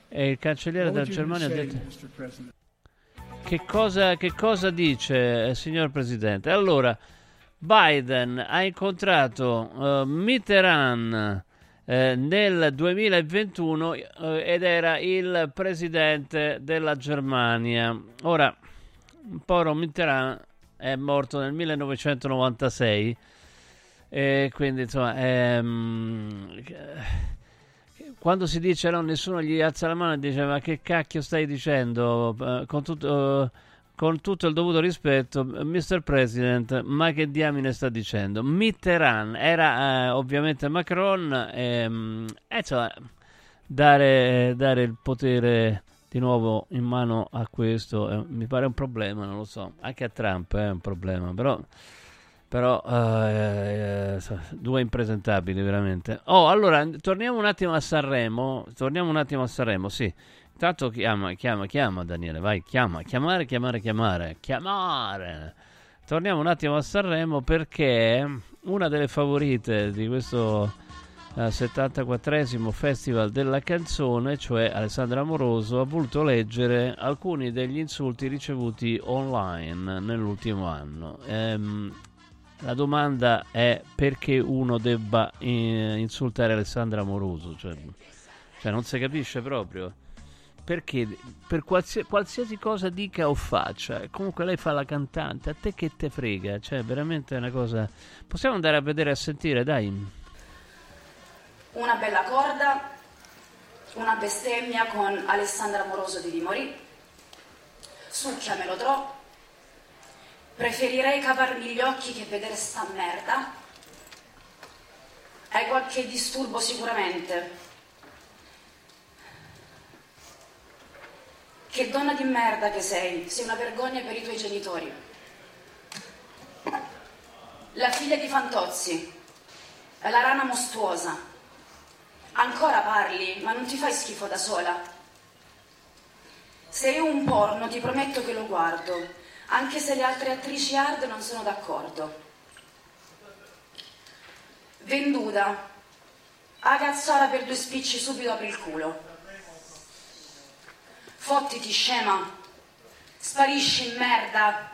E il cancelliere della Germania ha detto che cosa, che cosa dice eh, signor Presidente? Allora Biden ha incontrato uh, Mitterrand eh, nel 2021 eh, ed era il presidente della Germania. Ora, un po' Mitterrand è morto nel 1996 e quindi insomma ehm, quando si dice no nessuno gli alza la mano e dice ma che cacchio stai dicendo Eh, con tutto, con tutto il dovuto rispetto Mr. President ma che diamine sta dicendo Mitterrand era eh, ovviamente Macron ehm, e insomma dare, dare il potere di nuovo in mano a questo eh, mi pare un problema, non lo so. Anche a Trump è un problema, però, però eh, eh, due impresentabili veramente. Oh, allora torniamo un attimo a Sanremo. Torniamo un attimo a Sanremo, sì. Intanto chiama, chiama, chiama Daniele, vai, chiama, chiamare, chiamare, chiamare, chiamare. Torniamo un attimo a Sanremo perché una delle favorite di questo al 74 Festival della canzone, cioè Alessandra Amoroso, ha voluto leggere alcuni degli insulti ricevuti online nell'ultimo anno. Ehm, la domanda è perché uno debba eh, insultare Alessandra Amoroso, cioè, cioè non si capisce proprio. Perché per qualsiasi, qualsiasi cosa dica o faccia, comunque lei fa la cantante, a te che te frega, cioè veramente è una cosa... Possiamo andare a vedere a sentire, dai. Una bella corda, una bestemmia con Alessandra Moroso di Dimori. Succhiamelo tro. Preferirei cavarmi gli occhi che vedere sta merda. Hai qualche disturbo sicuramente. Che donna di merda che sei, sei una vergogna per i tuoi genitori. La figlia di Fantozzi, la rana mostruosa. Ancora parli, ma non ti fai schifo da sola. Se io un porno ti prometto che lo guardo, anche se le altre attrici hard non sono d'accordo. Venduta, a per due spicci subito apri il culo. Fottiti scema, sparisci merda.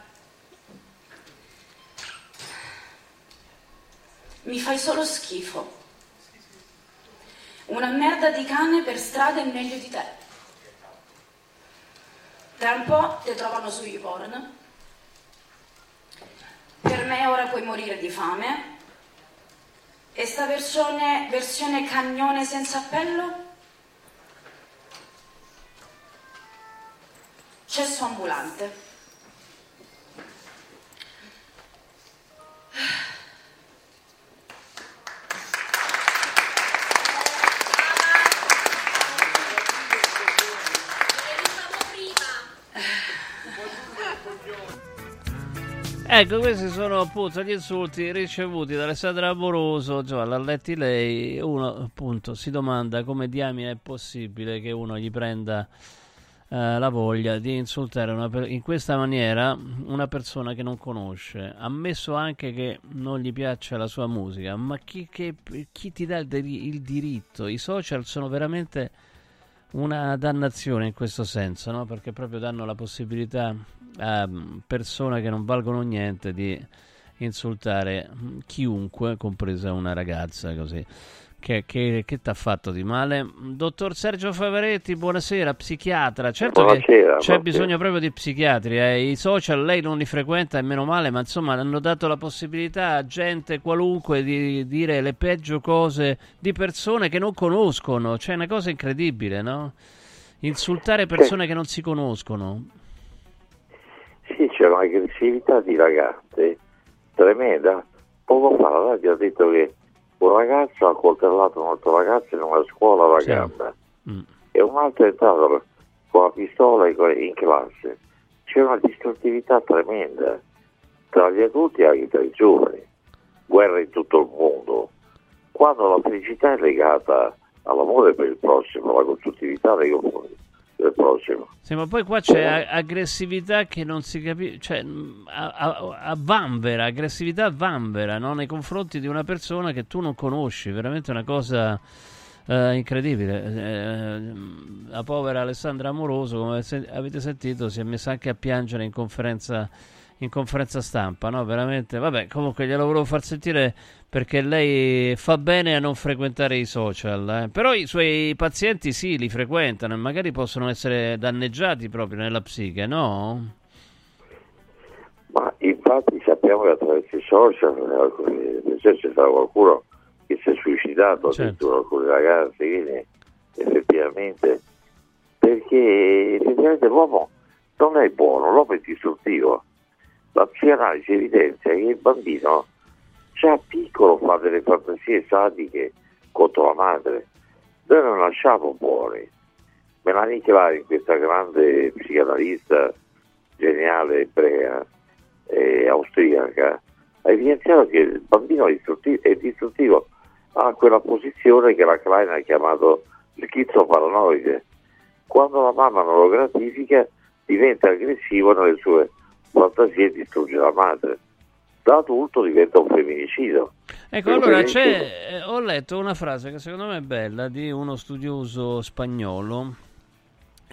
Mi fai solo schifo. Una merda di cane per strada è meglio di te. Tra un po' ti trovano su YouPorn. Per me ora puoi morire di fame. E sta versione, versione cagnone senza appello? Cesso ambulante. Ecco, questi sono appunto gli insulti ricevuti da Alessandra Amoroso, l'ha letti lei, uno appunto si domanda come diamine è possibile che uno gli prenda eh, la voglia di insultare per- in questa maniera una persona che non conosce, ammesso anche che non gli piaccia la sua musica, ma chi, che- chi ti dà il, diri- il diritto? I social sono veramente una dannazione in questo senso, no? perché proprio danno la possibilità a mm, persone che non valgono niente di insultare chiunque, compresa una ragazza così. Che, che, che ti ha fatto di male? Dottor Sergio Favaretti, buonasera, psichiatra. Certo Buonasera, che c'è buonasera. bisogno proprio di psichiatri. eh. I social lei non li frequenta e meno male, ma insomma hanno dato la possibilità a gente qualunque di dire le peggio cose di persone che non conoscono. Cioè, è una cosa incredibile, no? Insultare persone che non si conoscono. Sì, c'è un'aggressività di ragazze tremenda. Poco fa la radio ha detto che un ragazzo ha coltellato un altro ragazzo in una scuola alla Sì. gamba Mm. e un altro è entrato con la pistola in classe. C'è una distruttività tremenda tra gli adulti e anche tra i giovani. Guerra in tutto il mondo. Quando la felicità è legata all'amore per il prossimo, alla costruttività nei confronti del prossimo. Sì, ma poi qua c'è a- aggressività che non si capisce, cioè mh, a, a- a vanvera, aggressività vanvera no? nei confronti di una persona che tu non conosci, veramente una cosa eh, incredibile. Eh, la povera Alessandra Amoroso, come avete sentito, si è messa anche a piangere in conferenza, in conferenza stampa, no? Veramente, vabbè, comunque glielo volevo far sentire perché lei fa bene a non frequentare i social, eh. però i suoi pazienti sì, li frequentano e magari possono essere danneggiati proprio nella psiche, no? Ma infatti sappiamo che attraverso i social alcuni- per esempio, c'è stato qualcuno che si è suicidato, Certo. addirittura alcuni ragazzi, quindi effettivamente perché effettivamente l'uomo non è buono, l'uomo è distruttivo. La psicanalisi evidenzia che il bambino già piccolo fa delle fantasie sadiche contro la madre. Noi non lasciamo buoni. Melanie Chivari, questa grande psicanalista geniale ebrea e austriaca, ha evidenziato che il bambino è distruttivo, ha quella posizione che la Klein ha chiamato schizoparanoide. Quando la mamma non lo gratifica diventa aggressivo nelle sue fantasie distrugge la madre. Da adulto diventa un femminicidio. Ecco, allora c'è, eh, ho letto una frase che secondo me è bella di uno studioso spagnolo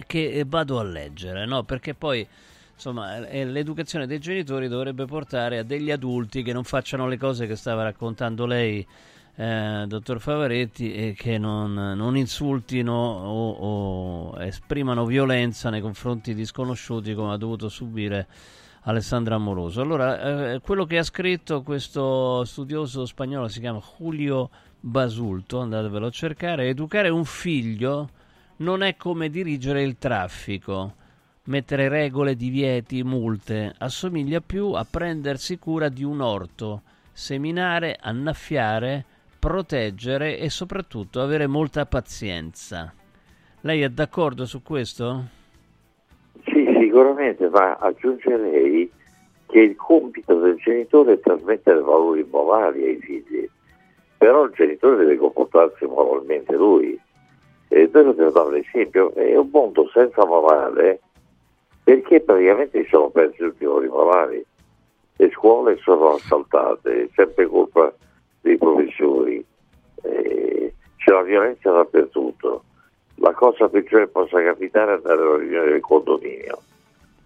che eh, vado a leggere, no? Perché poi insomma eh, l'educazione dei genitori dovrebbe portare a degli adulti che non facciano le cose che stava raccontando lei, eh, dottor Favaretti, e che non, non insultino o, o esprimano violenza nei confronti di sconosciuti come ha dovuto subire Alessandra Amoroso. Allora, eh, quello che ha scritto questo studioso spagnolo si chiama Julio Basulto, andatevelo a cercare, educare un figlio non è come dirigere il traffico, mettere regole, divieti, multe, assomiglia più a prendersi cura di un orto, seminare, annaffiare, proteggere e soprattutto avere molta pazienza. Lei è d'accordo su questo? Sicuramente, ma aggiungerei che il compito del genitore è trasmettere valori morali ai figli, però il genitore deve comportarsi moralmente lui. E noi dobbiamo dare l'esempio, è un mondo senza morale perché praticamente si sono persi tutti i valori morali. Le scuole sono assaltate, è sempre colpa dei professori, eh, c'è la violenza dappertutto. La cosa peggiore che possa capitare è andare alla riunione del condominio.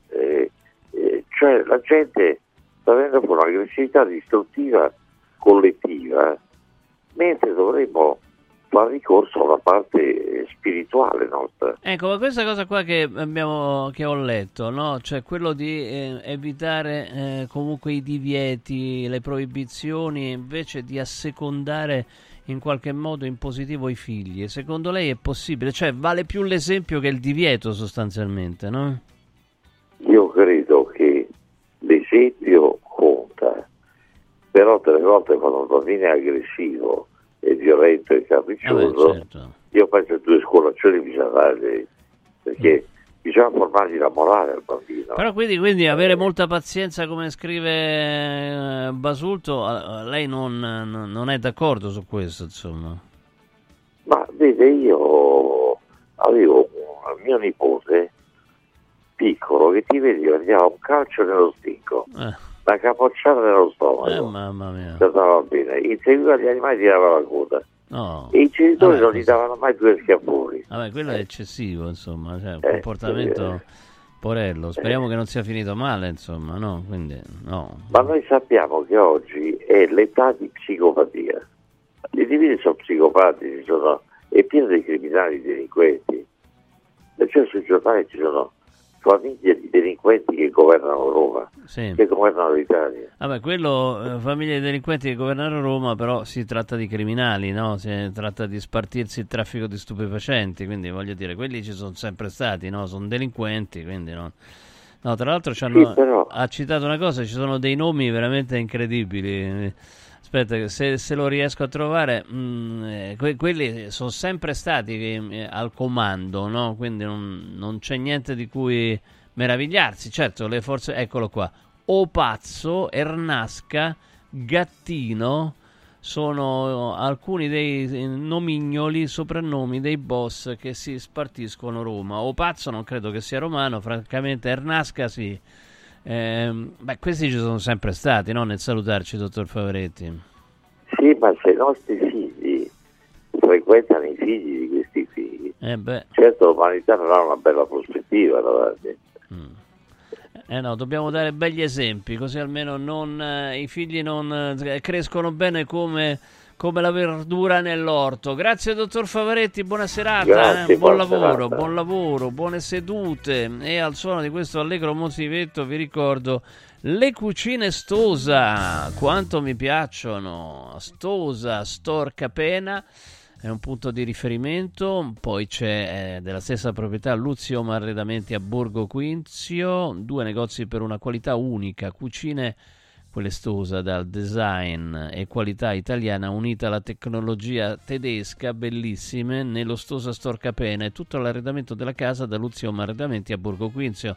Eh, eh, cioè la gente sta avendo un'aggressività distruttiva collettiva, mentre dovremmo fare ricorso alla parte spirituale nostra. Ecco, ma questa cosa qua che, abbiamo, che ho letto, no? Cioè quello di eh, evitare eh, comunque i divieti, le proibizioni, invece di assecondare in qualche modo in positivo i figli. Secondo lei è possibile? Cioè vale più l'esempio che il divieto sostanzialmente, no? Io credo che l'esempio conta, però delle volte quando un bambino è aggressivo e violento e capriccioso, certo. io penso che due scolaccioni bisogna dargli, perché bisogna formargli la morale al bambino. Però quindi, quindi avere molta pazienza, come scrive eh, Basulto, lei non, non- non è d'accordo su questo, insomma. Ma vede, io avevo un mio nipote piccolo che ti vedi andiamo un calcio nello stinco, Eh. una capocciata nello stomaco. Eh, mamma mia. Stava bene. Inseguiva gli animali tirava la coda. No. E i genitori Vabbè, non gli davano mai due schiaffoni. Vabbè, quello è eccessivo, insomma, cioè, un Eh, comportamento eh. porello. Speriamo che non sia finito male, insomma, no? Quindi, no. Ma noi sappiamo che oggi è l'età di psicopatia. Gli individui sono psicopatici, sono, è pieno di criminali e delinquenti. E cioè sui giornali ci sono famiglie di delinquenti che governano Roma, Sì. che governano l'Italia. Vabbè, quello, eh, famiglie di delinquenti che governano Roma, però si tratta di criminali, no? Si tratta di spartirsi il traffico di stupefacenti, quindi voglio dire, quelli ci sono sempre stati, no? Sono delinquenti, quindi no. No, tra l'altro ci hanno- Sì, però- ha citato una cosa, ci sono dei nomi veramente incredibili. Aspetta, se, se lo riesco a trovare, mm, eh, que- quelli sono sempre stati eh, al comando, no? Quindi non, non c'è niente di cui meravigliarsi. Certo, le forze, eccolo qua. O Pazzo, Ernasca, Gattino sono alcuni dei nomignoli, soprannomi dei boss che si spartiscono Roma. O Pazzo non credo che sia romano, francamente Ernasca sì. Ehm, beh, questi ci sono sempre stati, no? Nel salutarci, dottor Favaretti. Sì, ma se i nostri figli frequentano i figli di questi figli, Eh certo l'umanità non ha una bella prospettiva davanti. Eh no, dobbiamo dare begli esempi, così almeno non, eh, i figli non eh, crescono bene come, come la verdura nell'orto. Grazie dottor Favaretti, buona serata, Grazie, eh, buon buona lavoro, serata. buon lavoro, buone sedute. E al suono di questo allegro motivetto vi ricordo le cucine Stosa, quanto mi piacciono. Stosa, Storca Pena è un punto di riferimento, poi c'è eh, della stessa proprietà Luzium Arredamenti a Borgo Quinzio, due negozi per una qualità unica, cucine quelle Stosa dal design e qualità italiana unita alla tecnologia tedesca, bellissime, nello Stosa Storcapena e tutto l'arredamento della casa da Luzium Arredamenti a Borgo Quinzio.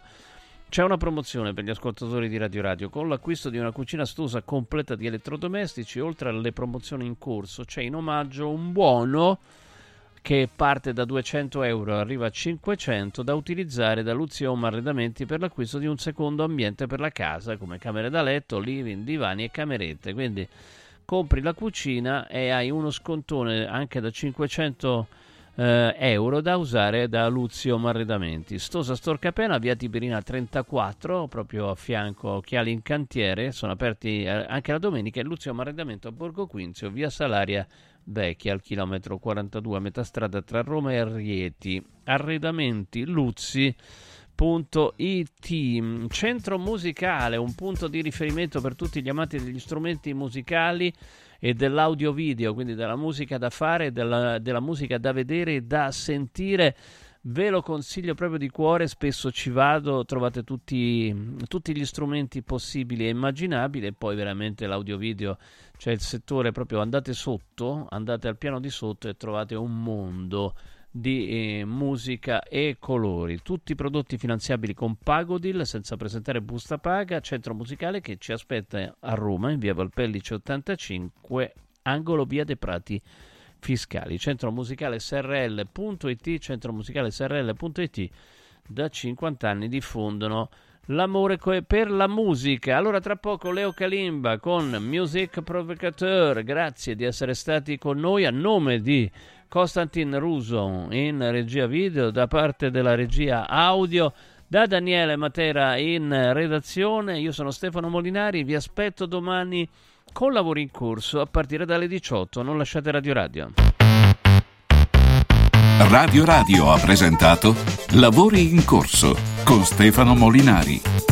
C'è una promozione per gli ascoltatori di Radio Radio. Con l'acquisto di una cucina stosa completa di elettrodomestici, oltre alle promozioni in corso, c'è in omaggio un buono che parte da 200 euro arriva a 500 da utilizzare da Luzium Arredamenti per l'acquisto di un secondo ambiente per la casa, come camere da letto, living, divani e camerette. Quindi compri la cucina e hai uno scontone anche da 500 eh, euro da usare da Luzium Arredamenti. Stosa Storcapena, via Tiberina 34, proprio a fianco Occhiali in Cantiere, sono aperti eh, anche la domenica e Luzium Arredamento a Borgo Quinzio, via Salaria Vecchia al chilometro 42 a metà strada tra Roma e Rieti. Arredamenti Luzzi. It. Centro musicale, un punto di riferimento per tutti gli amanti degli strumenti musicali e dell'audio video, quindi della musica da fare, della, della musica da vedere e da sentire. Ve lo consiglio proprio di cuore, spesso ci vado, trovate tutti, tutti gli strumenti possibili e immaginabili e poi veramente l'audio video, cioè il settore proprio andate sotto, andate al piano di sotto e trovate un mondo di eh, musica e colori, tutti prodotti finanziabili con Pagodil senza presentare busta paga, centro musicale che ci aspetta a Roma in via Valpellice 85, angolo via dei Prati Fiscali, centro musicale srl.it, centro musicale srl.it da 50 anni diffondono l'amore per la musica. Allora tra poco Leo Kalimba con Music Provocateur, grazie di essere stati con noi a nome di Constantin Russo in regia video, da parte della regia audio, da Daniele Matera in redazione. Io sono Stefano Molinari, vi aspetto domani con lavori in corso a partire dalle 18. Non lasciate Radio Radio. Radio Radio ha presentato Lavori in corso con Stefano Molinari.